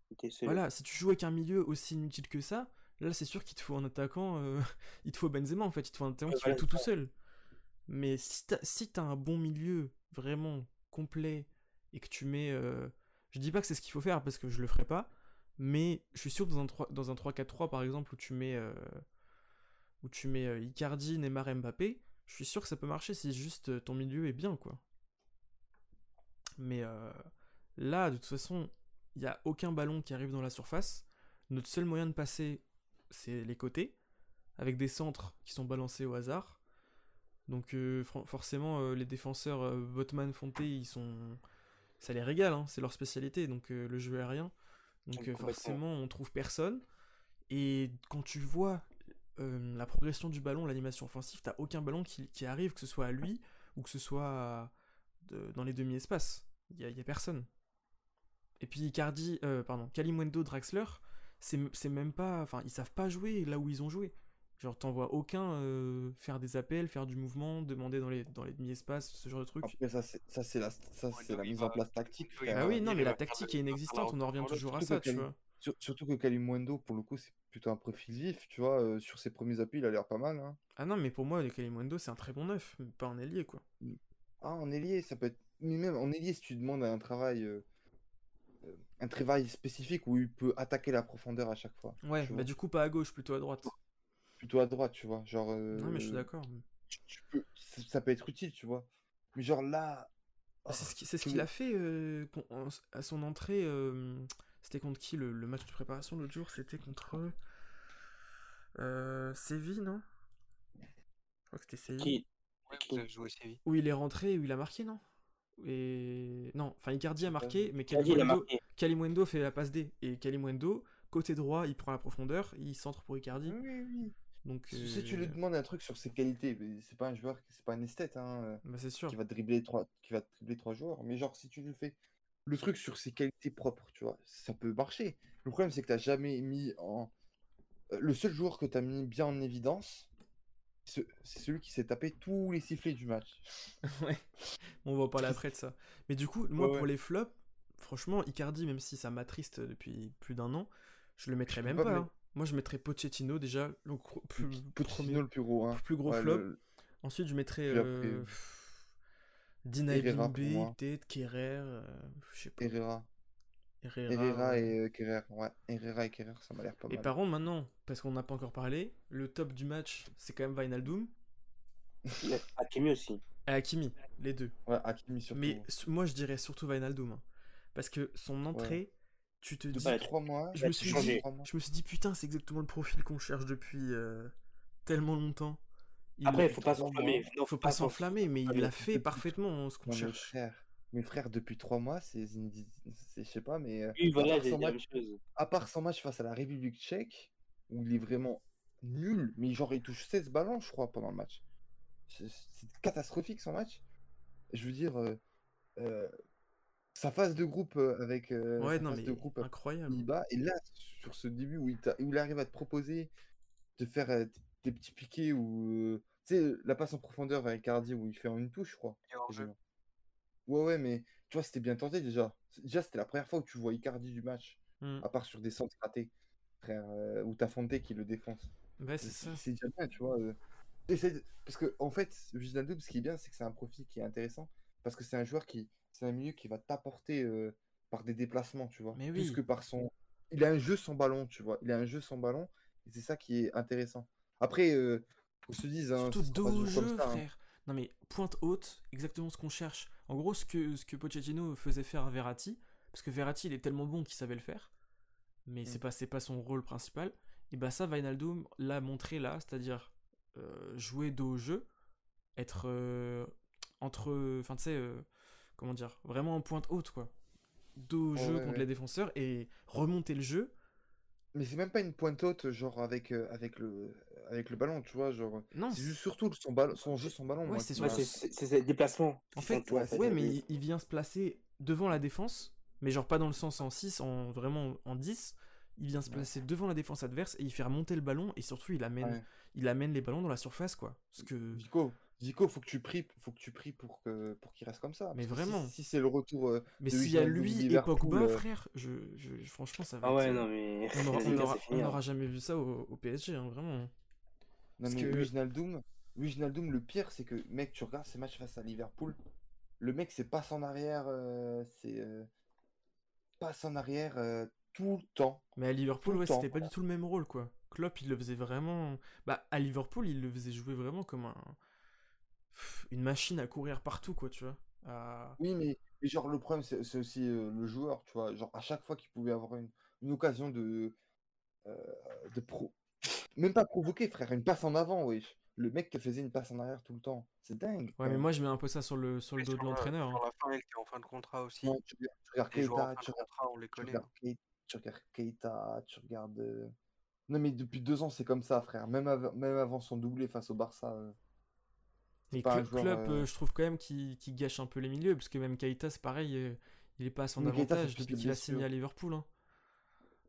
S2: Voilà, si tu joues avec un milieu aussi inutile que ça, là c'est sûr qu'il te faut un attaquant. euh, il te faut Benzema en fait. Il te faut un attaquant qui fait tout tout seul. Mais si t'as si un bon milieu vraiment complet et que tu mets. euh, Je dis pas que c'est ce qu'il faut faire parce que je le ferai pas. Mais je suis sûr que dans un 3 dans un 3-4-3 par exemple où tu mets. euh, où tu mets euh, Icardi, Neymar, Mbappé, je suis sûr que ça peut marcher si juste euh, ton milieu est bien, quoi. Mais euh, là, de toute façon, il n'y a aucun ballon qui arrive dans la surface. Notre seul moyen de passer, c'est les côtés, avec des centres qui sont balancés au hasard. Donc euh, forcément, euh, les défenseurs Botman, Fonte, ils sont... Ça les régale, hein, c'est leur spécialité, donc le jeu aérien. Donc forcément, on trouve personne. Et quand tu vois euh, la progression du ballon, l'animation offensive, t'as aucun ballon qui, qui arrive, que ce soit à lui ou que ce soit à- de- dans les demi-espaces. Il y a, y a personne. Et puis Icardi, euh, pardon, Kalimwendo, Draxler, c'est c'est même pas, enfin, ils savent pas jouer là où ils ont joué. Genre, t'en vois aucun euh, faire des appels, faire du mouvement, demander dans les, dans les demi-espaces, ce genre de truc.
S1: Après, ça, c'est ça, c'est la, ça,
S3: Ouais,
S1: la mise
S3: va-
S1: en place tactique. frère.
S2: Ah oui, non, mais la tactique est inexistante, on en revient toujours à ça, tu vois.
S1: Sur- surtout que Kalimundo, pour le coup, c'est plutôt un profil vif, tu vois. euh, sur ses premiers appuis, il a l'air pas mal. Hein.
S2: Ah non, mais pour moi, le Kalimwendo, c'est un très bon neuf, mais pas un ailier, quoi.
S1: Ah, en ailier, ça peut être. Mais même en ailier, si tu demandes un travail, euh, euh, un travail spécifique où il peut attaquer la profondeur à chaque fois.
S2: Ouais, bah
S1: vois.
S2: du coup, pas à gauche, plutôt à droite.
S1: Plutôt à droite, tu vois. Genre.
S2: Non, mais je suis d'accord.
S1: tu- tu peux- ça, ça peut être utile, tu vois. Mais genre là.
S2: Bah, C'est ce
S1: oh,
S2: c'est ce qu'il a fait en- à son entrée. Euh, C'était contre qui le, le match de préparation l'autre jour? C'était contre euh, Séville, non? Je crois que c'était Séville.
S4: Qui,
S3: joué Séville.
S2: Où il est rentré, où il a marqué, non? Et non, enfin Icardi a marqué, mais Kalimwendo,
S4: marqué.
S2: Kalimwendo fait la passe D. Et Kalimwendo, côté droit, il prend la profondeur, il centre pour Icardi.
S1: Oui, oui, oui.
S2: Donc,
S1: Si si tu lui
S2: euh,
S1: demandes un truc sur ses qualités, mais c'est pas un joueur, c'est pas un esthète, hein, euh,
S2: bah, c'est sûr.
S1: qui va dribbler trois, qui va dribbler trois joueurs. Mais genre, si tu lui fais le truc sur ses qualités propres, tu vois, ça peut marcher. Le problème, c'est que t'as jamais mis en. euh, Le seul joueur que t'as mis bien en évidence, ce- c'est celui qui s'est tapé tous les sifflets du match.
S2: Ouais. On va en parler après de ça. Mais du coup, moi,
S1: Ouais,
S2: pour les flops, franchement, Icardi, même si ça m'attriste depuis plus d'un an, je le mettrais même
S1: pas
S2: hein. Moi, je mettrais Pochettino déjà, le plus,
S1: Pochettino
S2: premier-
S1: le plus gros, hein.
S2: plus gros
S1: Ouais,
S2: flop.
S1: le-
S2: Ensuite, je mettrais
S1: après,
S2: Dina Ebimbe, peut-être, Kerrer, euh, je sais pas.
S1: Herrera.
S2: Herrera,
S1: Herrera
S2: ouais.
S1: et euh, Kerrer. Ouais, Herrera et Kerrer, ça m'a l'air pas
S2: Et
S1: mal.
S2: par contre, maintenant, parce qu'on n'a pas encore parlé, le top du match, c'est quand même
S4: Mais Hakimi aussi.
S2: et Hakimi, les deux.
S1: Ouais, Hakimi surtout.
S2: Mais moi, je dirais surtout Wijnaldum. hein. Parce que son entrée, tu te dis...
S4: Ouais,
S1: trois mois,
S2: je me
S4: tout
S2: suis dit,
S1: trois mois.
S2: je me suis dit putain, c'est exactement le profil qu'on cherche depuis euh, tellement longtemps. Il
S4: Après, il faut pas s'enflammer. Non,
S2: faut pas s'enflammer, mais il l'a fait
S1: Depuis-
S2: parfaitement ce qu'on cherche.
S1: frères, mes frères, depuis trois mois, c'est je sais pas, mais euh,
S4: Oui,
S1: à,
S4: voilà,
S1: part
S4: dit la
S1: match, à part son match face à la République tchèque, où il est vraiment nul, mais genre il touche 16 ballons, je crois, pendant le match. C'est catastrophique son match. Je veux dire, euh, euh, sa phase de groupe avec euh,
S2: Ouais,
S1: sa
S2: non,
S1: phase
S2: mais
S1: de groupe
S2: incroyable.
S1: Et là, sur ce début où il, où il arrive à te proposer de faire euh, des petits piquets ou euh, sais, la passe en profondeur vers Icardi où il fait en une touche, je crois. Ouais, ouais, mais tu vois, c'était bien tenté déjà. Déjà, c'était la première fois où tu vois Icardi du match,
S2: Hmm.
S1: à part sur des centres ratés, frère, euh, où t'as Fonte qui le défonce.
S2: C'est ça.
S1: c'est déjà bien, tu vois. euh. Parce que, en fait, Wijnaldum, ce qui est bien, c'est que c'est un profil qui est intéressant, parce que c'est un joueur qui, c'est un milieu qui va t'apporter euh, par des déplacements, tu vois,
S2: Mais
S1: plus
S2: oui.
S1: que par son. Il a un jeu sans ballon, tu vois. Il a un jeu sans ballon, et c'est ça qui est intéressant. Après, euh, qu'on se dise, hein,
S2: Surtout dos jeu,
S1: ça, hein.
S2: frère. Non mais pointe haute, exactement ce qu'on cherche. En gros, ce que, ce que Pochettino faisait faire à Verratti, parce que Verratti il est tellement bon qu'il savait le faire, mais c'est
S1: Mm.
S2: pas, c'est pas son rôle principal. Et bah ça, Wijnaldum l'a montré là, c'est-à-dire euh, jouer dos au jeu, être euh, entre, enfin tu sais, euh, comment dire, vraiment en pointe haute quoi. Dos au jeu
S1: ouais,
S2: contre
S1: ouais.
S2: les défenseurs et remonter le jeu.
S1: Mais c'est même pas une pointe haute, genre avec, euh, avec, le, avec le ballon, tu vois. Genre,
S2: Non,
S1: c'est juste surtout son, ballon, son jeu, son ballon.
S2: Ouais, c'est
S4: ses déplacements.
S2: En fait,
S1: ouais,
S2: mais il, il vient se placer devant la défense, mais genre pas dans le sens en 6, en vraiment en 10. Il vient se
S1: Ouais.
S2: placer devant la défense adverse et il fait remonter le ballon et surtout il amène,
S1: Ouais.
S2: il amène les ballons dans la surface quoi. Parce que
S1: Vico, Vico, faut que tu pries, faut que tu pries pour que pour qu'il reste comme ça.
S2: Mais
S1: parce que si-
S2: vraiment.
S1: Si, c'est le retour euh,
S2: mais s'il y a lui et Pogba,
S1: euh,
S2: frère, je, je- franchement ça va.
S4: Ah ouais,
S2: être-
S4: non, mais.
S2: On aura,
S4: la
S2: on
S4: Liga,
S2: aura-
S4: c'est fini,
S2: on
S4: hein.
S2: jamais vu ça au, au PSG, hein, vraiment.
S1: Non
S2: Parce
S1: mais
S2: que-
S1: Wijnaldum, Wijnaldum, le pire c'est que mec, tu regardes ces matchs face à Liverpool, le mec c'est passe en arrière, euh, c'est euh, passe en arrière euh, tout le temps.
S2: Mais à Liverpool, ouais, c'était pas du tout le même rôle quoi. Klopp, il le faisait vraiment. Bah, à Liverpool, il le faisait jouer vraiment comme un. Une machine à courir partout quoi, tu vois. À-
S1: Oui mais, mais genre le problème c'est aussi euh, le joueur, tu vois, genre à chaque fois qu'il pouvait avoir une, une occasion de euh, de pro, même pas provoquer frère, une passe en avant, wesh. Le mec qui faisait une passe en arrière tout le temps, c'est dingue.
S2: Ouais, mais moi je mets un peu ça sur le, sur le dos de
S3: sur la-
S2: l'entraîneur. hein.
S3: Sur la fin, il était en fin de contrat aussi.
S1: Non, tu regardes, Keita,
S3: fin
S1: tu
S3: de
S1: regardes
S3: contrat, on les
S1: Tu
S3: connaît.
S1: regardes, Kei- tu regardes Keita, tu regardes. euh, Non, mais depuis deux ans, c'est comme ça, frère. Même, av- même avant son doublé face au Barça. euh,
S2: Mais Klopp,
S1: euh,
S2: euh, je trouve quand même qu'il gâche un peu les milieux, parce que même Keita, c'est pareil, euh, il est pas à son
S1: Mais
S2: avantage depuis qu'il a signé à Liverpool. hein.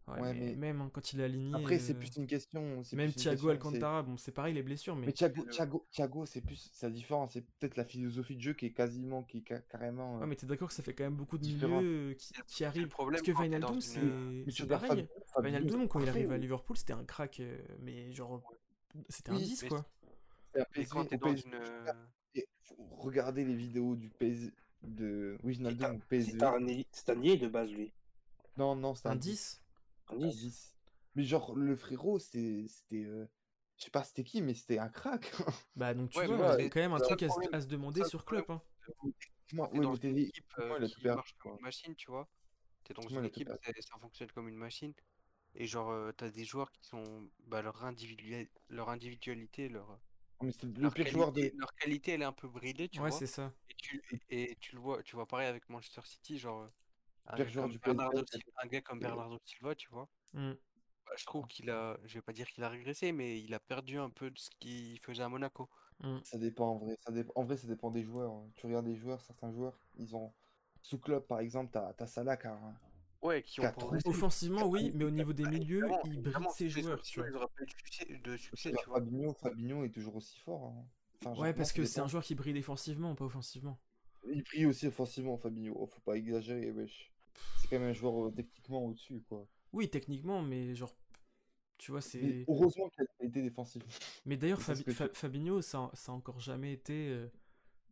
S2: Ouais,
S1: Ouais,
S2: mais
S1: mais-
S2: même hein, quand il est aligné.
S1: Après, c'est
S2: euh,
S1: plus une question.
S2: Même Thiago
S1: question,
S2: Alcantara, bon, c'est pareil les blessures, mais.
S1: Mais Thiago,
S3: le-
S1: Thiago, Thiago, c'est plus. C'est différent. C'est peut-être la philosophie de jeu qui est quasiment. Qui est ca- carrément.
S2: Ouais,
S1: euh,
S2: mais t'es d'accord que ça fait quand même beaucoup de milieux euh, qui, arrivent. Parce que
S3: une-
S2: c'est pareil.
S1: C'est
S2: quand il arrive à. Liverpool, c'était un crack, euh, mais genre. C'était un
S1: Oui,
S2: 10
S3: mais
S2: quoi.
S1: Et
S3: quand t'es
S1: au
S3: dans
S1: PSG,
S3: une.
S1: tu
S3: euh,
S1: regarder les vidéos du PSG. De Wijnaldum au PSG.
S4: C'est un, c'est un niais de base, lui.
S1: Non, non, c'est
S2: Un
S1: un
S2: 10
S4: Un
S1: Un
S4: 10.
S1: 10. Mais genre, le frérot, c'était. c'était euh, Je sais pas c'était qui, mais c'était un crack.
S2: Bah donc tu
S3: Ouais,
S2: vois,
S1: mais
S2: il y a
S1: c'est-
S2: quand même un truc à, se-
S3: problème.
S2: à se demander
S3: Ça,
S2: sur. Klopp. hein.
S1: Moi, ouais,
S3: dans une équipe euh,
S1: moi, il a tout
S3: qui marche comme une machine, tu vois. T'es dans une équipe, ça fonctionne comme une machine. Et genre, euh, t'as des joueurs qui sont. Bah, leur, individuali- leur individualité, leur,
S1: mais c'est le
S3: leur,
S1: pire
S3: qualité,
S1: joueur de.
S3: leur qualité, elle est un peu bridée, tu
S2: Ouais,
S3: vois.
S2: c'est ça.
S3: Et tu, et tu le vois, tu vois pareil avec Manchester City, genre. Un
S1: pire
S3: gars,
S1: joueur
S3: comme
S1: du
S3: Bernardo, un gars comme Bernardo Silva, tu vois.
S2: Mm.
S3: Bah, je trouve qu'il a, je vais pas dire qu'il a régressé, mais il a perdu un peu de ce qu'il faisait à Monaco.
S2: Mm.
S1: Ça dépend en vrai. Ça dépend... En vrai, ça dépend des joueurs. hein. Tu regardes des joueurs, certains joueurs, ils ont. Sous club, par exemple, t'as as Salah qui a un-
S3: Ouais, qui ont progressé.
S2: Offensivement, oui, mais au niveau des milieux, il brille ses joueurs, tu vois.
S3: de succès,
S1: Tu
S3: vois.
S1: Fabinho, Fabinho est toujours aussi fort. hein. Enfin,
S2: Ouais, parce que c'est un joueur qui brille défensivement, pas offensivement.
S1: Il brille aussi offensivement, Fabinho. Oh, faut pas exagérer, wesh. C'est quand même un joueur euh, techniquement au-dessus, quoi.
S2: Oui, techniquement, mais genre. Tu vois,
S1: Mais
S2: c'est.
S1: heureusement qu'il a été défensif.
S2: Mais d'ailleurs,
S1: C'est ça ce
S2: Fabi-
S1: que
S2: Fa-
S1: tu-
S2: Fabinho, ça, ça a encore jamais été. euh,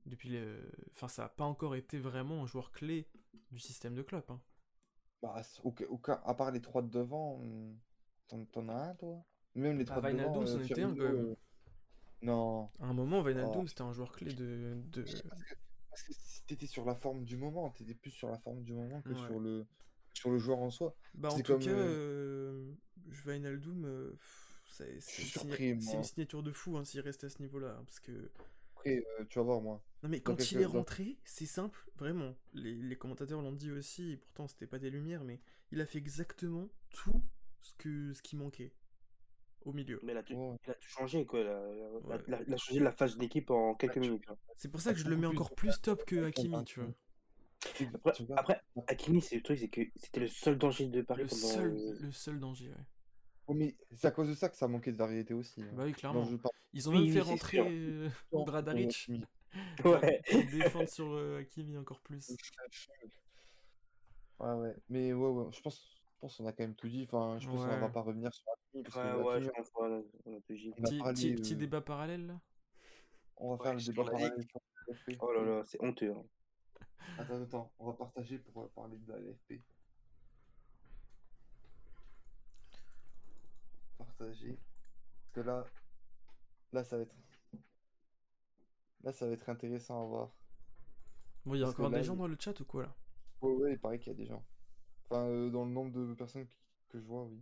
S2: depuis le... Enfin, ça a pas encore été vraiment un joueur clé du système de club. Hein.
S1: Bah, au, au cas, à part les trois de devant, hum, t'en as un, toi? Même les
S2: Bah,
S1: trois de devant,
S2: Wijnaldum, c'en
S1: euh,
S2: était un,
S1: euh, Non.
S2: À un moment, Wijnaldum,
S1: Oh.
S2: c'était un joueur clé de. de...
S1: Parce que, t'étais sur la forme du moment, t'étais plus sur la forme du moment que
S2: Ouais.
S1: sur le sur le joueur en soi.
S2: Bah, en tout
S1: comme,
S2: cas,
S1: euh,
S2: euh, euh, pff, c'est une signature de fou hein, s'il reste à ce niveau-là. hein, parce que.
S1: Après, euh, tu vas voir, moi.
S2: Non, mais quand il est rentré, c'est simple, vraiment. Les, les commentateurs l'ont dit aussi, et pourtant c'était pas des lumières, mais il a fait exactement tout ce, que, ce qui manquait au milieu.
S4: Mais il a, tout,
S1: Ouais.
S4: il a tout changé, quoi. Il a, il a-
S2: Ouais.
S4: il a- il a changé la phase d'équipe en quelques
S1: tu-
S4: minutes. hein.
S2: C'est pour ça que je le mets encore plus top que Hakimi, tu vois.
S4: Après, après Hakimi, c'est le truc, c'est que c'était le seul danger de Paris
S2: Le
S4: pendant.
S2: seul, le seul danger, ouais.
S1: Ouais, mais c'est à cause de ça que ça manquait de variété aussi. hein.
S2: Bah oui, clairement. Ils ont
S4: Oui,
S2: même fait rentrer euh,
S1: pour
S2: Bradaric.
S4: Ouais.
S2: défendre sur euh, Hakimi encore plus.
S1: Ouais, ouais. Mais ouais, ouais. Je pense, je pense qu'on a quand même tout dit. Enfin, je pense qu'on
S2: Ouais.
S1: va pas revenir sur Hakimi parce
S4: Ouais, ouais, je pense qu'on a, on a tout dit.
S1: on a
S2: Petit,
S1: parlé,
S2: petit- petit débat parallèle là?
S1: On va
S3: Ouais,
S1: faire le débat parallèle sur la LFP.
S4: Oh là là, c'est honteux. hein.
S1: Attends, attends, on va partager pour euh, parler de la LFP. Partager. Parce que là, Là, ça va être. Là, ça va être intéressant à voir.
S2: Bon, il y a
S1: Parce
S2: encore
S1: là,
S2: des gens
S1: il-
S2: dans le chat ou quoi là?
S1: Ouais, ouais, il paraît qu'il y a des gens. Enfin, euh, dans le nombre de personnes qui- que je vois, oui.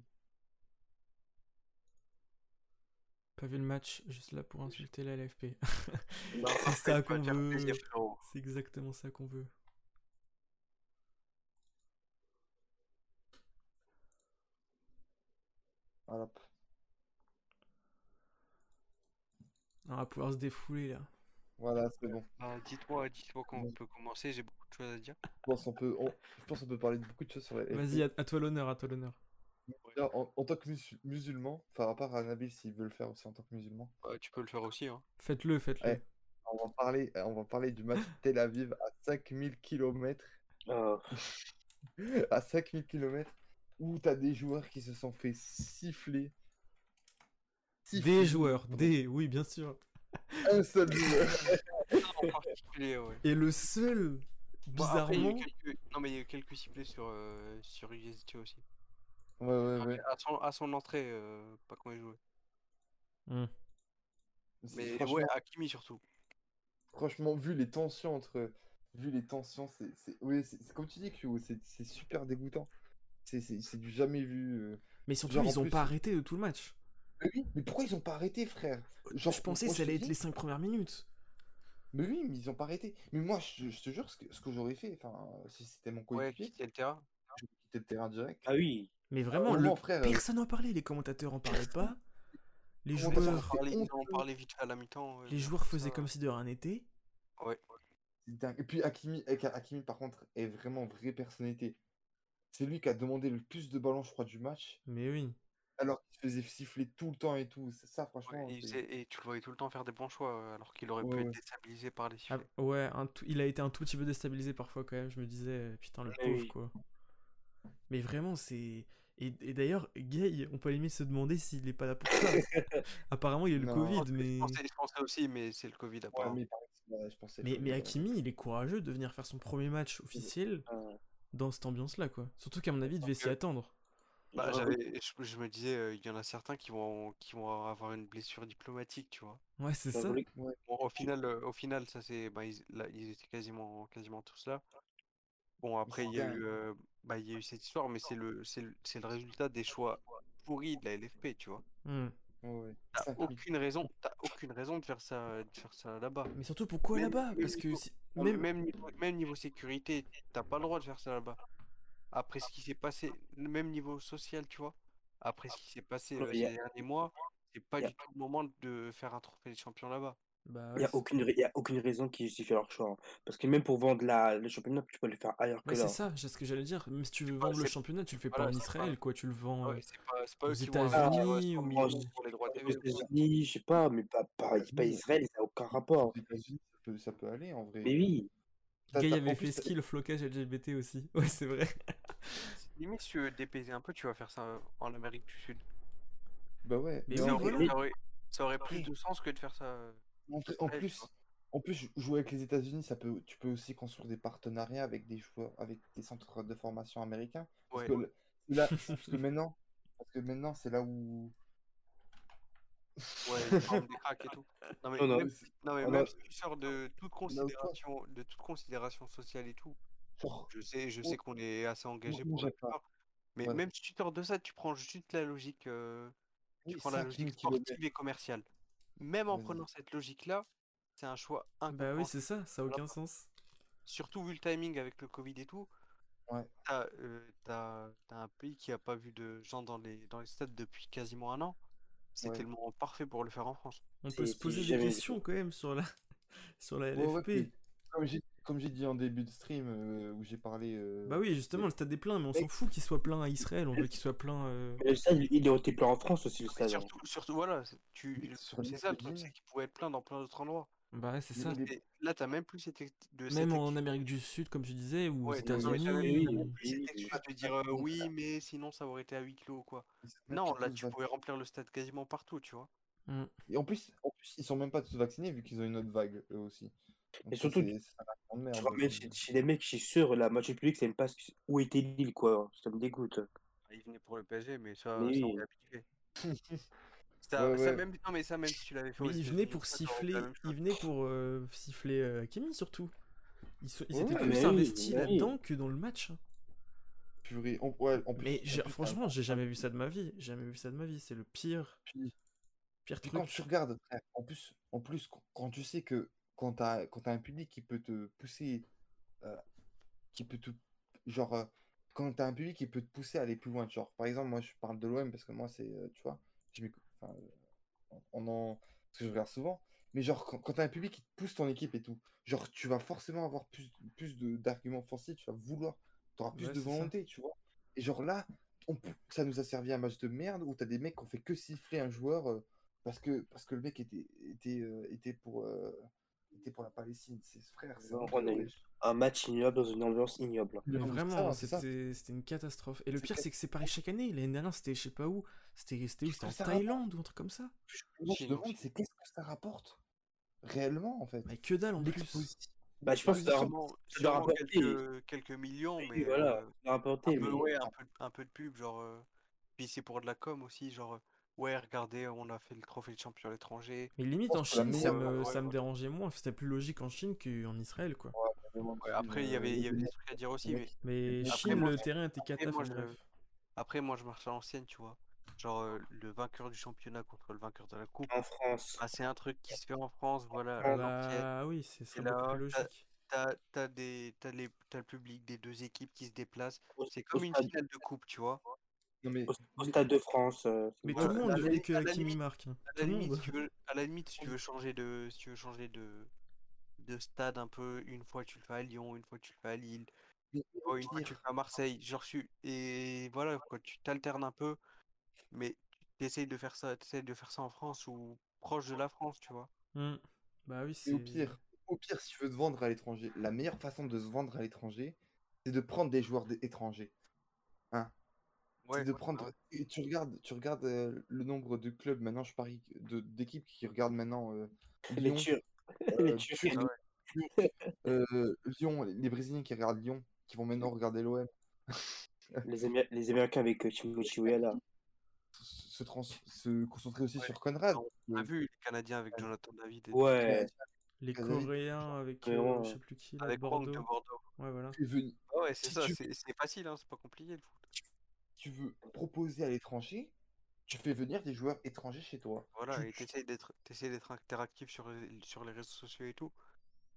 S2: Pas vu le match, juste là pour insulter la LFP. C'est ça qu'on veut. C'est exactement ça qu'on veut.
S1: Voilà.
S2: On va pouvoir se défouler là.
S1: Voilà, c'est bon.
S3: Bah, dites-moi, dites-moi quand on
S1: Bon.
S3: peut commencer, j'ai beaucoup de choses à dire.
S1: Je pense qu'on peut, on- je pense qu'on peut parler de beaucoup de choses sur la
S2: Vas-y, à, à toi l'honneur, à toi l'honneur.
S1: En, en tant que mus- musulman, rapport à Nabil s'il veut le faire aussi en tant que musulman,
S3: Bah, tu peux le faire aussi, hein.
S2: Faites-le, faites-le.
S1: Ouais. on va parler, on va parler du match Tel Aviv à 5000 km,
S4: Ah,
S1: à 5000 km, où tu as des joueurs qui se sont fait siffler.
S2: Des joueurs, des, oui, bien sûr.
S1: Un seul joueur.
S3: En particulier, ouais.
S2: Et le seul,
S3: Bon, après, il y a eu
S2: bizarrement,
S3: quelques... Non, mais il y a eu quelques sifflets sur, euh, sur UST aussi.
S1: Ouais, ouais, ouais.
S3: À son, à son entrée, euh, pas quand il jouait.
S2: Hmm.
S3: Mais
S1: franchement,
S3: ouais, Hakimi surtout.
S1: franchement, vu les tensions entre. Vu les tensions, c'est. c'est- Oui, c'est c'est comme tu dis, c'est c'est super dégoûtant. C'est c'est- c'est du jamais vu. euh.
S2: mais surtout,
S1: Genre, en
S2: ils ont
S1: plus-
S2: pas arrêté de tout le match.
S1: Mais oui, mais pourquoi ils ont pas arrêté, frère? Genre,
S2: je pensais que ça allait être les 5 premières minutes.
S1: Mais oui, mais ils ont pas arrêté. Mais moi, je, je te jure, ce que, ce que j'aurais fait, enfin, si c'était mon
S3: Ouais,
S1: coéquipier,
S3: quitter le terrain.
S1: je quittais le terrain direct.
S4: ah oui.
S2: Mais vraiment,
S1: Vraiment,
S2: le...
S1: frère, euh,
S2: personne n'en parlait, les commentateurs en parlaient pas. Les
S3: en
S2: joueurs,
S3: vite à la mi-temps. ouais,
S2: les joueurs faisaient
S3: ça.
S2: comme si de rien n'était.
S3: Ouais.
S1: C'est dingue. Et puis Hakimi, Hakimi, par contre, est vraiment vraie personnalité. C'est lui qui a demandé le plus de ballons, je crois, du match,
S2: Mais oui.
S1: Alors qu'il se faisait siffler tout le temps et tout. C'est ça, franchement.
S3: Ouais, et, tu le voyais tout le temps faire des bons choix, euh, alors qu'il aurait
S1: Ouais,
S3: pu
S1: ouais.
S3: être déstabilisé par les
S2: Ah,
S3: sifflets.
S2: ouais, un tout- il a été un tout petit peu déstabilisé parfois quand même. Je me disais, euh, putain, le
S4: Ouais,
S2: pauvre
S4: oui.
S2: quoi. Mais vraiment, c'est. Et, et d'ailleurs, Gay, on peut limite se demander s'il est pas là pour ça. Apparemment, il a le
S1: Non.
S2: Covid, mais.
S3: Je pensais, je pensais aussi, mais c'est le Covid
S1: Ouais,
S3: apparemment.
S1: mais, ouais, je pensais
S2: Mais,
S1: ouais.
S2: Hakimi, il est courageux de venir faire son premier match officiel
S4: Ah,
S2: dans cette ambiance-là, quoi. Surtout qu'à mon avis, il devait s'y
S3: que-
S2: attendre.
S3: Bah,
S4: ah,
S3: j'avais, je, je me disais, euh, il y en a certains qui vont, qui vont avoir une blessure diplomatique, tu vois.
S2: Ouais, c'est
S4: bah,
S2: ça.
S3: Bon, au final, euh, au final, ça c'est, bah, ils, là, ils étaient quasiment, quasiment tous là. Bon, après, il y a eu, euh, bah, il y a eu cette histoire, mais c'est le, c'est le, c'est le résultat des choix pourris de la LFP, tu vois.
S1: Ouais, ouais.
S3: T'as
S1: 5000.
S3: aucune raison, t'as aucune raison de faire ça, de faire ça là-bas.
S2: Mais surtout, pourquoi
S3: Même-
S2: là-bas?
S3: même
S2: Parce que
S3: niveau-
S2: si-
S3: Non, mais
S2: même.
S3: Même niveau, même niveau sécurité, t'as pas le droit de faire ça là-bas. Après ce qui s'est passé, le même niveau social, tu vois? Après ce qui s'est passé euh,
S4: il y a-
S3: ces derniers mois, c'est pas
S4: il y a-
S3: du tout le moment de faire un trophée des champions là-bas.
S2: Bah
S4: Il
S2: ouais,
S4: n'y a, aucune, y a aucune raison qui justifie leur choix. hein. Parce que même pour vendre la, le championnat, tu peux le faire ailleurs que
S2: Ouais,
S4: là.
S2: c'est ça, c'est ce que j'allais dire. Même si tu veux
S3: pas-
S2: vendre le championnat, tu le fais pas en Israël,
S3: pas-
S2: quoi. Tu le vends.
S3: Ouais, pas, c'est pas
S2: aux États-Unis ou-
S3: les
S4: Aux. États-Unis, je sais pas, mais pas, pas, pas
S1: Oui.
S4: Israël, ça n'a aucun rapport.
S1: Aux États-Unis, ça peut, ça peut aller en vrai.
S4: Mais oui,
S1: T'as-
S2: Gay avait fait ski le flocage LGBT aussi. Ouais, c'est vrai.
S3: Limite, si tu veux dépayser un peu, tu vas faire ça en Amérique du Sud.
S1: Bah ouais.
S2: Mais
S1: en
S3: ça,
S1: vrai,
S3: ça aurait- ça aurait plus de sens que de faire ça. euh,
S1: En, plus, en plus, jou- jouer avec les États-Unis, ça peut, tu peux aussi construire des partenariats avec des joueurs, avec des centres de formation américains. Parce
S3: Ouais.
S1: que, le- là, parce que maintenant, parce que maintenant, c'est là où.
S3: Ouais, des cracks et tout. Non mais,
S4: Non, non,
S3: même,
S1: c'est-
S3: non, mais
S1: on
S3: même
S1: a-
S3: si tu sors de toute considération, de toute considération sociale et tout,
S1: genre,
S3: je sais, je
S1: Oh.
S3: sais qu'on est assez engagé pour plupart, mais
S1: Ouais.
S3: même si tu sors de ça, tu prends juste la logique, euh, tu
S1: oui,
S3: prends la
S1: 5000
S3: logique sportive et commerciale. Même en prenant cette logique-là, c'est un choix
S2: Bah oui, c'est ça, ça a aucun sens.
S3: Surtout vu le timing avec le Covid et tout.
S1: Ouais.
S3: T'as euh, t'as- t'as un pays qui a pas vu de gens dans les, dans les stades depuis quasiment un an. C'est
S1: Ouais.
S3: tellement parfait pour le faire en France.
S2: On peut se poser des questions quand même sur la, sur la
S1: Ouais, ouais,
S2: LFP.
S1: comme j'ai comme j'ai dit en début de stream euh, où j'ai parlé. euh,
S2: Bah oui, justement, le stade est plein, mais on s'en fout qu'il soit plein à Israël, on veut qu'il soit plein. euh,
S4: le stade, il aurait été plein en France aussi, le
S3: Mais
S4: stade. hein.
S3: surtout, surtout, voilà, c'est- tu,
S1: Sur
S3: c'est ça le truc, c'est qu'il pourrait être plein dans plein d'autres endroits.
S2: Bah ouais, c'est ça.
S3: Et là, t'as même plus cette de
S2: Même
S3: cette
S2: en Amérique du Sud, comme tu disais, ou aux
S3: Ouais,
S2: États-Unis. ou-
S3: plus cette
S4: oui,
S3: excuse de dire euh, oui, mais sinon ça aurait été à huis clos ou quoi.
S1: ils
S3: Non, là, tu pouvais remplir le stade quasiment partout, tu vois.
S2: Mm.
S1: Et en plus, en plus, ils sont même pas tous vaccinés vu qu'ils ont une autre vague eux aussi. Donc
S4: Et surtout, Tu
S1: merde,
S4: ramènes
S1: aussi.
S4: chez, chez les mecs, je suis sûr, la moitié du public, c'est même pas où était Lille, quoi. Ça me dégoûte.
S3: Il venait pour le PSG, mais ça,
S4: Mais
S3: ça, on est habitué. Ça,
S1: Ouais,
S3: ça
S1: ouais.
S3: même, non, mais ça, même si tu l'avais fait
S2: Mais il venait pour siffler, il venait pour euh, siffler euh, surtout. Ils, sont- ils
S4: Ouais,
S2: étaient
S4: mais
S2: plus
S4: oui,
S2: investis
S4: oui.
S2: là-dedans que dans le match. hein.
S1: Purée. En, ouais, en plus,
S2: Mais franchement, j'ai jamais vu ça de ma vie. J'ai jamais vu ça de ma vie. C'est le pire,
S1: puis-
S2: pire
S1: puis
S2: truc.
S1: quand tu regardes, en plus, en plus, quand, tu sais que quand t'as quand t'as un public qui peut te pousser, euh, qui peut te, genre, euh, quand t'as un public qui peut te pousser à aller plus loin, genre, par exemple, moi, je parle de l'OM parce que moi, c'est, euh, tu vois, je m'écoute- enfin, on en, parce que je regarde souvent, mais genre, quand, quand t'as un public qui te pousse ton équipe et tout, genre, tu vas forcément avoir plus, plus de- d'arguments offensifs, tu vas vouloir, t'auras plus
S2: Ouais,
S1: de
S2: ça.
S1: volonté, tu vois. Et genre là, on ça nous a servi un match de merde où t'as des mecs qui ont fait que siffler un joueur euh, parce que parce que le mec était était euh, était pour euh, était pour la Palestine. C'est frère, c'est
S4: Non,
S1: honteux,
S4: on a eu un match ignoble dans une ambiance ignoble.
S1: Non,
S2: vraiment, c'était c'était une catastrophe. Et le pire, c'est que c'est pareil chaque année. L'année dernière, c'était je sais pas où. C'était c'était où? C'était en Thaïlande ou un truc comme ça?
S1: Je me demande, c'est qu'est-ce que ça rapporte réellement en fait?
S2: Mais que dalle en plus.
S4: Bah, je pense que ça doit rapporter.
S3: quelques, quelques millions, mais
S4: voilà,
S3: euh,
S4: rapporter,
S3: un peu,
S4: mais
S3: ouais, un peu, un peu de pub, genre. euh, Puis c'est pour de la com aussi, genre. euh, Ouais, regardez, on a fait le trophée de champion à l'étranger.
S2: Mais limite en Chine, ça me,
S3: ouais,
S2: ça me dérangeait moins. C'était plus logique en Chine qu'en Israël, quoi.
S3: Ouais, après, il y avait, il y avait des trucs à dire aussi, mais
S2: Mais
S1: Après,
S2: Chine,
S3: moi,
S2: le terrain était
S3: après,
S2: cata,
S3: moi,
S2: enfin
S3: je-
S2: bref.
S3: après, moi, je marche à l'ancienne, tu vois. Genre, euh, le vainqueur du championnat contre le vainqueur de la coupe.
S4: en France.
S3: Ah, c'est un truc qui se fait en France, voilà,
S4: Ah.
S2: Bah oui, c'est
S3: t'as-
S2: logique.
S3: T'as, des, t'as les, t'as le public des deux équipes qui se déplacent. C'est comme une finale de coupe, tu vois.
S1: Non mais
S4: au- au Stade de France. euh,
S2: Mais tout le monde
S3: à la
S2: Hakimi
S3: limite-
S2: marque. hein.
S3: À la limite, si tu veux, à la limite, si tu veux changer de, si tu veux changer de, de stade un peu, une fois tu le fais à Lyon, une fois tu le fais à Lille, une fois tu le fais à Marseille, genre tu, et voilà, quoi, tu t'alternes un peu, mais tu essayes de faire ça, t'essayes de faire ça en France ou proche de la France, tu vois.
S2: Hmm. Bah oui, c'est.
S1: au pire, au pire, si tu veux te vendre à l'étranger, la meilleure façon de se vendre à l'étranger, c'est de prendre des joueurs étrangers. Hein
S3: Ouais,
S1: c'est de
S3: ouais,
S1: prendre.
S3: ouais.
S1: Et tu regardes, tu regardes euh, le nombre de clubs maintenant, je parie, de- d'équipes qui regardent maintenant euh,
S4: Les
S1: Lyon,
S4: Turcs.
S1: euh,
S4: Les Turcs.
S1: Euh, Lyon, les Brésiliens qui regardent Lyon, qui vont maintenant regarder l'OM,
S4: Les, Amé- les Américains avec euh, Timothy Weah
S1: se, trans- se concentrer aussi
S3: Ouais.
S1: sur Conrad.
S3: On a vu les Canadiens avec Jonathan David et
S4: Ouais.
S2: Les Coréens avec euh,
S4: ouais.
S2: je sais plus qui, là,
S3: avec Brandt de
S2: Bordeaux.
S3: Bordeaux.
S2: Ouais, voilà.
S3: ouais, c'est
S1: Si
S3: ça,
S1: tu-
S3: c'est facile, hein, c'est pas compliqué le foot.
S1: tu veux proposer à l'étranger, tu fais venir des joueurs étrangers chez toi.
S3: Voilà,
S1: Tu-
S3: et
S1: tu-
S3: t'essayes d'être, interactif sur, les- sur les réseaux sociaux et tout.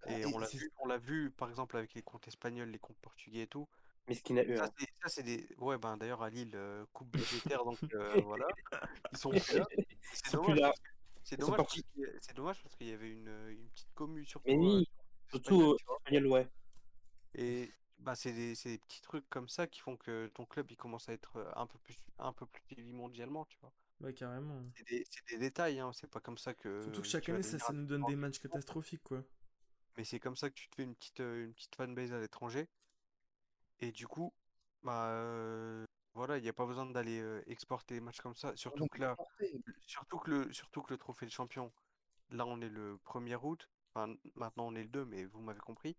S1: Ah,
S3: Et
S1: et
S3: on l'a vu, on l'a vu par exemple avec les comptes espagnols, les comptes portugais et tout.
S4: Mais ce qu'il a eu.
S3: Ça, c'est, ça, c'est des. Ouais, ben d'ailleurs à Lille, euh, coupe budgétaire, donc euh, voilà. Ils sont plus là. Et C'est dommage,
S4: là.
S3: parce que- c'est dommage, parce c'est dommage parce qu'il y avait une, une petite commu surtout.
S4: Mais
S3: euh,
S4: oui, surtout espagnol, ouais.
S3: Et bah, c'est des, c'est des petits trucs comme ça qui font que ton club il commence à être euh, un peu plus, un peu plus suivi mondialement, tu vois.
S2: Ouais, carrément.
S3: C'est des, c'est des détails, hein, c'est pas comme ça que.
S2: Surtout que chaque année, ça, ça nous donne des matchs catastrophiques, quoi.
S3: Mais c'est comme ça que tu te fais une petite, euh, une petite fanbase à l'étranger. Et du coup, bah euh, voilà, il n'y a pas besoin d'aller euh, exporter des matchs comme ça. Surtout
S1: donc,
S3: que là, surtout que le, surtout que le trophée de champion, là on est le 1er août. Enfin, maintenant on est le 2, mais vous m'avez compris.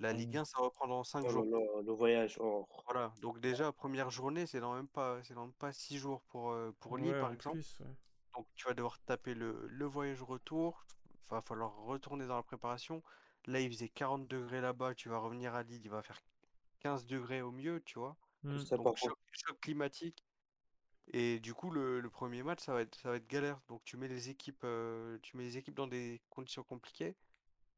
S3: La Ligue 1, ça reprend dans 5
S4: Oh
S3: jours.
S4: là là, le voyage. Oh.
S3: Voilà, donc déjà, première journée, c'est dans même pas, c'est dans même pas 6 jours pour, euh, pour Lille, par
S2: en
S3: exemple.
S2: plus, ouais.
S3: Donc tu vas devoir taper le, le voyage retour. Va falloir retourner dans la préparation. Là, il faisait 40 degrés là-bas. Tu vas revenir à Lille, il va faire 15 degrés au mieux, tu vois.
S2: Hmm.
S4: Ça, par
S3: Donc choc, choc climatique. Et du coup, le, le premier match, ça va être, ça va être galère. Donc tu mets les équipes, euh, tu mets les équipes dans des conditions compliquées.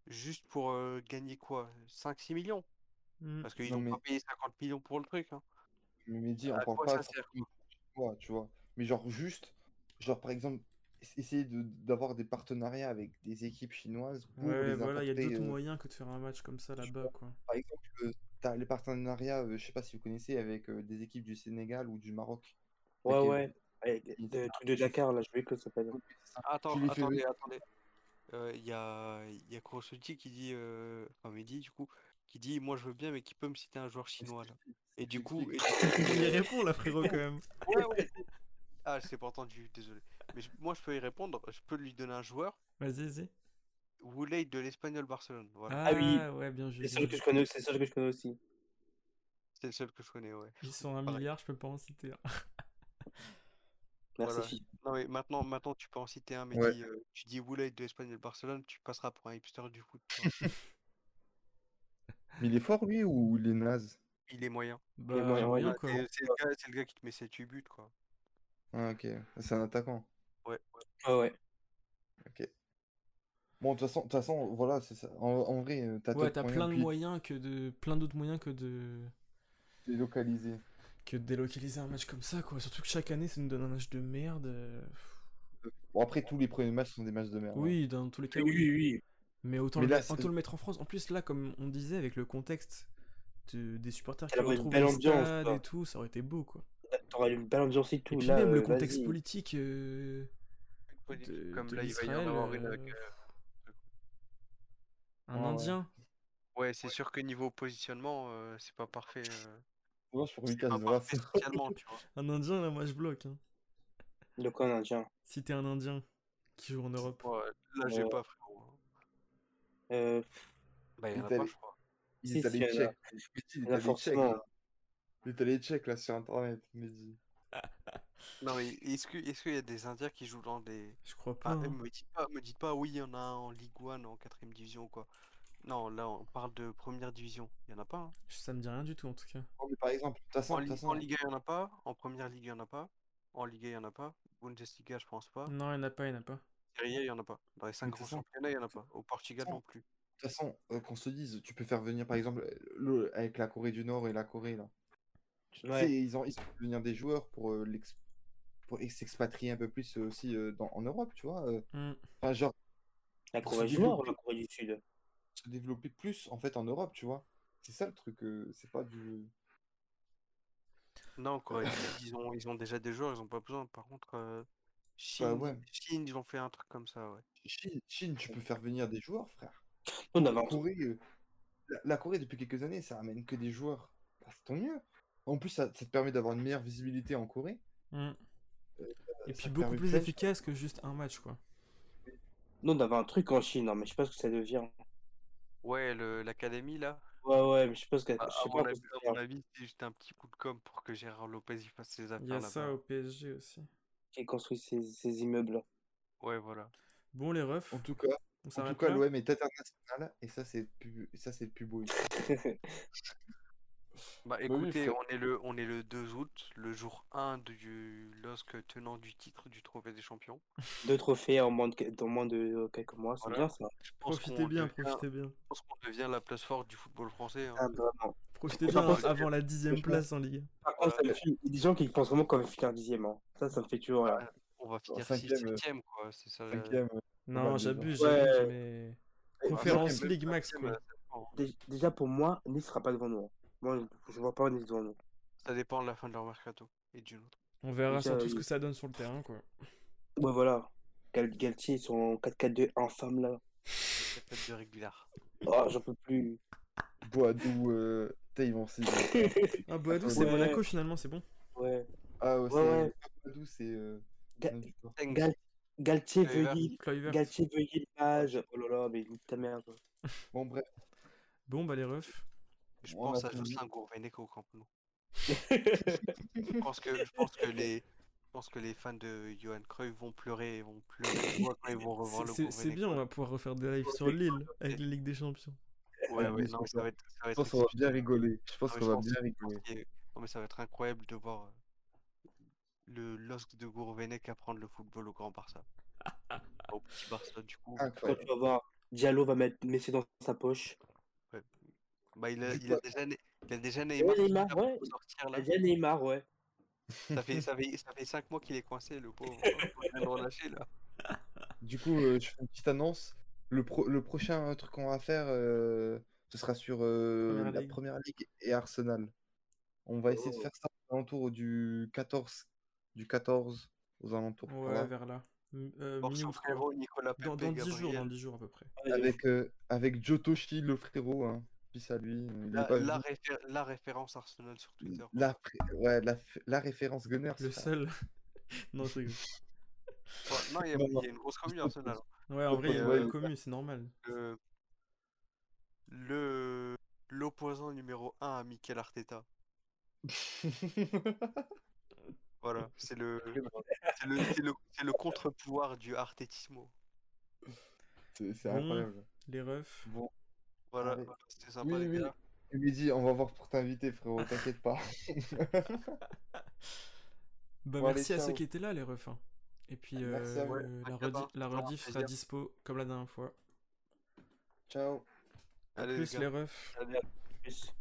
S3: Juste pour euh, gagner quoi? 5-6 millions?
S2: Hmm.
S3: Parce qu'ils ont
S1: mais-
S3: pas payé 50 millions pour le truc. Hein.
S1: Mais Mehdi, on
S3: À
S1: parle
S3: quoi
S1: pas
S3: ça sert?
S1: forcément de tu vois. Mais genre juste, genre par exemple, ess- essayer de- d'avoir des partenariats avec des équipes chinoises pour
S2: Ouais,
S1: les
S2: voilà, il y a d'autres
S1: euh,
S2: moyens que de faire un match comme ça là-bas, quoi.
S1: par exemple, t'as les partenariats, euh, je sais pas si vous connaissez, avec euh, des équipes du Sénégal ou du Maroc.
S4: ouais,
S1: Avec, euh,
S4: ouais. Avec
S1: il-
S4: le truc de Dakar, là, je vais que ça s'appelle.
S1: c'est.
S3: Attends,
S1: Tu les
S3: attendez,
S1: venir.
S3: attendez. Euh, Il y a, y a qui dit, euh, enfin Mehdi du coup, qui dit moi je veux bien mais qui peut me citer un joueur chinois là. Et du coup, et
S2: Il y répond là, frérot, quand même.
S3: ouais, ouais. Ah, je t'ai pas entendu, désolé. Mais je- moi je peux y répondre, je peux lui donner un joueur,
S2: Vas-y, vas-y.
S3: Wooley de l'Espagnol Barcelone. Voilà,
S2: Ah,
S4: Ah oui.
S2: ouais, bien joué.
S4: C'est
S2: bien
S4: celle que je connais, c'est celle que je connais aussi.
S3: c'est le seul que je connais, ouais.
S2: Ils sont un
S3: Pareil.
S2: milliard, je peux pas en citer. un.
S4: Merci,
S3: Voilà. Non, mais maintenant, maintenant, tu peux en citer un, mais
S1: Ouais.
S3: dis, euh, tu dis Woulay de de Barcelone, tu passeras pour un hipster du foot.
S1: Mais il est fort, lui, ou il est naze?
S3: Il est moyen.
S2: Bah,
S3: c'est le gars, le qui te met 7-8 buts, quoi.
S1: Ah, ok. C'est un attaquant.
S3: Ouais.
S4: Ouais, ouais.
S1: Bon, de toute façon, de toute façon, voilà, c'est ça. En, en vrai, euh, t'as
S2: Ouais, plein de
S1: puis
S2: moyens que de. plein d'autres moyens que de.
S1: délocaliser.
S2: que de délocaliser un match comme ça, quoi. Surtout que chaque année, ça nous donne un match de merde. euh,
S1: Bon, après, tous les premiers matchs sont des matchs de merde. hein.
S2: Oui, dans tous les cas,
S4: Oui,
S2: oui.
S4: oui, oui.
S2: Mais autant,
S1: Mais
S2: le,
S1: là,
S2: mettre-
S1: c'est-
S2: autant le mettre en France. En plus, là, comme on disait, avec le contexte de- des supporters qui retrouvent
S4: belle
S2: les
S4: ambiance,
S2: stades
S4: quoi.
S2: et tout, ça aurait été beau, quoi.
S4: T'auras une belle ambiance et tout.
S2: Et puis
S4: là,
S2: même le
S4: euh,
S2: contexte politique euh, de,
S3: comme
S2: de
S3: là, il va y en avoir une
S2: euh,
S3: avec, euh,
S2: un
S1: Ouais, ouais.
S2: Indien.
S3: Ouais, c'est sûr que niveau positionnement, euh, c'est pas parfait. euh,
S1: Ouais, sur
S3: parfait socialement, tu vois.
S2: Un Indien, là, moi, je bloque. hein.
S4: De quoi un indien?
S2: Si t'es un Indien qui joue en Europe.
S3: Ouais, là, j'ai
S4: Ouais.
S3: pas, frérot.
S4: euh,
S3: Bah, il y en a pas, je crois.
S1: Là. Il est allé check là sur internet, Mehdi.
S3: Non, mais est-ce que, est-ce qu'il y a des Indiens qui jouent dans des.
S2: Je crois pas.
S3: Ah,
S2: hein.
S3: eh, me dites pas, me dites pas, oui, il y en a un en Ligue 1, en 4ème division ou quoi. Non, là, on parle de première division. Il y en a pas. hein.
S2: Ça me dit rien du tout, en tout cas.
S1: Non, mais par exemple, de toute façon,
S3: En,
S1: toute
S3: Ligue,
S1: façon,
S3: en Ligue 1, il y en a pas. En première ligue, il y en a pas. En Ligue 1, il y en a pas. Bundesliga, je pense pas.
S2: Non, il n'y en a pas, il n'y en a pas.
S3: Serie il y en a pas. Dans les 5
S1: de toute
S3: grands championnats, il y en a pas. Au Portugal
S1: Non.
S3: plus.
S1: de toute façon, euh, qu'on se dise, tu peux faire venir par exemple le, avec la Corée du Nord et la Corée là. Tu sais, ils ont ils ont fait venir des joueurs pour euh, l'ex- pour s'expatrier un peu plus euh, aussi euh, dans, en Europe, tu vois. euh. Enfin, genre
S4: La Corée du Nord la Corée du Sud?
S1: se développer plus en fait en Europe, tu vois. C'est ça le truc, euh, c'est pas du.
S3: Non, Corée du Sud, ils ont, ils ont déjà des joueurs, ils ont pas besoin. Par contre, euh, Chine,
S1: Bah ouais.
S3: Chine, ils ont fait un truc comme ça, ouais.
S1: Chine, Chine, tu peux faire venir des joueurs, frère.
S4: On un truc.
S1: Corée, euh, la, la Corée depuis quelques années, ça ramène que des joueurs. Bah, c'est tant mieux. En plus, ça, ça te permet d'avoir une meilleure visibilité en Corée.
S2: Hmm. Et
S1: Euh, ça
S2: puis beaucoup plus efficace que juste un match, quoi.
S4: Nous, on avait un truc en Chine, hein, mais je sais pas ce que ça devient.
S3: Ouais, le- l'académie là,
S4: Ouais, ouais, mais je sais pas ce que.
S3: à,
S4: Je
S3: à
S4: sais
S3: mon
S4: pas
S3: avis, à mon avis, c'est juste un petit coup de com pour que Gérard Lopez y fasse ses
S2: Il y a
S3: affaires
S2: ça au PSG aussi.
S4: Qui construit ces, ces immeubles.
S3: Ouais, voilà.
S2: Bon, les refs,
S1: En tout cas, en tout cas, l'OM est international et ça c'est plus, et ça c'est le plus beau.
S3: Bah
S1: oui,
S3: écoutez, on est le, on est le 2 août, le jour 1 du LOSC tenant du titre du Trophée des Champions.
S4: Deux trophées en moins de, dans moins de quelques mois, c'est
S3: Voilà.
S4: bien ça.
S3: Je pense
S2: Profitez bien,
S3: devient-
S2: profitez bien.
S3: Je pense qu'on devient la place forte du football français. hein.
S4: Ah, vraiment.
S2: Profitez bien
S4: contre,
S2: avant la dixième place en Ligue
S4: Par contre, ça me fait- il y a des gens qui pensent vraiment qu'on va finir dixième. hein. Ça, ça me fait toujours rire.
S3: On va finir
S1: cinquième,
S3: 6
S1: euh,
S3: 7 quoi. C'est ça.
S1: Cinquième, euh,
S2: Non, j'abuse,
S4: Ouais.
S2: j'abuse, mais... Conférence League max, quoi.
S3: euh,
S4: Déjà, pour moi, Nice sera pas devant nous. Moi, je vois pas Nice devant nous.
S3: Ça dépend de la fin de leur mercato et du nôtre.
S2: On verra surtout ce
S4: il-
S2: que ça donne sur le terrain, quoi.
S4: Ouais, voilà. Gal Galtier, ils sont en 4-4-2 infâme là.
S3: Peut-être de régulier.
S4: Oh, j'en peux plus.
S1: Boadou, euh, ils vont
S2: Ah, Boadou,
S1: Ouais.
S2: c'est Monaco, finalement, c'est bon.
S4: Ouais.
S1: Ah ouais, c'est
S4: ouais.
S1: Boadou, c'est. euh,
S4: Ga- Gal- Galtier
S3: Kluivert.
S4: veuille
S2: Kluivert.
S4: Galtier veuille l'image. Oh là là, mais nique ta mère. quoi.
S1: Bon bref,
S2: Bon, bah les refs.
S3: Je
S1: On
S3: pense à. Jocelyn Gourvenec au Camp Nou. Je pense que, je pense que les, je pense que les fans de Johan Cruyff vont pleurer, et vont pleurer quand ils vont revoir
S2: C'est-
S3: le
S2: C'est bien, on va pouvoir refaire des lives sur Lille avec la Ligue des Champions.
S3: Ouais,
S1: Ah
S3: ouais, non, ça va être, ça va
S1: je
S3: être
S1: pense qu'on va bien rigoler. Je pense qu'on va bien rigoler.
S3: non, mais ça va être incroyable de voir euh, le LOSC de Gourvenec apprendre le football au Grand Barça. Au petit Barça, du coup.
S4: Quand
S1: Incroyable.
S4: tu vas voir, Diallo va mettre Messi dans sa poche.
S3: Bah, il a, il a déjà, il a déjà Neymar,
S4: Ouais, ouais.
S3: sortir, là.
S4: Il a Neymar, ouais.
S3: Ça fait, ça fait, ça fait 5 mois qu'il est coincé, le pauvre. Faut bien le relâcher, là.
S1: Du coup, euh, je fais une petite annonce. Le, pro- le prochain truc qu'on va faire, euh, ce sera sur euh,
S2: Première
S1: la
S2: Ligue.
S1: première ligue et Arsenal. On va essayer de
S4: Oh.
S1: faire ça aux alentours du 14, du 14 aux alentours.
S2: Ouais,
S1: voilà.
S2: vers là. Euh,
S3: frérot Nicolas
S2: Dans,
S3: Pepe
S2: dans 10 jours, dans 10 jours à peu près.
S1: Euh, avec Jotoshi, le frérot. Hein. Peace à lui. Il
S3: La,
S1: pas
S3: la,
S1: venu.
S3: réfé- la référence Arsenal sur Twitter.
S1: La, ouais, la, la référence Gunners.
S2: Le seul. non, je rigole.
S3: Ouais, non, il y, a- y une grosse commune Arsenal. hein.
S2: Ouais, en vrai, il y a une commune, c'est normal.
S3: Le- Le l'opposant numéro 1 à Mikel Arteta. Voilà, c'est le, c'est le, c'est le, contre-pouvoir du artétismo.
S1: C'est c'est
S2: Bon.
S1: incroyable.
S2: Les refs.
S1: Bon,
S3: Voilà,
S1: Allez.
S3: c'était sympa
S1: oui,
S3: les
S1: oui.
S3: gars.
S1: Et Mehdi, on va voir pour t'inviter, frérot, t'inquiète pas.
S2: Bah
S1: Bon, allez,
S2: merci à ceux qui étaient là, les refs. hein. Et puis
S1: Merci à vous.
S2: euh, la, redi- la rediff sera dispo comme la dernière fois.
S1: Ciao.
S2: A
S3: Allez,
S2: plus
S3: les
S2: les refs.
S3: Allez.
S4: Plus.